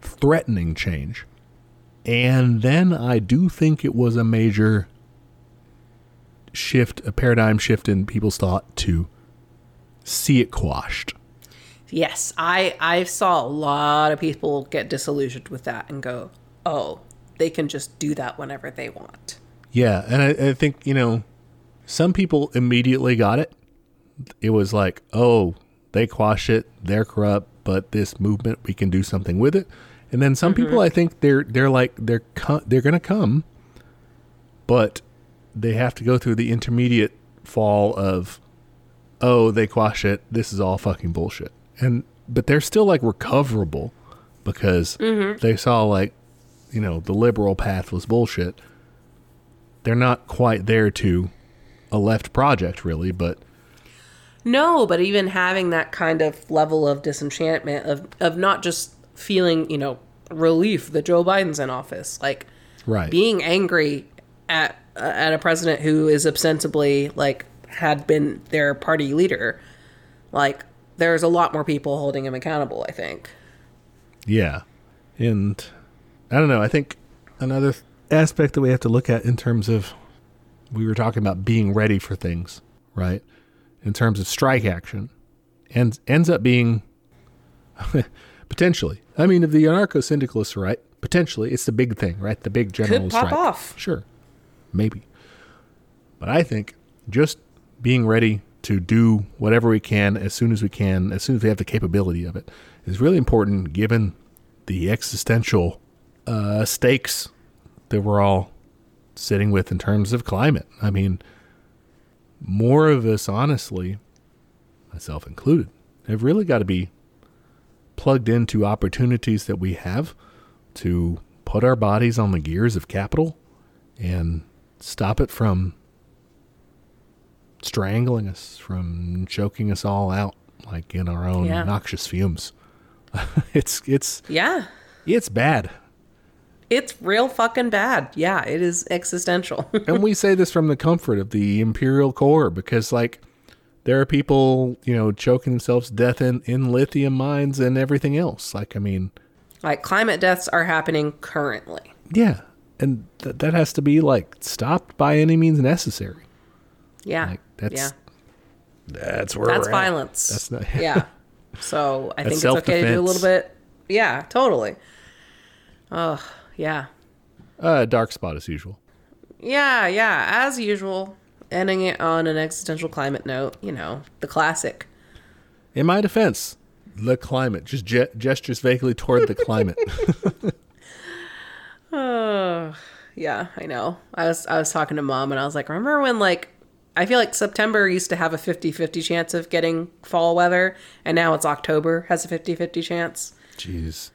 threatening change. And then I do think it was a major shift, a paradigm shift in people's thought to see it quashed. Yes, I I saw a lot of people get disillusioned with that and go, "Oh, they can just do that whenever they want." Yeah, and I, I think you know, some people immediately got it. It was like, oh, they quash it, they're corrupt, but this movement, we can do something with it. And then some people, mm-hmm. I think they're they're like they're co- they're gonna come, but they have to go through the intermediate fall of, oh, they quash it. This is all fucking bullshit. And but they're still like recoverable because mm-hmm. they saw like, you know, the liberal path was bullshit they're not quite there to a left project really but No, but even having that kind of level of disenchantment of of not just feeling, you know, relief that Joe Biden's in office, like right being angry at at a president who is ostensibly like had been their party leader, like there's a lot more people holding him accountable. I think. yeah and i don't know i think another aspect that we have to look at in terms of we were talking about being ready for things right in terms of strike action and ends up being potentially i mean if the anarcho syndicalists are right potentially it's the big thing right the big general Could pop strike off. Sure. Maybe. But I think just being ready to do whatever we can as soon as we can, as soon as we have the capability of it, is really important given the existential uh, stakes that we're all sitting with in terms of climate. I mean, more of us, honestly, myself included, have really got to be plugged into opportunities that we have to put our bodies on the gears of capital and stop it from strangling us, from choking us all out like in our own Yeah. noxious fumes. it's it's Yeah, it's bad. It's real fucking bad. Yeah, it is existential. and we say this from the comfort of the imperial core because like there are people, you know, choking themselves to death in, in lithium mines and everything else. Like I mean, like climate deaths are happening currently. yeah. And th- that has to be like stopped by any means necessary. Yeah, Like that's yeah, that's where that's we're at. violence. That's not yeah. So I That's think it's okay to do a little bit. Yeah, totally. Oh, yeah. Uh, dark spot as usual. Yeah, yeah, as usual. Ending it on an existential climate note, you know, the classic. In my defense, the climate just ge- gestures vaguely toward the climate. Oh, yeah, I know. I was I was talking to mom and I was like, "Remember when like I feel like September used to have a 50-50 chance of getting fall weather and now it's October has a 50-50 chance." Jeez,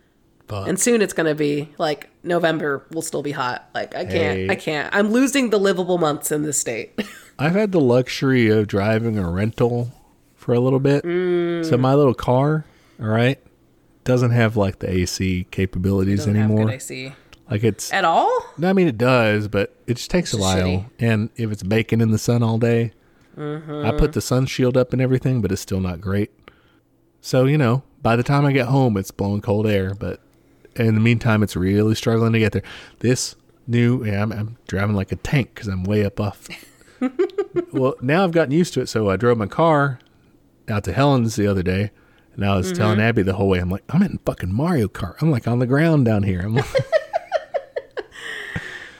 Fuck. And soon it's gonna be like November will still be hot. Like I can't, Hey. I can't. I'm losing the livable months in this state. I've had the luxury of driving a rental for a little bit. Mm. So my little car, all right, doesn't have like the AC capabilities anymore. AC Like it's at all. No, I mean it does, but it just takes a while. shitty. And if it's baking in the sun all day, Mm-hmm. I put the sun shield up and everything, but it's still not great. So you know, by the time I get home, it's blowing cold air. But in the meantime, it's really struggling to get there. This new, yeah, I'm, I'm driving like a tank because I'm way up off. well, now I've gotten used to it. So I drove my car out to Helen's the other day. And I was telling Mm-hmm. Abby the whole way, I'm like, I'm in fucking Mario Kart. I'm like on the ground down here. I'm like,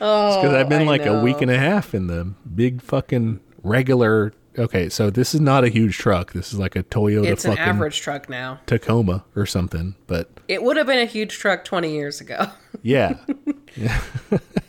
Oh, because I've been I like a week and a half in the big fucking regular. Okay, so this is not a huge truck. This is like a Toyota It's an average truck now. Tacoma or something. But It would have been a huge truck 20 years ago. yeah, Yeah.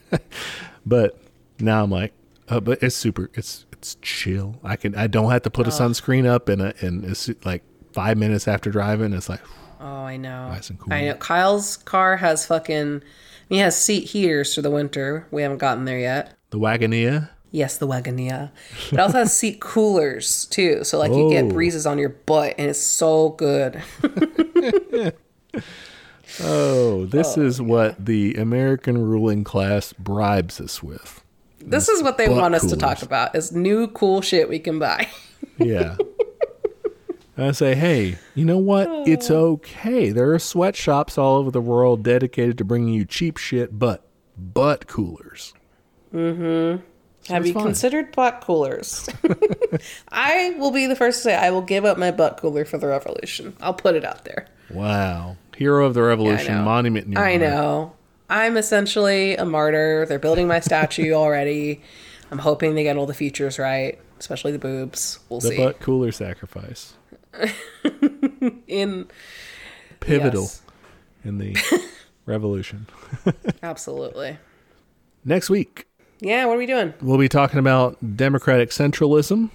but now I'm like, uh, but it's super. It's it's chill. I can. I don't have to put a sunscreen up, and a, and it's like five minutes after driving. It's like Oh, I know. Nice and cool. I know. Kyle's car has fucking. He has seat heaters for the winter. We haven't gotten there yet. the Wagoneer. Yes, the Wagoneer. It also has seat coolers too, so like you get Oh. breezes on your butt, and it's so good. Oh, this oh, is what the American ruling class bribes us with. This is what they want us to talk about: is new cool shit we can buy. Yeah. I say, hey, you know what? It's oh. okay. There are sweatshops all over the world dedicated to bringing you cheap shit, but butt coolers. Mm-hmm. Have you fine. considered butt coolers? I will be the first to say I will give up my butt cooler for the revolution. I'll put it out there. Wow. Hero of the Revolution know. monument. in your I honor. know. I'm essentially a martyr. They're building my statue already. I'm hoping they get all the features right, especially the boobs. We'll The see. butt cooler sacrifice. In Pivotal yes, in the revolution. absolutely. Next week, Yeah, what are we doing? we'll be talking about democratic centralism.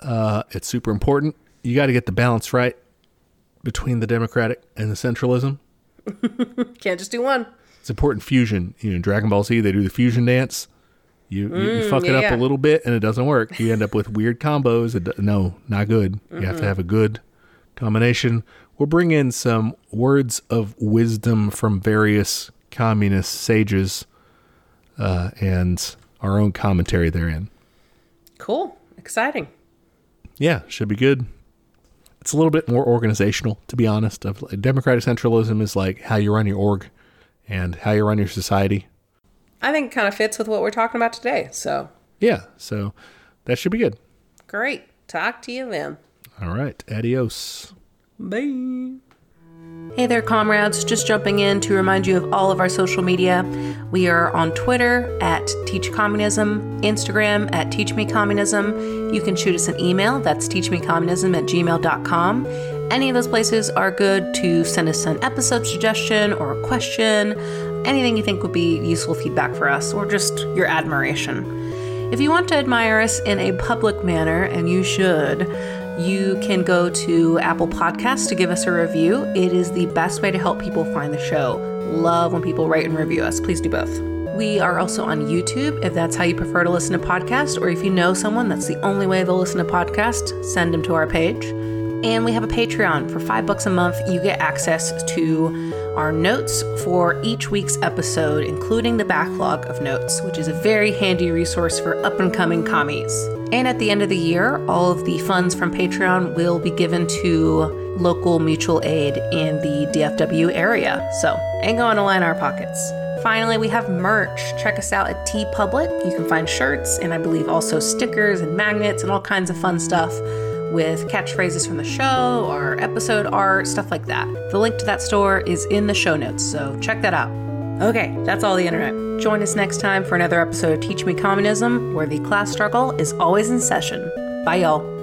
Uh, it's super important. You got to get the balance right between the democratic and the centralism. Can't just do one. it's important fusion. You know, Dragon Ball Z, they do the fusion dance. You you, you fuck it Mm, up yeah. a little bit and it doesn't work. You end up with weird combos. It, no, not good. You have to have a good combination. We'll bring in some words of wisdom from various communist sages uh, and our own commentary therein. Cool. Exciting. Yeah, should be good. It's a little bit more organizational, to be honest. Of democratic centralism is like how you run your org and how you run your society. I think it kind of fits with what we're talking about today. So Yeah, so that should be good. great. Talk to you then. All right, adios. Bye. Hey there, comrades. Just jumping in to remind you of all of our social media. We are on Twitter at Teach Communism, Instagram at Teach Me Communism. You can shoot us an email. That's teachmecommunism at gmail.com. Any of those places are good to send us an episode suggestion or a question, anything you think would be useful feedback for us, or just your admiration. If you want to admire us in a public manner, and you should, you can go to Apple Podcasts to give us a review. It is the best way to help people find the show. Love when people write and review us. Please do both. We are also on YouTube if that's how you prefer to listen to podcasts, or if you know someone that's the only way they'll listen to podcasts, send them to our page. And we have a Patreon. For five bucks a month, you get access to our notes for each week's episode, including the backlog of notes, which is a very handy resource for up and coming commies. And at the end of the year, all of the funds from Patreon will be given to local mutual aid in the DFW area. So, ain't going to line our pockets. Finally, we have merch. Check us out at TeePublic. You can find shirts and I believe also stickers and magnets and all kinds of fun stuff with catchphrases from the show or episode art, stuff like that. The link to that store is in the show notes, so check that out. Okay, that's all the internet. Join us next time for another episode of Teach Me Communism, where the class struggle is always in session. Bye, y'all.